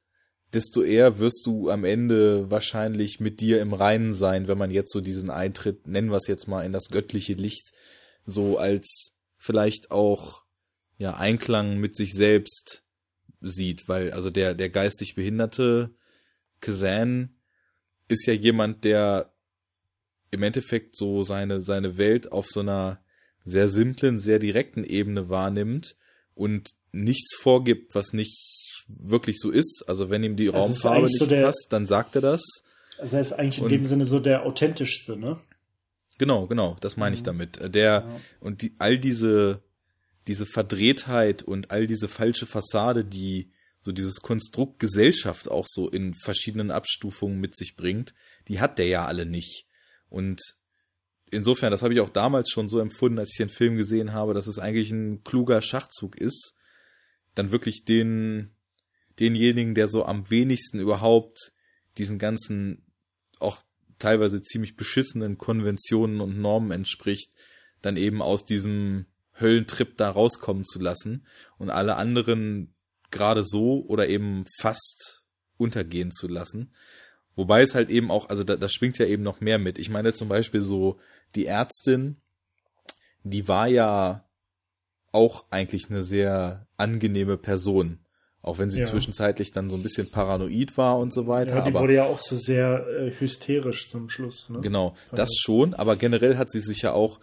desto eher wirst du am Ende wahrscheinlich mit dir im Reinen sein, wenn man jetzt so diesen Eintritt, nennen wir es jetzt mal, in das göttliche Licht, so als vielleicht auch ja Einklang mit sich selbst sieht, weil also der der geistig behinderte Kazan ist ja jemand, der im Endeffekt so seine seine Welt auf so einer sehr simplen, sehr direkten Ebene wahrnimmt und nichts vorgibt, was nicht wirklich so ist. Also wenn ihm die also Raumfarbe nicht so der, passt, dann sagt er das. Also er ist eigentlich und, in dem Sinne so der authentischste, ne? Genau, genau, das meine ich mhm. damit. Der ja. und die, all diese diese Verdrehtheit und all diese falsche Fassade, die so dieses Konstrukt Gesellschaft auch so in verschiedenen Abstufungen mit sich bringt, die hat der ja alle nicht. Und insofern, das habe ich auch damals schon so empfunden, als ich den Film gesehen habe, dass es eigentlich ein kluger Schachzug ist, dann wirklich den, denjenigen, der so am wenigsten überhaupt diesen ganzen auch teilweise ziemlich beschissenen Konventionen und Normen entspricht, dann eben aus diesem Höllentrip da rauskommen zu lassen und alle anderen gerade so oder eben fast untergehen zu lassen. Wobei es halt eben auch, also da, das schwingt ja eben noch mehr mit. Ich meine zum Beispiel so die Ärztin, die war ja auch eigentlich eine sehr angenehme Person. Auch wenn sie ja. zwischenzeitlich dann so ein bisschen paranoid war und so weiter. Ja, die aber, wurde ja auch so sehr äh, hysterisch zum Schluss. Ne? Genau, Fand das schon, aber generell hat sie sich ja auch,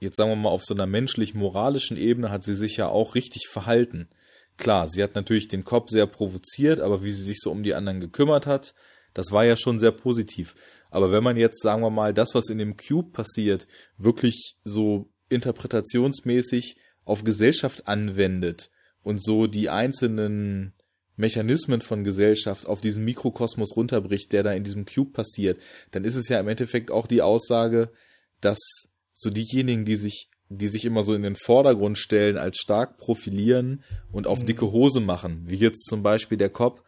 jetzt sagen wir mal, auf so einer menschlich-moralischen Ebene hat sie sich ja auch richtig verhalten. Klar, sie hat natürlich den Kopf sehr provoziert, aber wie sie sich so um die anderen gekümmert hat, das war ja schon sehr positiv. Aber wenn man jetzt, sagen wir mal, das, was in dem Cube passiert, wirklich so interpretationsmäßig auf Gesellschaft anwendet und so die einzelnen Mechanismen von Gesellschaft auf diesen Mikrokosmos runterbricht, der da in diesem Cube passiert, dann ist es ja im Endeffekt auch die Aussage, dass so diejenigen, die sich, die sich immer so in den Vordergrund stellen, als stark profilieren und auf mhm. dicke Hose machen, wie jetzt zum Beispiel der Cop,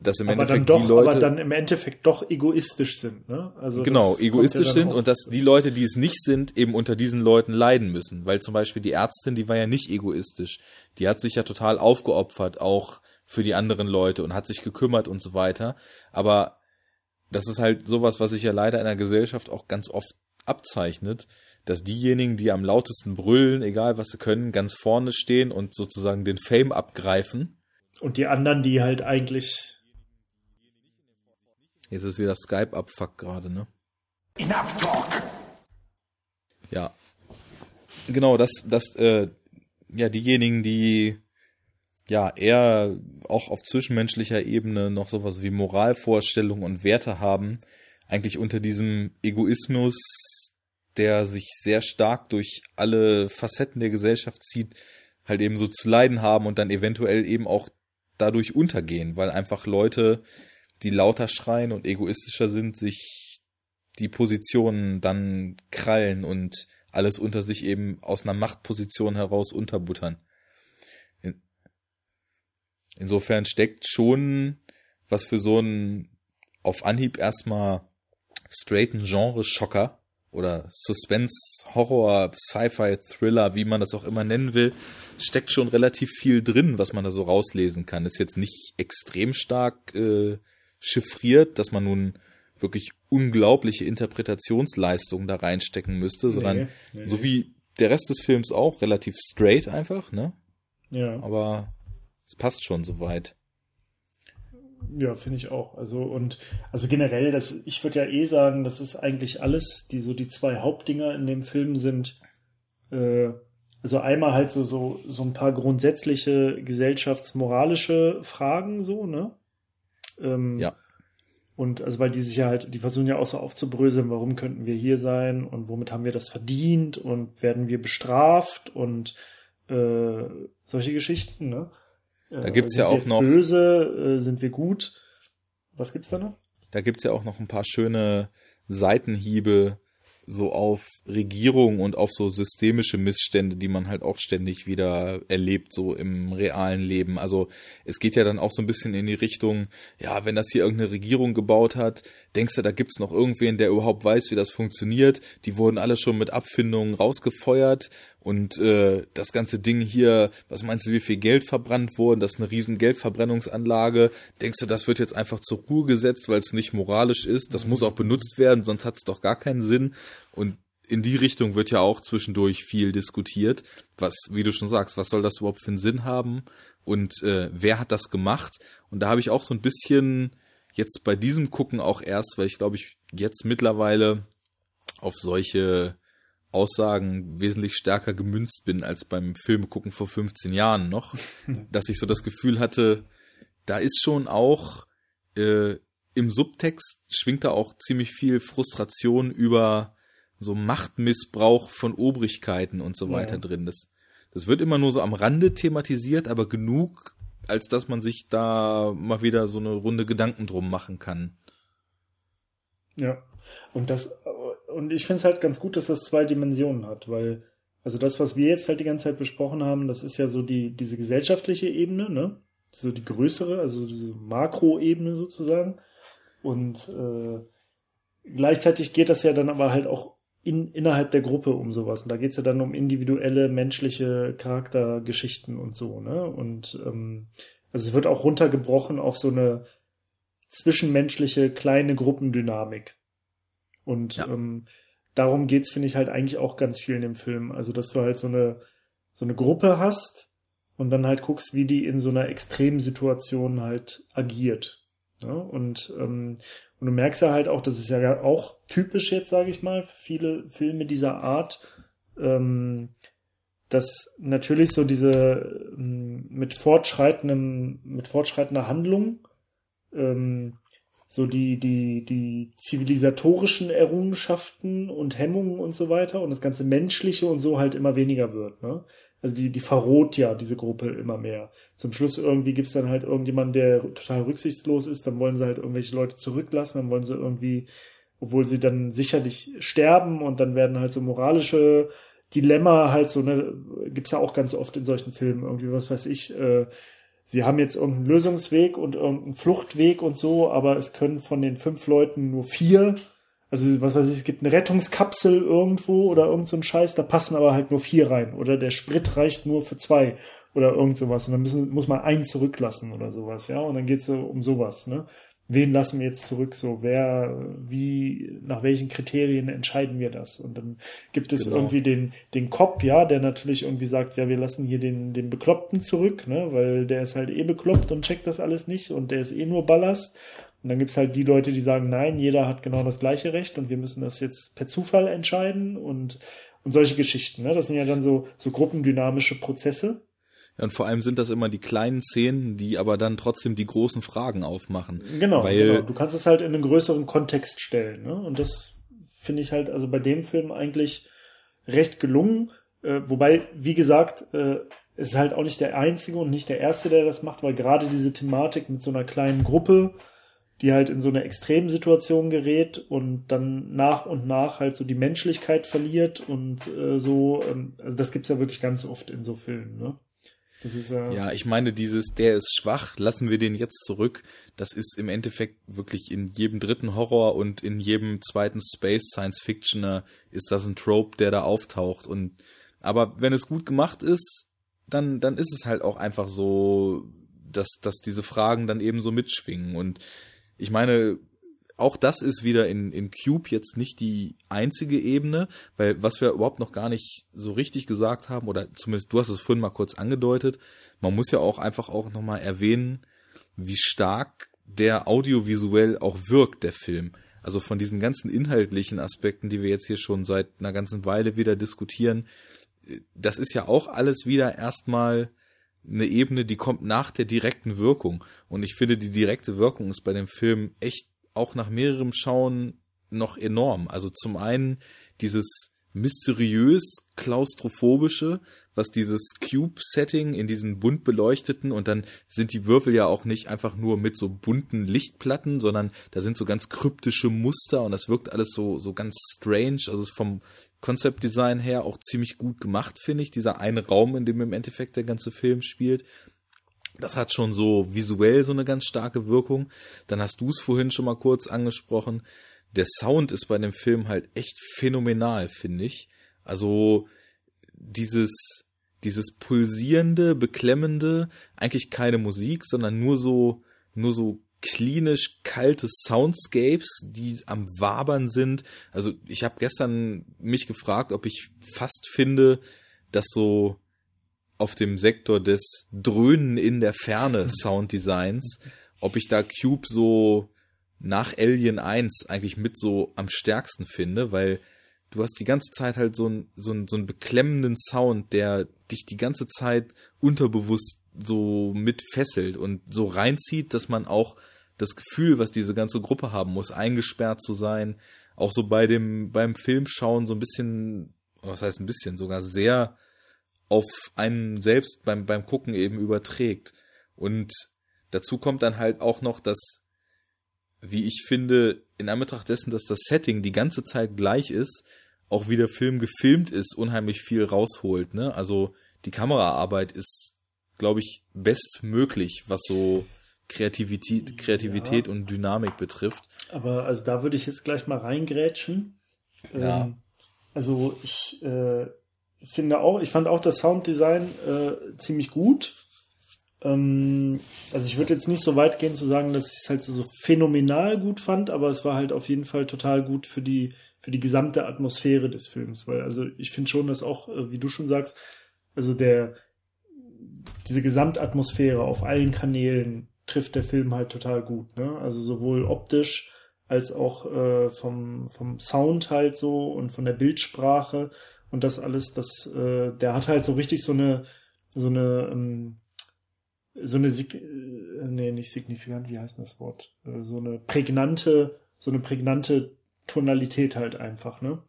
dass im aber Endeffekt doch, die Leute aber dann im Endeffekt doch egoistisch sind, ne? Also genau egoistisch ja sind und dass die Leute, die es nicht sind, eben unter diesen Leuten leiden müssen, weil zum Beispiel die Ärztin, die war ja nicht egoistisch, die hat sich ja total aufgeopfert auch für die anderen Leute und hat sich gekümmert und so weiter, aber das ist halt sowas, was sich ja leider in der Gesellschaft auch ganz oft abzeichnet, dass diejenigen, die am lautesten brüllen, egal was sie können, ganz vorne stehen und sozusagen den Fame abgreifen. Und die anderen, die halt eigentlich Jetzt ist wieder Skype-Abfuck gerade, ne? Enough talk! Ja. Genau, das, das, äh, ja, diejenigen, die ja eher auch auf zwischenmenschlicher Ebene noch sowas wie Moralvorstellungen und Werte haben, eigentlich unter diesem Egoismus, der sich sehr stark durch alle Facetten der Gesellschaft zieht, halt eben so zu leiden haben und dann eventuell eben auch dadurch untergehen, weil einfach Leute, die lauter schreien und egoistischer sind, sich die Positionen dann krallen und alles unter sich eben aus einer Machtposition heraus unterbuttern. In Insofern steckt schon was für so einen auf Anhieb erstmal straighten Genre-Schocker oder Suspense, Horror, Sci-Fi, Thriller, wie man das auch immer nennen will, steckt schon relativ viel drin, was man da so rauslesen kann. Ist jetzt nicht extrem stark äh, chiffriert, dass man nun wirklich unglaubliche Interpretationsleistungen da reinstecken müsste, sondern nee, nee, so wie der Rest des Films auch relativ straight einfach, ne? Ja. Aber es passt schon soweit. Ja, finde ich auch. Also und also generell, das, ich würde ja eh sagen, das ist eigentlich alles, die so die zwei Hauptdinger in dem Film sind. Äh, also einmal halt so so so ein paar grundsätzliche gesellschaftsmoralische Fragen so, ne? Ähm, ja. Und also weil die sich ja halt, die versuchen ja auch so aufzubröseln, warum könnten wir hier sein und womit haben wir das verdient und werden wir bestraft und äh, solche Geschichten, ne? Da äh, gibt's ja auch noch. Böse, äh, sind wir gut. Was gibt's da noch? Da gibt's ja auch noch ein paar schöne Seitenhiebe so auf Regierung und auf so systemische Missstände, die man halt auch ständig wieder erlebt, so im realen Leben. Also es geht ja dann auch so ein bisschen in die Richtung, ja, wenn das hier irgendeine Regierung gebaut hat, denkst du, da gibt's noch irgendwen, der überhaupt weiß, wie das funktioniert? Die wurden alle schon mit Abfindungen rausgefeuert und äh, das ganze Ding hier, was meinst du, wie viel Geld verbrannt wurde? Das ist eine riesen Geldverbrennungsanlage. Denkst du, das wird jetzt einfach zur Ruhe gesetzt, weil es nicht moralisch ist? Das muss auch benutzt werden, sonst hat es doch gar keinen Sinn. Und in die Richtung wird ja auch zwischendurch viel diskutiert. Was, wie du schon sagst, was soll das überhaupt für einen Sinn haben? Und äh, wer hat das gemacht? Und da habe ich auch so ein bisschen jetzt bei diesem Gucken auch erst, weil ich glaube ich jetzt mittlerweile auf solche Aussagen wesentlich stärker gemünzt bin als beim Filmgucken vor 15 Jahren noch, (laughs) dass ich so das Gefühl hatte, da ist schon auch äh, im Subtext schwingt da auch ziemlich viel Frustration über so Machtmissbrauch von Obrigkeiten und so weiter ja. drin. Das, das wird immer nur so am Rande thematisiert, aber genug, als dass man sich da mal wieder so eine Runde Gedanken drum machen kann. Ja, und das und ich finde es halt ganz gut, dass das zwei Dimensionen hat, weil, also das, was wir jetzt halt die ganze Zeit besprochen haben, das ist ja so die, diese gesellschaftliche Ebene, ne? So die größere, also diese Makroebene sozusagen. Und äh, gleichzeitig geht das ja dann aber halt auch in, innerhalb der Gruppe um sowas. Und da geht's ja dann um individuelle menschliche Charaktergeschichten und so, ne? Und ähm, also es wird auch runtergebrochen auf so eine zwischenmenschliche kleine Gruppendynamik. Und ja. ähm, darum geht's, finde ich, halt eigentlich auch ganz viel in dem Film. Also, dass du halt so eine, so eine Gruppe hast und dann halt guckst, wie die in so einer extremen Situation halt agiert. Ja? Und, ähm, und du merkst ja halt auch, das ist ja auch typisch jetzt, sage ich mal, für viele Filme dieser Art, ähm, dass natürlich so diese ähm, mit fortschreitendem, mit fortschreitender Handlung ähm, so die, die, die zivilisatorischen Errungenschaften und Hemmungen und so weiter und das ganze Menschliche und so halt immer weniger wird, ne? Also die, die verroht ja diese Gruppe immer mehr. Zum Schluss irgendwie gibt's dann halt irgendjemand, der total rücksichtslos ist, dann wollen sie halt irgendwelche Leute zurücklassen, dann wollen sie irgendwie, obwohl sie dann sicherlich sterben und dann werden halt so moralische Dilemma halt so, ne, gibt's ja auch ganz oft in solchen Filmen, irgendwie, was weiß ich, äh, sie haben jetzt irgendeinen Lösungsweg und irgendeinen Fluchtweg und so, aber es können von den fünf Leuten nur vier, also was weiß ich, es gibt eine Rettungskapsel irgendwo oder irgend so ein Scheiß, da passen aber halt nur vier rein oder der Sprit reicht nur für zwei oder irgend sowas und dann müssen, muss man einen zurücklassen oder sowas, ja, und dann geht's so um sowas, ne wen lassen wir jetzt zurück, so wer, wie, nach welchen Kriterien entscheiden wir das? Und dann gibt es genau. irgendwie den, den Cop, ja, der natürlich irgendwie sagt, ja, wir lassen hier den, den Bekloppten zurück, ne, weil der ist halt eh bekloppt und checkt das alles nicht und der ist eh nur Ballast. Und dann gibt's halt die Leute, die sagen, nein, jeder hat genau das gleiche Recht und wir müssen das jetzt per Zufall entscheiden und, und solche Geschichten, ne? Das sind ja dann so, so gruppendynamische Prozesse. Ja, und vor allem sind das immer die kleinen Szenen, die aber dann trotzdem die großen Fragen aufmachen. Genau, weil genau. du kannst es halt in einen größeren Kontext stellen. Ne? Und das finde ich halt also bei dem Film eigentlich recht gelungen. Äh, wobei, wie gesagt, äh, ist halt auch nicht der einzige und nicht der erste, der das macht, weil gerade diese Thematik mit so einer kleinen Gruppe, die halt in so eine Extremsituation gerät und dann nach und nach halt so die Menschlichkeit verliert und äh, so, ähm, also das gibt's ja wirklich ganz oft in so Filmen, ne? Das ist ja. Ja, ich meine, dieses, der ist schwach, lassen wir den jetzt zurück. Das ist im Endeffekt wirklich in jedem dritten Horror und in jedem zweiten Space Science Fictioner ist das ein Trope, der da auftaucht. Und aber wenn es gut gemacht ist, dann, dann ist es halt auch einfach so, dass, dass diese Fragen dann eben so mitschwingen. Und ich meine, auch das ist wieder in, in Cube jetzt nicht die einzige Ebene, weil was wir überhaupt noch gar nicht so richtig gesagt haben, oder zumindest du hast es vorhin mal kurz angedeutet, man muss ja auch einfach auch nochmal erwähnen, wie stark der audiovisuell auch wirkt, der Film. Also von diesen ganzen inhaltlichen Aspekten, die wir jetzt hier schon seit einer ganzen Weile wieder diskutieren, das ist ja auch alles wieder erstmal eine Ebene, die kommt nach der direkten Wirkung. Und ich finde, die direkte Wirkung ist bei dem Film echt auch nach mehrerem Schauen noch enorm. Also zum einen dieses mysteriös klaustrophobische, was dieses Cube-Setting in diesen bunt beleuchteten und dann sind die Würfel ja auch nicht einfach nur mit so bunten Lichtplatten, sondern da sind so ganz kryptische Muster und das wirkt alles so so ganz strange. Also vom Concept Design her auch ziemlich gut gemacht, finde ich. Dieser eine Raum, in dem im Endeffekt der ganze Film spielt. Das hat schon so visuell so eine ganz starke Wirkung. Dann hast du es vorhin schon mal kurz angesprochen. Der Sound ist bei dem Film halt echt phänomenal, finde ich. Also dieses, dieses pulsierende, beklemmende, eigentlich keine Musik, sondern nur so, nur so klinisch kalte Soundscapes, die am Wabern sind. Also ich habe gestern mich gefragt, ob ich fast finde, dass so auf dem Sektor des Dröhnen in der Ferne (laughs) Sounddesigns, ob ich da Cube so nach Alien 1 eigentlich mit so am stärksten finde, weil du hast die ganze Zeit halt so einen so einen, so einen beklemmenden Sound, der dich die ganze Zeit unterbewusst so mit fesselt und so reinzieht, dass man auch das Gefühl, was diese ganze Gruppe haben muss, eingesperrt zu sein, auch so bei dem beim Filmschauen so ein bisschen, was heißt ein bisschen, sogar sehr auf einen selbst beim, beim Gucken eben überträgt. Und dazu kommt dann halt auch noch, dass, wie ich finde, in Anbetracht dessen, dass das Setting die ganze Zeit gleich ist, auch wie der Film gefilmt ist, unheimlich viel rausholt. Ne? Also die Kameraarbeit ist, glaube ich, bestmöglich, was so Kreativität, Kreativität ja. und Dynamik betrifft. Aber also da würde ich jetzt gleich mal reingrätschen. Ja. Ähm, also ich äh, finde auch, ich fand auch das Sounddesign äh, ziemlich gut. Ähm, also ich würde jetzt nicht so weit gehen zu sagen, dass ich es halt so, so phänomenal gut fand, aber es war halt auf jeden Fall total gut für die für die gesamte Atmosphäre des Films, weil also ich finde schon, dass auch, äh, wie du schon sagst, also der diese Gesamtatmosphäre auf allen Kanälen trifft der Film halt total gut, ne? Also sowohl optisch als auch äh, vom vom Sound halt so und von der Bildsprache und das alles, das, äh, der hat halt so richtig so eine, so eine, ähm, so eine, äh, nee, nicht signifikant, wie heißt das Wort? Äh, so eine prägnante, so eine prägnante Tonalität halt einfach, ne?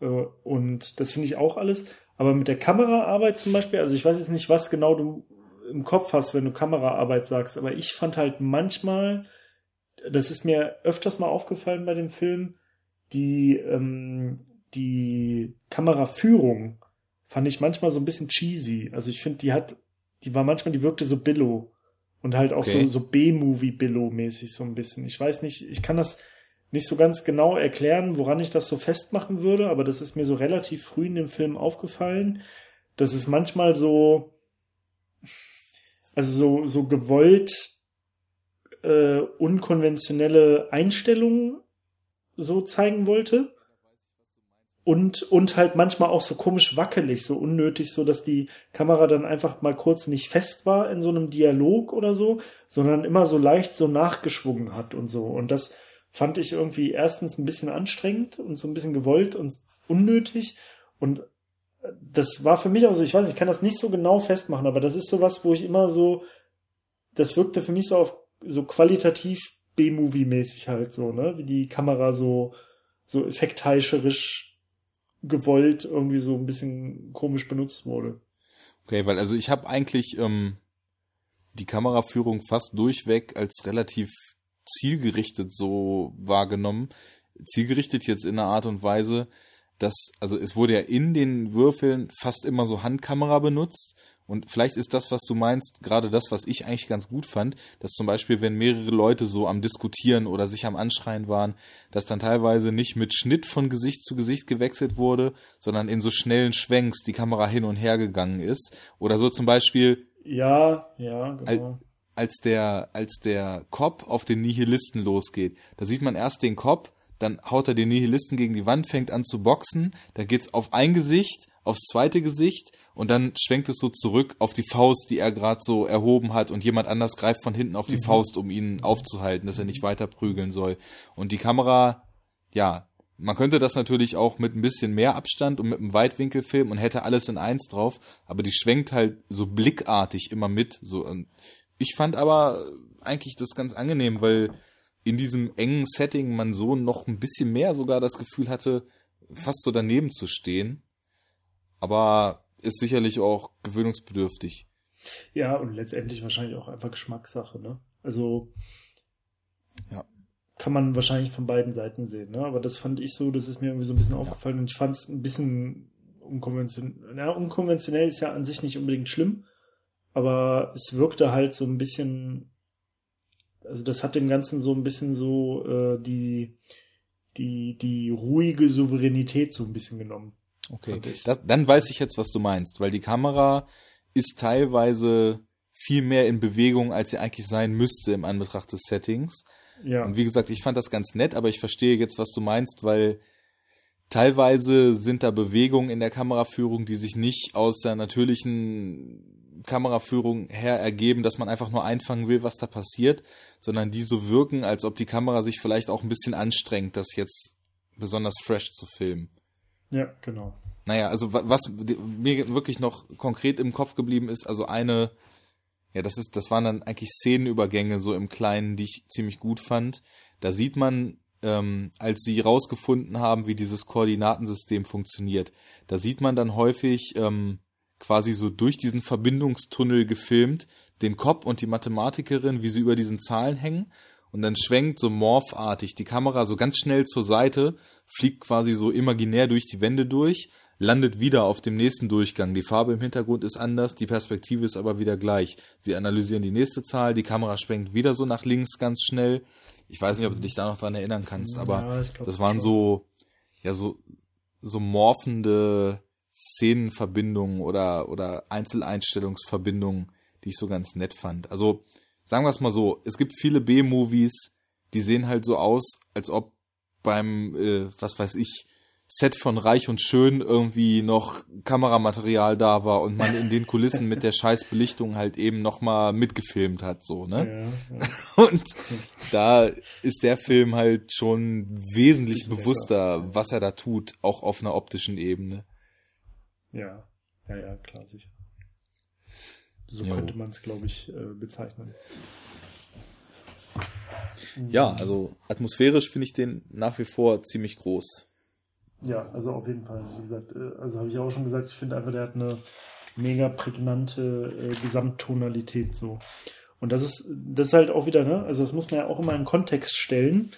Äh, und das finde ich auch alles. Aber mit der Kameraarbeit zum Beispiel, also ich weiß jetzt nicht, was genau du im Kopf hast, wenn du Kameraarbeit sagst, aber ich fand halt manchmal, das ist mir öfters mal aufgefallen bei dem Film, die, ähm, die Kameraführung fand ich manchmal so ein bisschen cheesy. Also ich finde, die hat, die war manchmal, die wirkte so Billo und halt auch okay. so, so B-Movie-Billo-mäßig so ein bisschen. Ich weiß nicht, ich kann das nicht so ganz genau erklären, woran ich das so festmachen würde, aber das ist mir so relativ früh in dem Film aufgefallen, dass es manchmal so, also so, so gewollt äh, unkonventionelle Einstellungen so zeigen wollte und, und halt manchmal auch so komisch wackelig, so unnötig, so dass die Kamera dann einfach mal kurz nicht fest war in so einem Dialog oder so, sondern immer so leicht so nachgeschwungen hat und so. Und das fand ich irgendwie erstens ein bisschen anstrengend und so ein bisschen gewollt und unnötig. Und das war für mich auch so, ich weiß, nicht, ich kann das nicht so genau festmachen, aber das ist so was, wo ich immer so, das wirkte für mich so auf so qualitativ B-Movie-mäßig halt so, ne, wie die Kamera so, so effektheischerisch gewollt irgendwie so ein bisschen komisch benutzt wurde. Okay, weil also ich habe eigentlich ähm, die Kameraführung fast durchweg als relativ zielgerichtet so wahrgenommen. Zielgerichtet jetzt in einer Art und Weise, dass, also es wurde ja in den Würfeln fast immer so Handkamera benutzt. Und vielleicht ist das, was du meinst, gerade das, was ich eigentlich ganz gut fand, dass zum Beispiel, wenn mehrere Leute so am Diskutieren oder sich am Anschreien waren, dass dann teilweise nicht mit Schnitt von Gesicht zu Gesicht gewechselt wurde, sondern in so schnellen Schwenks die Kamera hin und her gegangen ist. Oder so zum Beispiel. Ja, ja, genau. Als der, als der Cop auf den Nihilisten losgeht, da sieht man erst den Cop, dann haut er den Nihilisten gegen die Wand, fängt an zu boxen, dann geht's auf ein Gesicht, aufs zweite Gesicht und dann schwenkt es so zurück auf die Faust, die er gerade so erhoben hat und jemand anders greift von hinten auf die mhm. Faust, um ihn aufzuhalten, dass er nicht weiter prügeln soll. Und die Kamera, ja, man könnte das natürlich auch mit ein bisschen mehr Abstand und mit einem Weitwinkel filmen und hätte alles in eins drauf, aber die schwenkt halt so blickartig immer mit. So, ich fand aber eigentlich das ganz angenehm, weil in diesem engen Setting man so noch ein bisschen mehr sogar das Gefühl hatte, fast so daneben zu stehen. Aber ist sicherlich auch gewöhnungsbedürftig. Ja, und letztendlich wahrscheinlich auch einfach Geschmackssache, ne? Also ja. kann man wahrscheinlich von beiden Seiten sehen, ne? Aber das fand ich so, das ist mir irgendwie so ein bisschen ja. aufgefallen und ich fand es ein bisschen unkonventionell. Ja, unkonventionell ist ja an sich nicht unbedingt schlimm, aber es wirkte halt so ein bisschen also das hat dem Ganzen so ein bisschen so äh, die, die, die ruhige Souveränität so ein bisschen genommen. Okay, das, dann weiß ich jetzt, was du meinst, weil die Kamera ist teilweise viel mehr in Bewegung, als sie eigentlich sein müsste im Anbetracht des Settings. Ja. Und wie gesagt, ich fand das ganz nett, aber ich verstehe jetzt, was du meinst, weil teilweise sind da Bewegungen in der Kameraführung, die sich nicht aus der natürlichen Kameraführung her ergeben, dass man einfach nur einfangen will, was da passiert, sondern die so wirken, als ob die Kamera sich vielleicht auch ein bisschen anstrengt, das jetzt besonders fresh zu filmen. Ja, genau. Naja, also was mir wirklich noch konkret im Kopf geblieben ist, also eine, ja, das ist, das waren dann eigentlich Szenenübergänge so im Kleinen, die ich ziemlich gut fand. Da sieht man, ähm, als sie rausgefunden haben, wie dieses Koordinatensystem funktioniert, da sieht man dann häufig ähm, quasi so durch diesen Verbindungstunnel gefilmt, den Cop und die Mathematikerin, wie sie über diesen Zahlen hängen. Und dann schwenkt so morphartig die Kamera so ganz schnell zur Seite, fliegt quasi so imaginär durch die Wände durch, landet wieder auf dem nächsten Durchgang. Die Farbe im Hintergrund ist anders, die Perspektive ist aber wieder gleich. Sie analysieren die nächste Zahl, die Kamera schwenkt wieder so nach links ganz schnell. Ich weiß nicht, ob du dich da noch dran erinnern kannst, aber ja, das waren so, ja, so, so morphende Szenenverbindungen oder, oder Einzeleinstellungsverbindungen, die ich so ganz nett fand. Also, sagen wir es mal so, es gibt viele B-Movies, die sehen halt so aus, als ob beim, äh, was weiß ich, Set von Reich und Schön irgendwie noch Kameramaterial da war und man in den Kulissen mit der scheiß Belichtung halt eben nochmal mitgefilmt hat, so, ne? Ja, ja. Und da ist der Film halt schon wesentlich bewusster, besser. was er da tut, auch auf einer optischen Ebene. Ja, ja, ja, klar, sicher. So jo. könnte man es, glaube ich, äh, bezeichnen. Ja, also atmosphärisch finde ich den nach wie vor ziemlich groß. Ja, also auf jeden Fall. Wie gesagt, äh, also habe ich auch schon gesagt, ich finde einfach, der hat eine mega prägnante äh, Gesamttonalität so. Und das ist, das ist halt auch wieder, ne, also das muss man ja auch immer in Kontext stellen.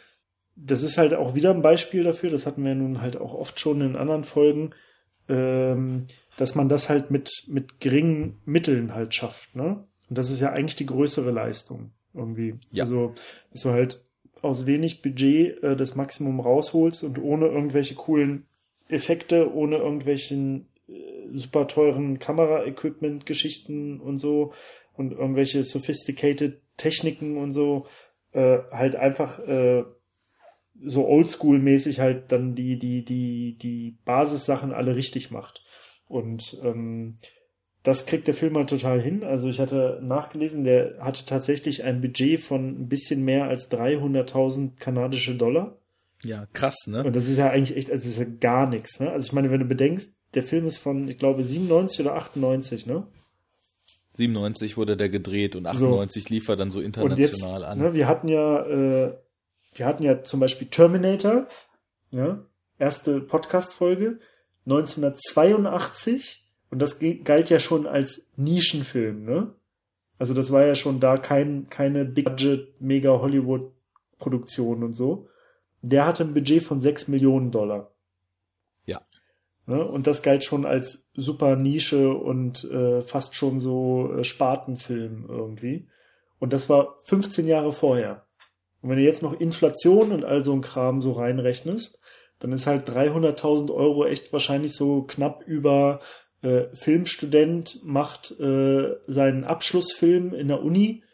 Das ist halt auch wieder ein Beispiel dafür, das hatten wir nun halt auch oft schon in anderen Folgen, ähm, dass man das halt mit, mit geringen Mitteln halt schafft, ne? Und das ist ja eigentlich die größere Leistung irgendwie. Ja. Also, dass du halt aus wenig Budget äh, das Maximum rausholst und ohne irgendwelche coolen Effekte, ohne irgendwelchen äh, super teuren Kamera-Equipment-Geschichten und so und irgendwelche sophisticated Techniken und so äh, halt einfach äh, so oldschool-mäßig halt dann die, die, die, die Basissachen alle richtig macht. Und ähm, das kriegt der Film halt total hin. Also ich hatte nachgelesen, der hatte tatsächlich ein Budget von ein bisschen mehr als 300.000 kanadische Dollar. Ja, krass, ne? Und das ist ja eigentlich echt, also das ist ja gar nichts, ne? Also ich meine, wenn du bedenkst, der Film ist von, ich glaube, 97 oder 98, ne? 97 wurde der gedreht und 98 so. lief er dann so international jetzt, an. Ne, wir hatten ja äh, wir hatten ja zum Beispiel Terminator, ja, erste Podcast-Folge, 1982 Und das galt ja schon als Nischenfilm, ne? Also das war ja schon da kein, keine Big Budget, mega Hollywood Produktion und so. Der hatte ein Budget von 6 Millionen Dollar. Ja. Ne? Und das galt schon als super Nische und äh, fast schon so äh, Spartenfilm irgendwie. Und das war 15 Jahre vorher. Und wenn du jetzt noch Inflation und all so ein Kram so reinrechnest, dann ist halt 300.000 Euro echt wahrscheinlich so knapp über äh, Filmstudent macht äh, seinen Abschlussfilm in der Uni,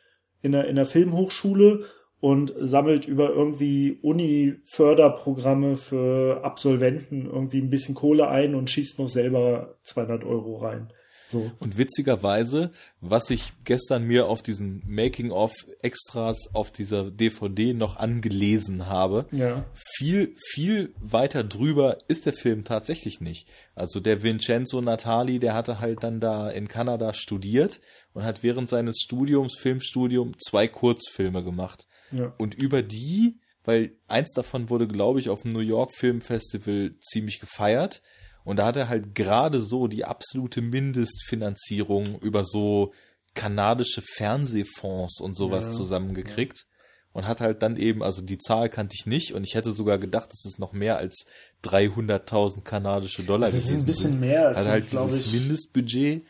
in der, in der Filmhochschule und sammelt über irgendwie Uni-Förderprogramme für Absolventen irgendwie ein bisschen Kohle ein und schießt noch selber 200 Euro rein. So. Und witzigerweise, was ich gestern mir auf diesen Making-of-Extras auf dieser DVD noch angelesen habe, ja. viel, viel weiter drüber ist der Film tatsächlich nicht. Also der Vincenzo Natali, der hatte halt dann da in Kanada studiert und hat während seines Studiums, Filmstudium, zwei Kurzfilme gemacht. Ja. Und über die, weil eins davon wurde, glaube ich, auf dem New York Film Festival ziemlich gefeiert. Und da hat er halt gerade so die absolute Mindestfinanzierung über so kanadische Fernsehfonds und sowas ja, zusammengekriegt. Und hat halt dann eben, also die Zahl kannte ich nicht und ich hätte sogar gedacht, dass es noch mehr als 300.000 kanadische Dollar das ist ein bisschen sind. mehr. Hat halt dieses ich, Mindestbudget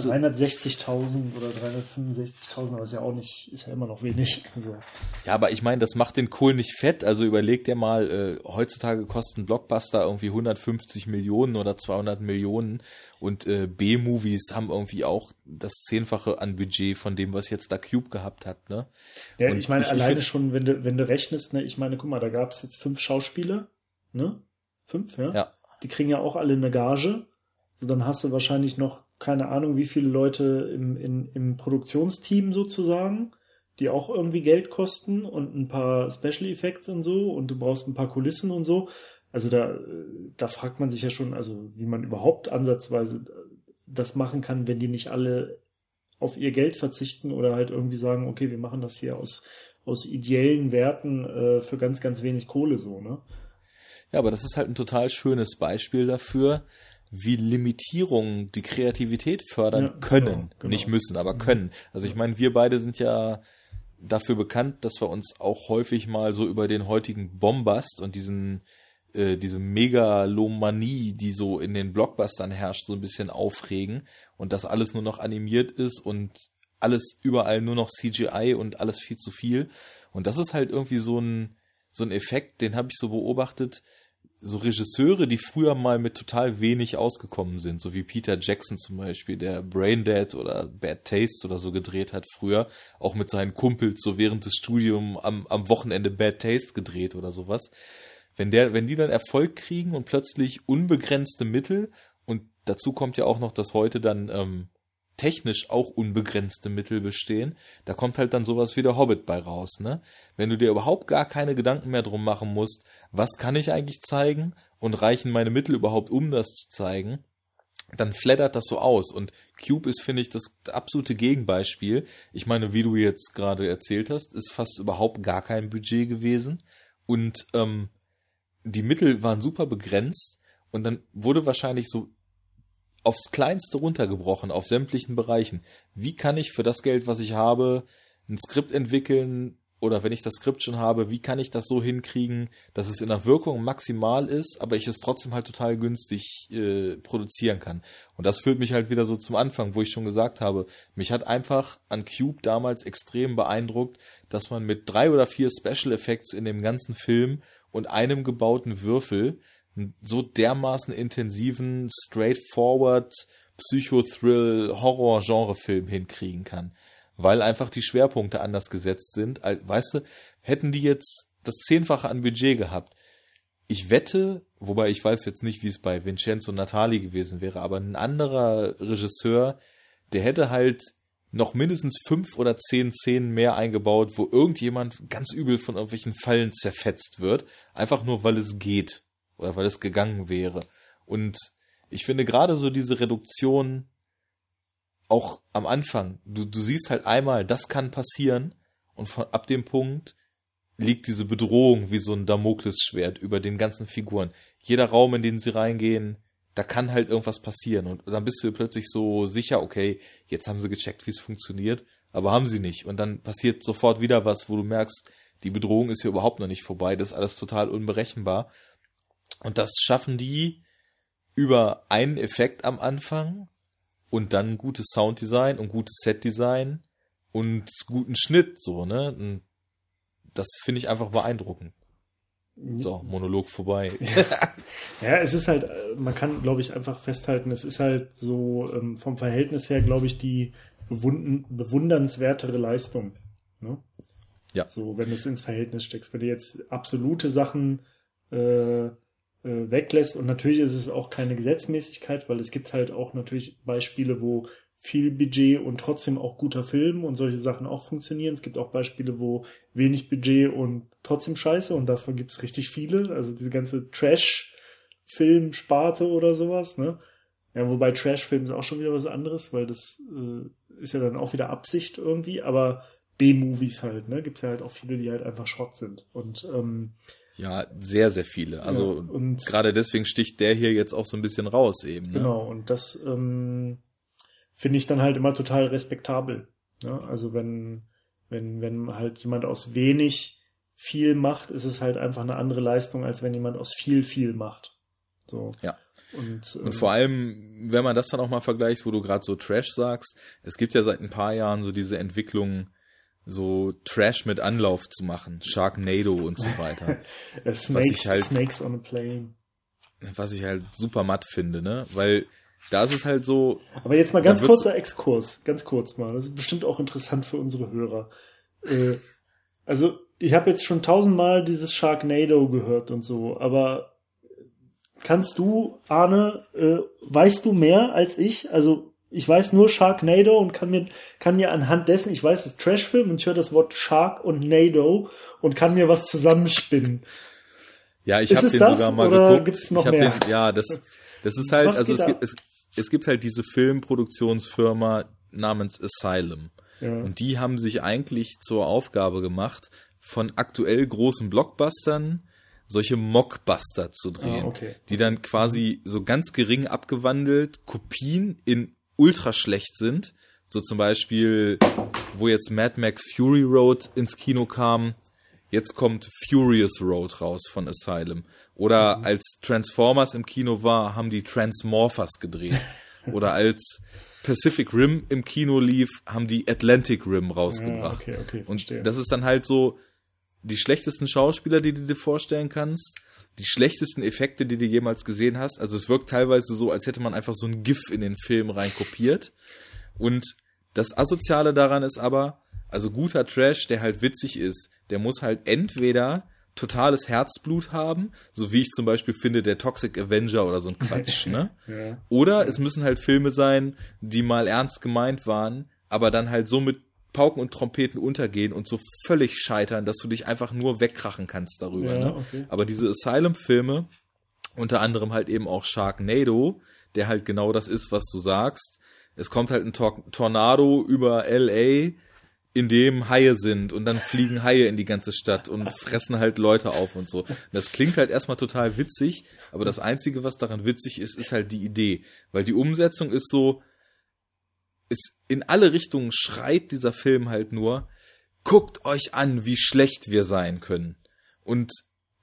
360.000 oder 365.000, aber ist ja auch nicht, ist ja immer noch wenig. Also. Ja, aber ich meine, das macht den Kohl nicht fett. Also überleg dir mal, äh, heutzutage kosten Blockbuster irgendwie 150 Millionen oder 200 Millionen und äh, B-Movies haben irgendwie auch das Zehnfache an Budget von dem, was jetzt da Cube gehabt hat, ne? Ja, und ich meine, ich, alleine ich schon, wenn du, wenn du rechnest, ne, ich meine, guck mal, da gab es jetzt fünf Schauspieler, ne? Fünf, ja? Ja. Die kriegen ja auch alle eine Gage. Also dann hast du wahrscheinlich noch keine Ahnung, wie viele Leute im, in, im Produktionsteam sozusagen, die auch irgendwie Geld kosten und ein paar Special Effects und so und du brauchst ein paar Kulissen und so. Also da, da fragt man sich ja schon, also wie man überhaupt ansatzweise das machen kann, wenn die nicht alle auf ihr Geld verzichten oder halt irgendwie sagen, okay, wir machen das hier aus, aus ideellen Werten äh, für ganz, ganz wenig Kohle so, ne? Ja, aber das ist halt ein total schönes Beispiel dafür, wie Limitierungen die Kreativität fördern ja, können. Genau, genau. Nicht müssen, aber können. Also ich meine, wir beide sind ja dafür bekannt, dass wir uns auch häufig mal so über den heutigen Bombast und diesen äh, diese Megalomanie, die so in den Blockbustern herrscht, so ein bisschen aufregen und dass alles nur noch animiert ist und alles überall nur noch CGI und alles viel zu viel. Und das ist halt irgendwie so ein so ein Effekt, den habe ich so beobachtet, so Regisseure, die früher mal mit total wenig ausgekommen sind, so wie Peter Jackson zum Beispiel, der Braindead oder Bad Taste oder so gedreht hat früher, auch mit seinen Kumpels so während des Studiums am, am Wochenende Bad Taste gedreht oder sowas. Wenn der, wenn die dann Erfolg kriegen und plötzlich unbegrenzte Mittel und dazu kommt ja auch noch, dass heute dann ähm, technisch auch unbegrenzte Mittel bestehen, da kommt halt dann sowas wie der Hobbit bei raus, ne? Wenn du dir überhaupt gar keine Gedanken mehr drum machen musst, was kann ich eigentlich zeigen und reichen meine Mittel überhaupt, um das zu zeigen, dann flattert das so aus. Und Cube ist, finde ich, das absolute Gegenbeispiel. Ich meine, wie du jetzt gerade erzählt hast, ist fast überhaupt gar kein Budget gewesen. Und ähm, die Mittel waren super begrenzt. Und dann wurde wahrscheinlich so aufs Kleinste runtergebrochen, auf sämtlichen Bereichen. Wie kann ich für das Geld, was ich habe, ein Skript entwickeln oder wenn ich das Skript schon habe, wie kann ich das so hinkriegen, dass es in der Wirkung maximal ist, aber ich es trotzdem halt total günstig äh, produzieren kann. Und das führt mich halt wieder so zum Anfang, wo ich schon gesagt habe, mich hat einfach an Cube damals extrem beeindruckt, dass man mit drei oder vier Special Effects in dem ganzen Film und einem gebauten Würfel so dermaßen intensiven, straightforward, Psychothrill, Horror-Genre-Film hinkriegen kann. Weil einfach die Schwerpunkte anders gesetzt sind. Weißt du, hätten die jetzt das Zehnfache an Budget gehabt, ich wette, wobei ich weiß jetzt nicht, wie es bei Vincenzo Natali gewesen wäre, aber ein anderer Regisseur, der hätte halt noch mindestens fünf oder zehn Szenen mehr eingebaut, wo irgendjemand ganz übel von irgendwelchen Fallen zerfetzt wird, einfach nur weil es geht oder weil es gegangen wäre. Und ich finde gerade so diese Reduktion auch am Anfang, du, du siehst halt einmal, das kann passieren und von ab dem Punkt liegt diese Bedrohung wie so ein Damoklesschwert über den ganzen Figuren. Jeder Raum, in den sie reingehen, da kann halt irgendwas passieren. Und dann bist du plötzlich so sicher, okay, jetzt haben sie gecheckt, wie es funktioniert, aber haben sie nicht. Und dann passiert sofort wieder was, wo du merkst, die Bedrohung ist hier überhaupt noch nicht vorbei, das ist alles total unberechenbar. Und das schaffen die über einen Effekt am Anfang und dann gutes Sounddesign und gutes Setdesign und guten Schnitt, so, ne? Und das finde ich einfach beeindruckend. So, Monolog vorbei. (laughs) ja, es ist halt, man kann, glaube ich, einfach festhalten, es ist halt so ähm, vom Verhältnis her, glaube ich, die bewundernswertere Leistung. Ne? Ja. So, wenn du es ins Verhältnis steckst. Wenn du jetzt absolute Sachen äh, äh, weglässt und natürlich ist es auch keine Gesetzmäßigkeit, weil es gibt halt auch natürlich Beispiele, wo viel Budget und trotzdem auch guter Film und solche Sachen auch funktionieren. Es gibt auch Beispiele, wo wenig Budget und trotzdem scheiße und davon gibt es richtig viele. Also diese ganze Trash-Film-Sparte oder sowas, ne? Ja, wobei Trash-Film ist auch schon wieder was anderes, weil das äh, ist ja dann auch wieder Absicht irgendwie, aber B-Movies halt, ne? Gibt's ja halt auch viele, die halt einfach Schrott sind. Und ähm, ja, sehr, sehr viele. Also ja, gerade deswegen sticht der hier jetzt auch so ein bisschen raus eben. Ne? Genau, und das ähm, finde ich dann halt immer total respektabel. Ne? Also wenn, wenn, wenn halt jemand aus wenig viel macht, ist es halt einfach eine andere Leistung, als wenn jemand aus viel viel macht. So. Ja. Und, ähm, und vor allem, wenn man das dann auch mal vergleicht, wo du gerade so Trash sagst, es gibt ja seit ein paar Jahren so diese Entwicklung, so Trash mit Anlauf zu machen, Sharknado und so weiter. Snakes, (laughs) was ich halt, Snakes on a Plane. Was ich halt super matt finde, ne? Weil da ist es halt so. Aber jetzt mal ganz kurzer Exkurs, ganz kurz mal. Das ist bestimmt auch interessant für unsere Hörer. Äh, (laughs) also ich habe jetzt schon tausendmal dieses Sharknado gehört und so, aber kannst du, Arne, äh, weißt du mehr als ich? Also ich weiß nur Sharknado und kann mir, kann mir anhand dessen, ich weiß, es ist Trashfilm und ich höre das Wort Shark und Nado und kann mir was zusammenspinnen. Ja, ich habe den das, sogar mal geguckt. Gibt's noch ich mehr? Den, ja, das, das ist halt, was also es gibt, es, es gibt halt diese Filmproduktionsfirma namens Asylum. Ja. Und die haben sich eigentlich zur Aufgabe gemacht, von aktuell großen Blockbustern solche Mockbuster zu drehen, ah, okay. die dann quasi so ganz gering abgewandelt Kopien in ultra schlecht sind. So zum Beispiel, wo jetzt Mad Max Fury Road ins Kino kam, jetzt kommt Furious Road raus von Asylum. Oder mhm. als Transformers im Kino war, haben die Transmorphers gedreht. (laughs) Oder als Pacific Rim im Kino lief, haben die Atlantic Rim rausgebracht. Ja, okay, okay, Und das ist dann halt so die schlechtesten Schauspieler, die du dir vorstellen kannst, die schlechtesten Effekte, die du jemals gesehen hast. Also es wirkt teilweise so, als hätte man einfach so ein GIF in den Film reinkopiert. Und das Asoziale daran ist aber, also guter Trash, der halt witzig ist, der muss halt entweder totales Herzblut haben, so wie ich zum Beispiel finde, der Toxic Avenger oder so ein Quatsch, ne? (laughs) ja. Oder es müssen halt Filme sein, die mal ernst gemeint waren, aber dann halt so mit Pauken und Trompeten untergehen und so völlig scheitern, dass du dich einfach nur wegkrachen kannst darüber. Ja, ne? okay. Aber diese Asylum-Filme, unter anderem halt eben auch Sharknado, der halt genau das ist, was du sagst. Es kommt halt ein Tor Tornado über LA, in dem Haie sind und dann fliegen Haie in die ganze Stadt und fressen halt Leute auf und so. Das klingt halt erstmal total witzig, aber das Einzige, was daran witzig ist, ist halt die Idee. Weil die Umsetzung ist so, ist in alle Richtungen schreit dieser Film halt nur, guckt euch an, wie schlecht wir sein können. Und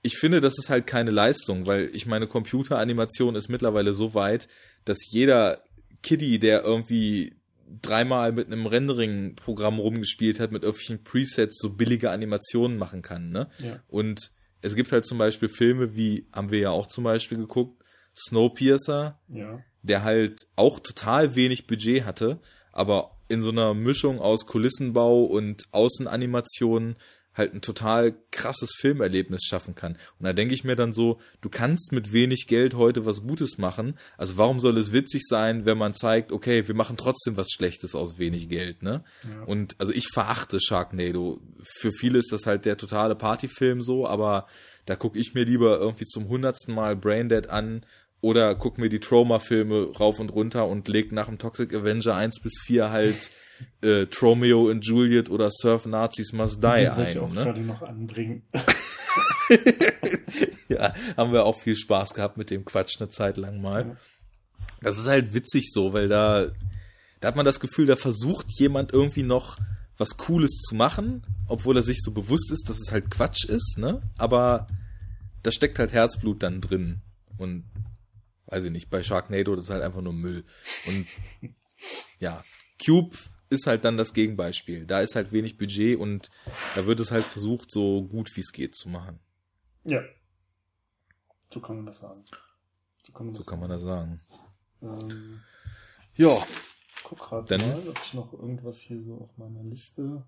ich finde, das ist halt keine Leistung, weil ich meine, Computeranimation ist mittlerweile so weit, dass jeder Kiddie, der irgendwie dreimal mit einem Rendering-Programm rumgespielt hat, mit irgendwelchen Presets so billige Animationen machen kann. Ne? Ja. Und es gibt halt zum Beispiel Filme wie, haben wir ja auch zum Beispiel geguckt, Snowpiercer, ja. der halt auch total wenig Budget hatte, aber in so einer Mischung aus Kulissenbau und Außenanimationen halt ein total krasses Filmerlebnis schaffen kann. Und da denke ich mir dann so, du kannst mit wenig Geld heute was Gutes machen. Also warum soll es witzig sein, wenn man zeigt, okay, wir machen trotzdem was Schlechtes aus wenig Geld, ne? Ja. Und also ich verachte Sharknado. Für viele ist das halt der totale Partyfilm so, aber da gucke ich mir lieber irgendwie zum hundertsten Mal Braindead an oder guck mir die Trauma-Filme rauf und runter und leg nach dem Toxic Avenger 1 bis 4 halt (laughs) äh, Tromeo und Juliet oder Surf Nazis Must Die ein. Ich auch ne? gerade noch anbringen. (laughs) ja, haben wir auch viel Spaß gehabt mit dem Quatsch eine Zeit lang mal. Das ist halt witzig so, weil da, da hat man das Gefühl, da versucht jemand irgendwie noch was Cooles zu machen, obwohl er sich so bewusst ist, dass es halt Quatsch ist, ne? Aber da steckt halt Herzblut dann drin. Und weiß ich nicht, bei Sharknado, das ist halt einfach nur Müll. Und (laughs) ja, Cube ist halt dann das Gegenbeispiel. Da ist halt wenig Budget und da wird es halt versucht, so gut wie es geht zu machen. Ja. So kann man das sagen. So kann man das, so kann man das sagen. Ähm, ja. Guck gerade mal, ob ich noch irgendwas hier so auf meiner Liste,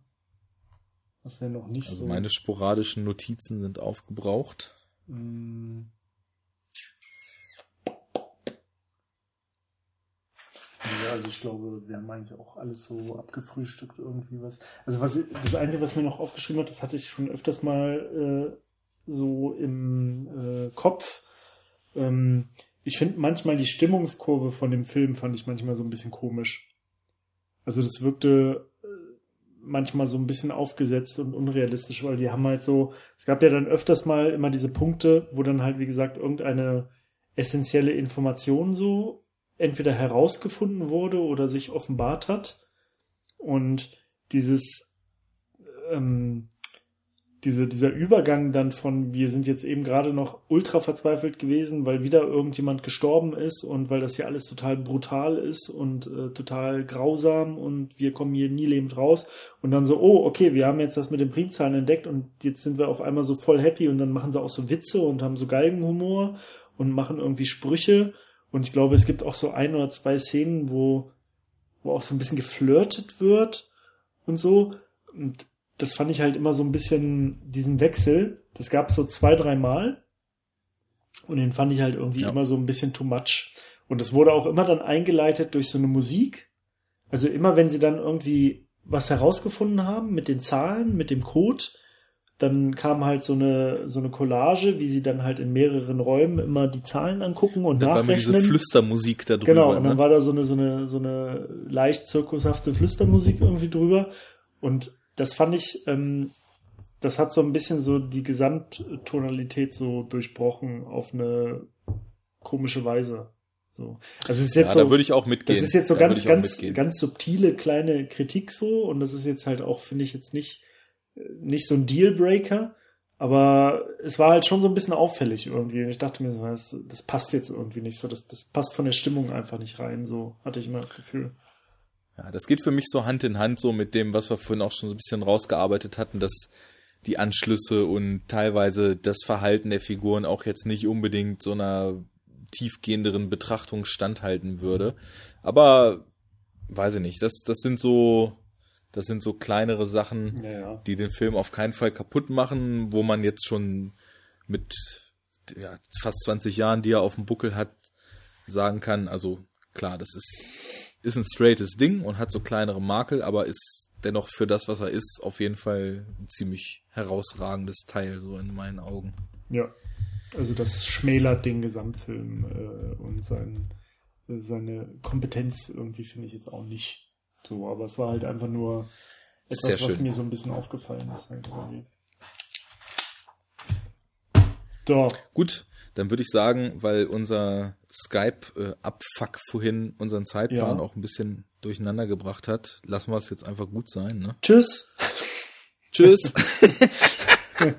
was wir noch nicht Also so. meine sporadischen Notizen sind aufgebraucht. Mm. Ja, also ich glaube, wir haben eigentlich auch alles so abgefrühstückt irgendwie was. Also was das Einzige, was mir noch aufgeschrieben hat, das hatte ich schon öfters mal äh, so im äh, Kopf. Ähm, ich finde manchmal die Stimmungskurve von dem Film fand ich manchmal so ein bisschen komisch. Also das wirkte äh, manchmal so ein bisschen aufgesetzt und unrealistisch, weil die haben halt so, es gab ja dann öfters mal immer diese Punkte, wo dann halt, wie gesagt, irgendeine essentielle Information so entweder herausgefunden wurde oder sich offenbart hat. Und dieses, ähm, diese, dieser Übergang dann von, wir sind jetzt eben gerade noch ultra verzweifelt gewesen, weil wieder irgendjemand gestorben ist und weil das hier alles total brutal ist und äh, total grausam und wir kommen hier nie lebend raus. Und dann so, oh, okay, wir haben jetzt das mit den Primzahlen entdeckt und jetzt sind wir auf einmal so voll happy und dann machen sie auch so Witze und haben so Galgenhumor und machen irgendwie Sprüche. Und ich glaube, es gibt auch so ein oder zwei Szenen, wo, wo auch so ein bisschen geflirtet wird und so. Und das fand ich halt immer so ein bisschen diesen Wechsel. Das gab es so zwei, drei Mal. Und den fand ich halt irgendwie Ja. immer so ein bisschen too much. Und das wurde auch immer dann eingeleitet durch so eine Musik. Also immer wenn sie dann irgendwie was herausgefunden haben mit den Zahlen, mit dem Code, dann kam halt so eine, so eine Collage, wie sie dann halt in mehreren Räumen immer die Zahlen angucken und Dann war mir diese nachrechnen. Flüstermusik da drüber. Genau, und dann ne? war da so eine, so eine, so eine leicht zirkushafte Flüstermusik irgendwie drüber. Und das fand ich, ähm, das hat so ein bisschen so die Gesamttonalität so durchbrochen auf eine komische Weise. So. Also es ist jetzt ja, so, da würde ich auch mitgehen. das ist jetzt so Da ganz, ganz, mitgehen. ganz subtile kleine Kritik so und das ist jetzt halt auch, finde ich jetzt nicht, nicht so ein Dealbreaker, aber es war halt schon so ein bisschen auffällig irgendwie. Ich dachte mir das, das passt jetzt irgendwie nicht so, das, das passt von der Stimmung einfach nicht rein, so hatte ich immer das Gefühl. Ja, das geht für mich so Hand in Hand so mit dem, was wir vorhin auch schon so ein bisschen rausgearbeitet hatten, dass die Anschlüsse und teilweise das Verhalten der Figuren auch jetzt nicht unbedingt so einer tiefgehenderen Betrachtung standhalten würde. Aber weiß ich nicht, das, das sind so, das sind so kleinere Sachen, Ja, ja. die den Film auf keinen Fall kaputt machen, wo man jetzt schon mit ja, fast 20 Jahren, die er auf dem Buckel hat, sagen kann, also klar, das ist, ist ein straightes Ding und hat so kleinere Makel, aber ist dennoch für das, was er ist, auf jeden Fall ein ziemlich herausragendes Teil, so in meinen Augen. Ja. Also das schmälert den Gesamtfilm äh, und sein, äh, seine Kompetenz irgendwie finde ich jetzt auch nicht so, aber es war halt einfach nur etwas, Sehr was schön. mir so ein bisschen aufgefallen ist. Halt. So, Gut, dann würde ich sagen, weil unser Skype-Abfuck vorhin unseren Zeitplan Ja. auch ein bisschen durcheinander gebracht hat, lassen wir es jetzt einfach gut sein. Ne? tschüss. Tschüss. (laughs)